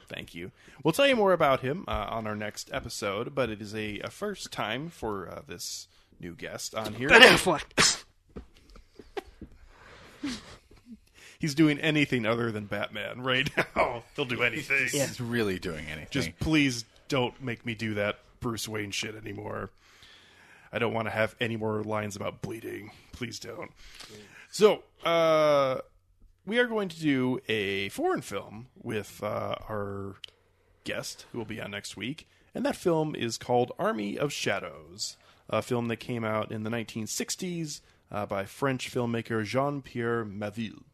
Thank you. We'll tell you more about him uh, on our next episode, but it is a, a first time for uh, this new guest on here. Ben Affleck. he's doing anything other than Batman right now. He'll do anything. Yeah. He's really doing anything. Just please don't make me do that Bruce Wayne shit anymore. I don't want to have any more lines about bleeding. Please don't. So, uh, we are going to do a foreign film with uh, our guest who will be on next week. And that film is called Army of Shadows, a film that came out in the 1960s uh, by French filmmaker Jean Pierre Melville.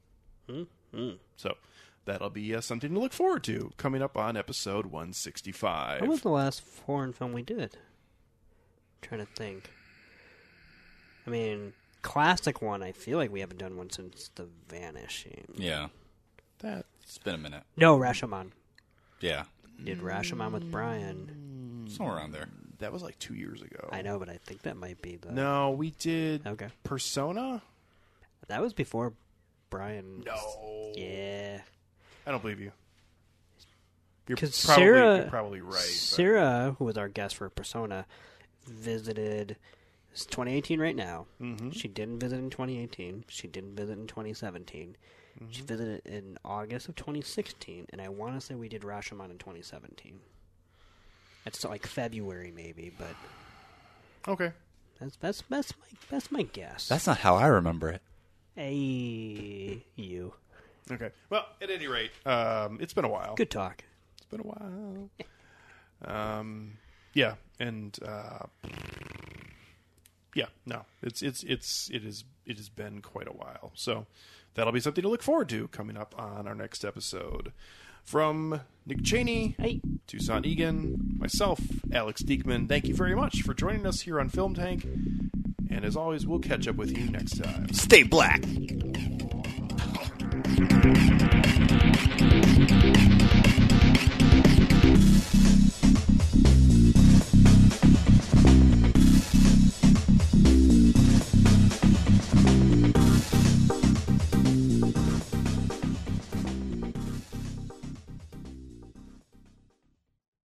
So, that'll be uh, something to look forward to coming up on episode 165. What was the last foreign film we did? trying to think. I mean, classic one. I feel like we haven't done one since The Vanishing. yeah. that? It's been a minute. No, Rashomon. Yeah. Did Rashomon with Brian. Mm. Somewhere around there. That was like two years ago. I know, but I think that might be the. No, we did Okay. Persona. That was before Brian. No, Yeah. I don't believe you. You're 'Cause probably, Sarah- you're probably right. but- Sarah, who was our guest for Persona, visited. It's 2018 right now. Mm-hmm. She didn't visit in 2018. She didn't visit in 2017. Mm-hmm. She visited in August of 2016, and I want to say we did Rashomon in 2017. It's like February maybe, but Okay. that's that's that's my that's my guess. That's not how I remember it. a you. Okay. Well, at any rate, um, it's been a while. Good talk. It's been a while. Um, yeah, and uh, yeah, no, it's it's it's it is it has been quite a while. So that'll be something to look forward to coming up on our next episode. From Nick Cheney, Hey. Toussaint Egan, myself, Alex Diekman, thank you very much for joining us here on Film Tank. And as always, we'll catch up with you next time. Stay black.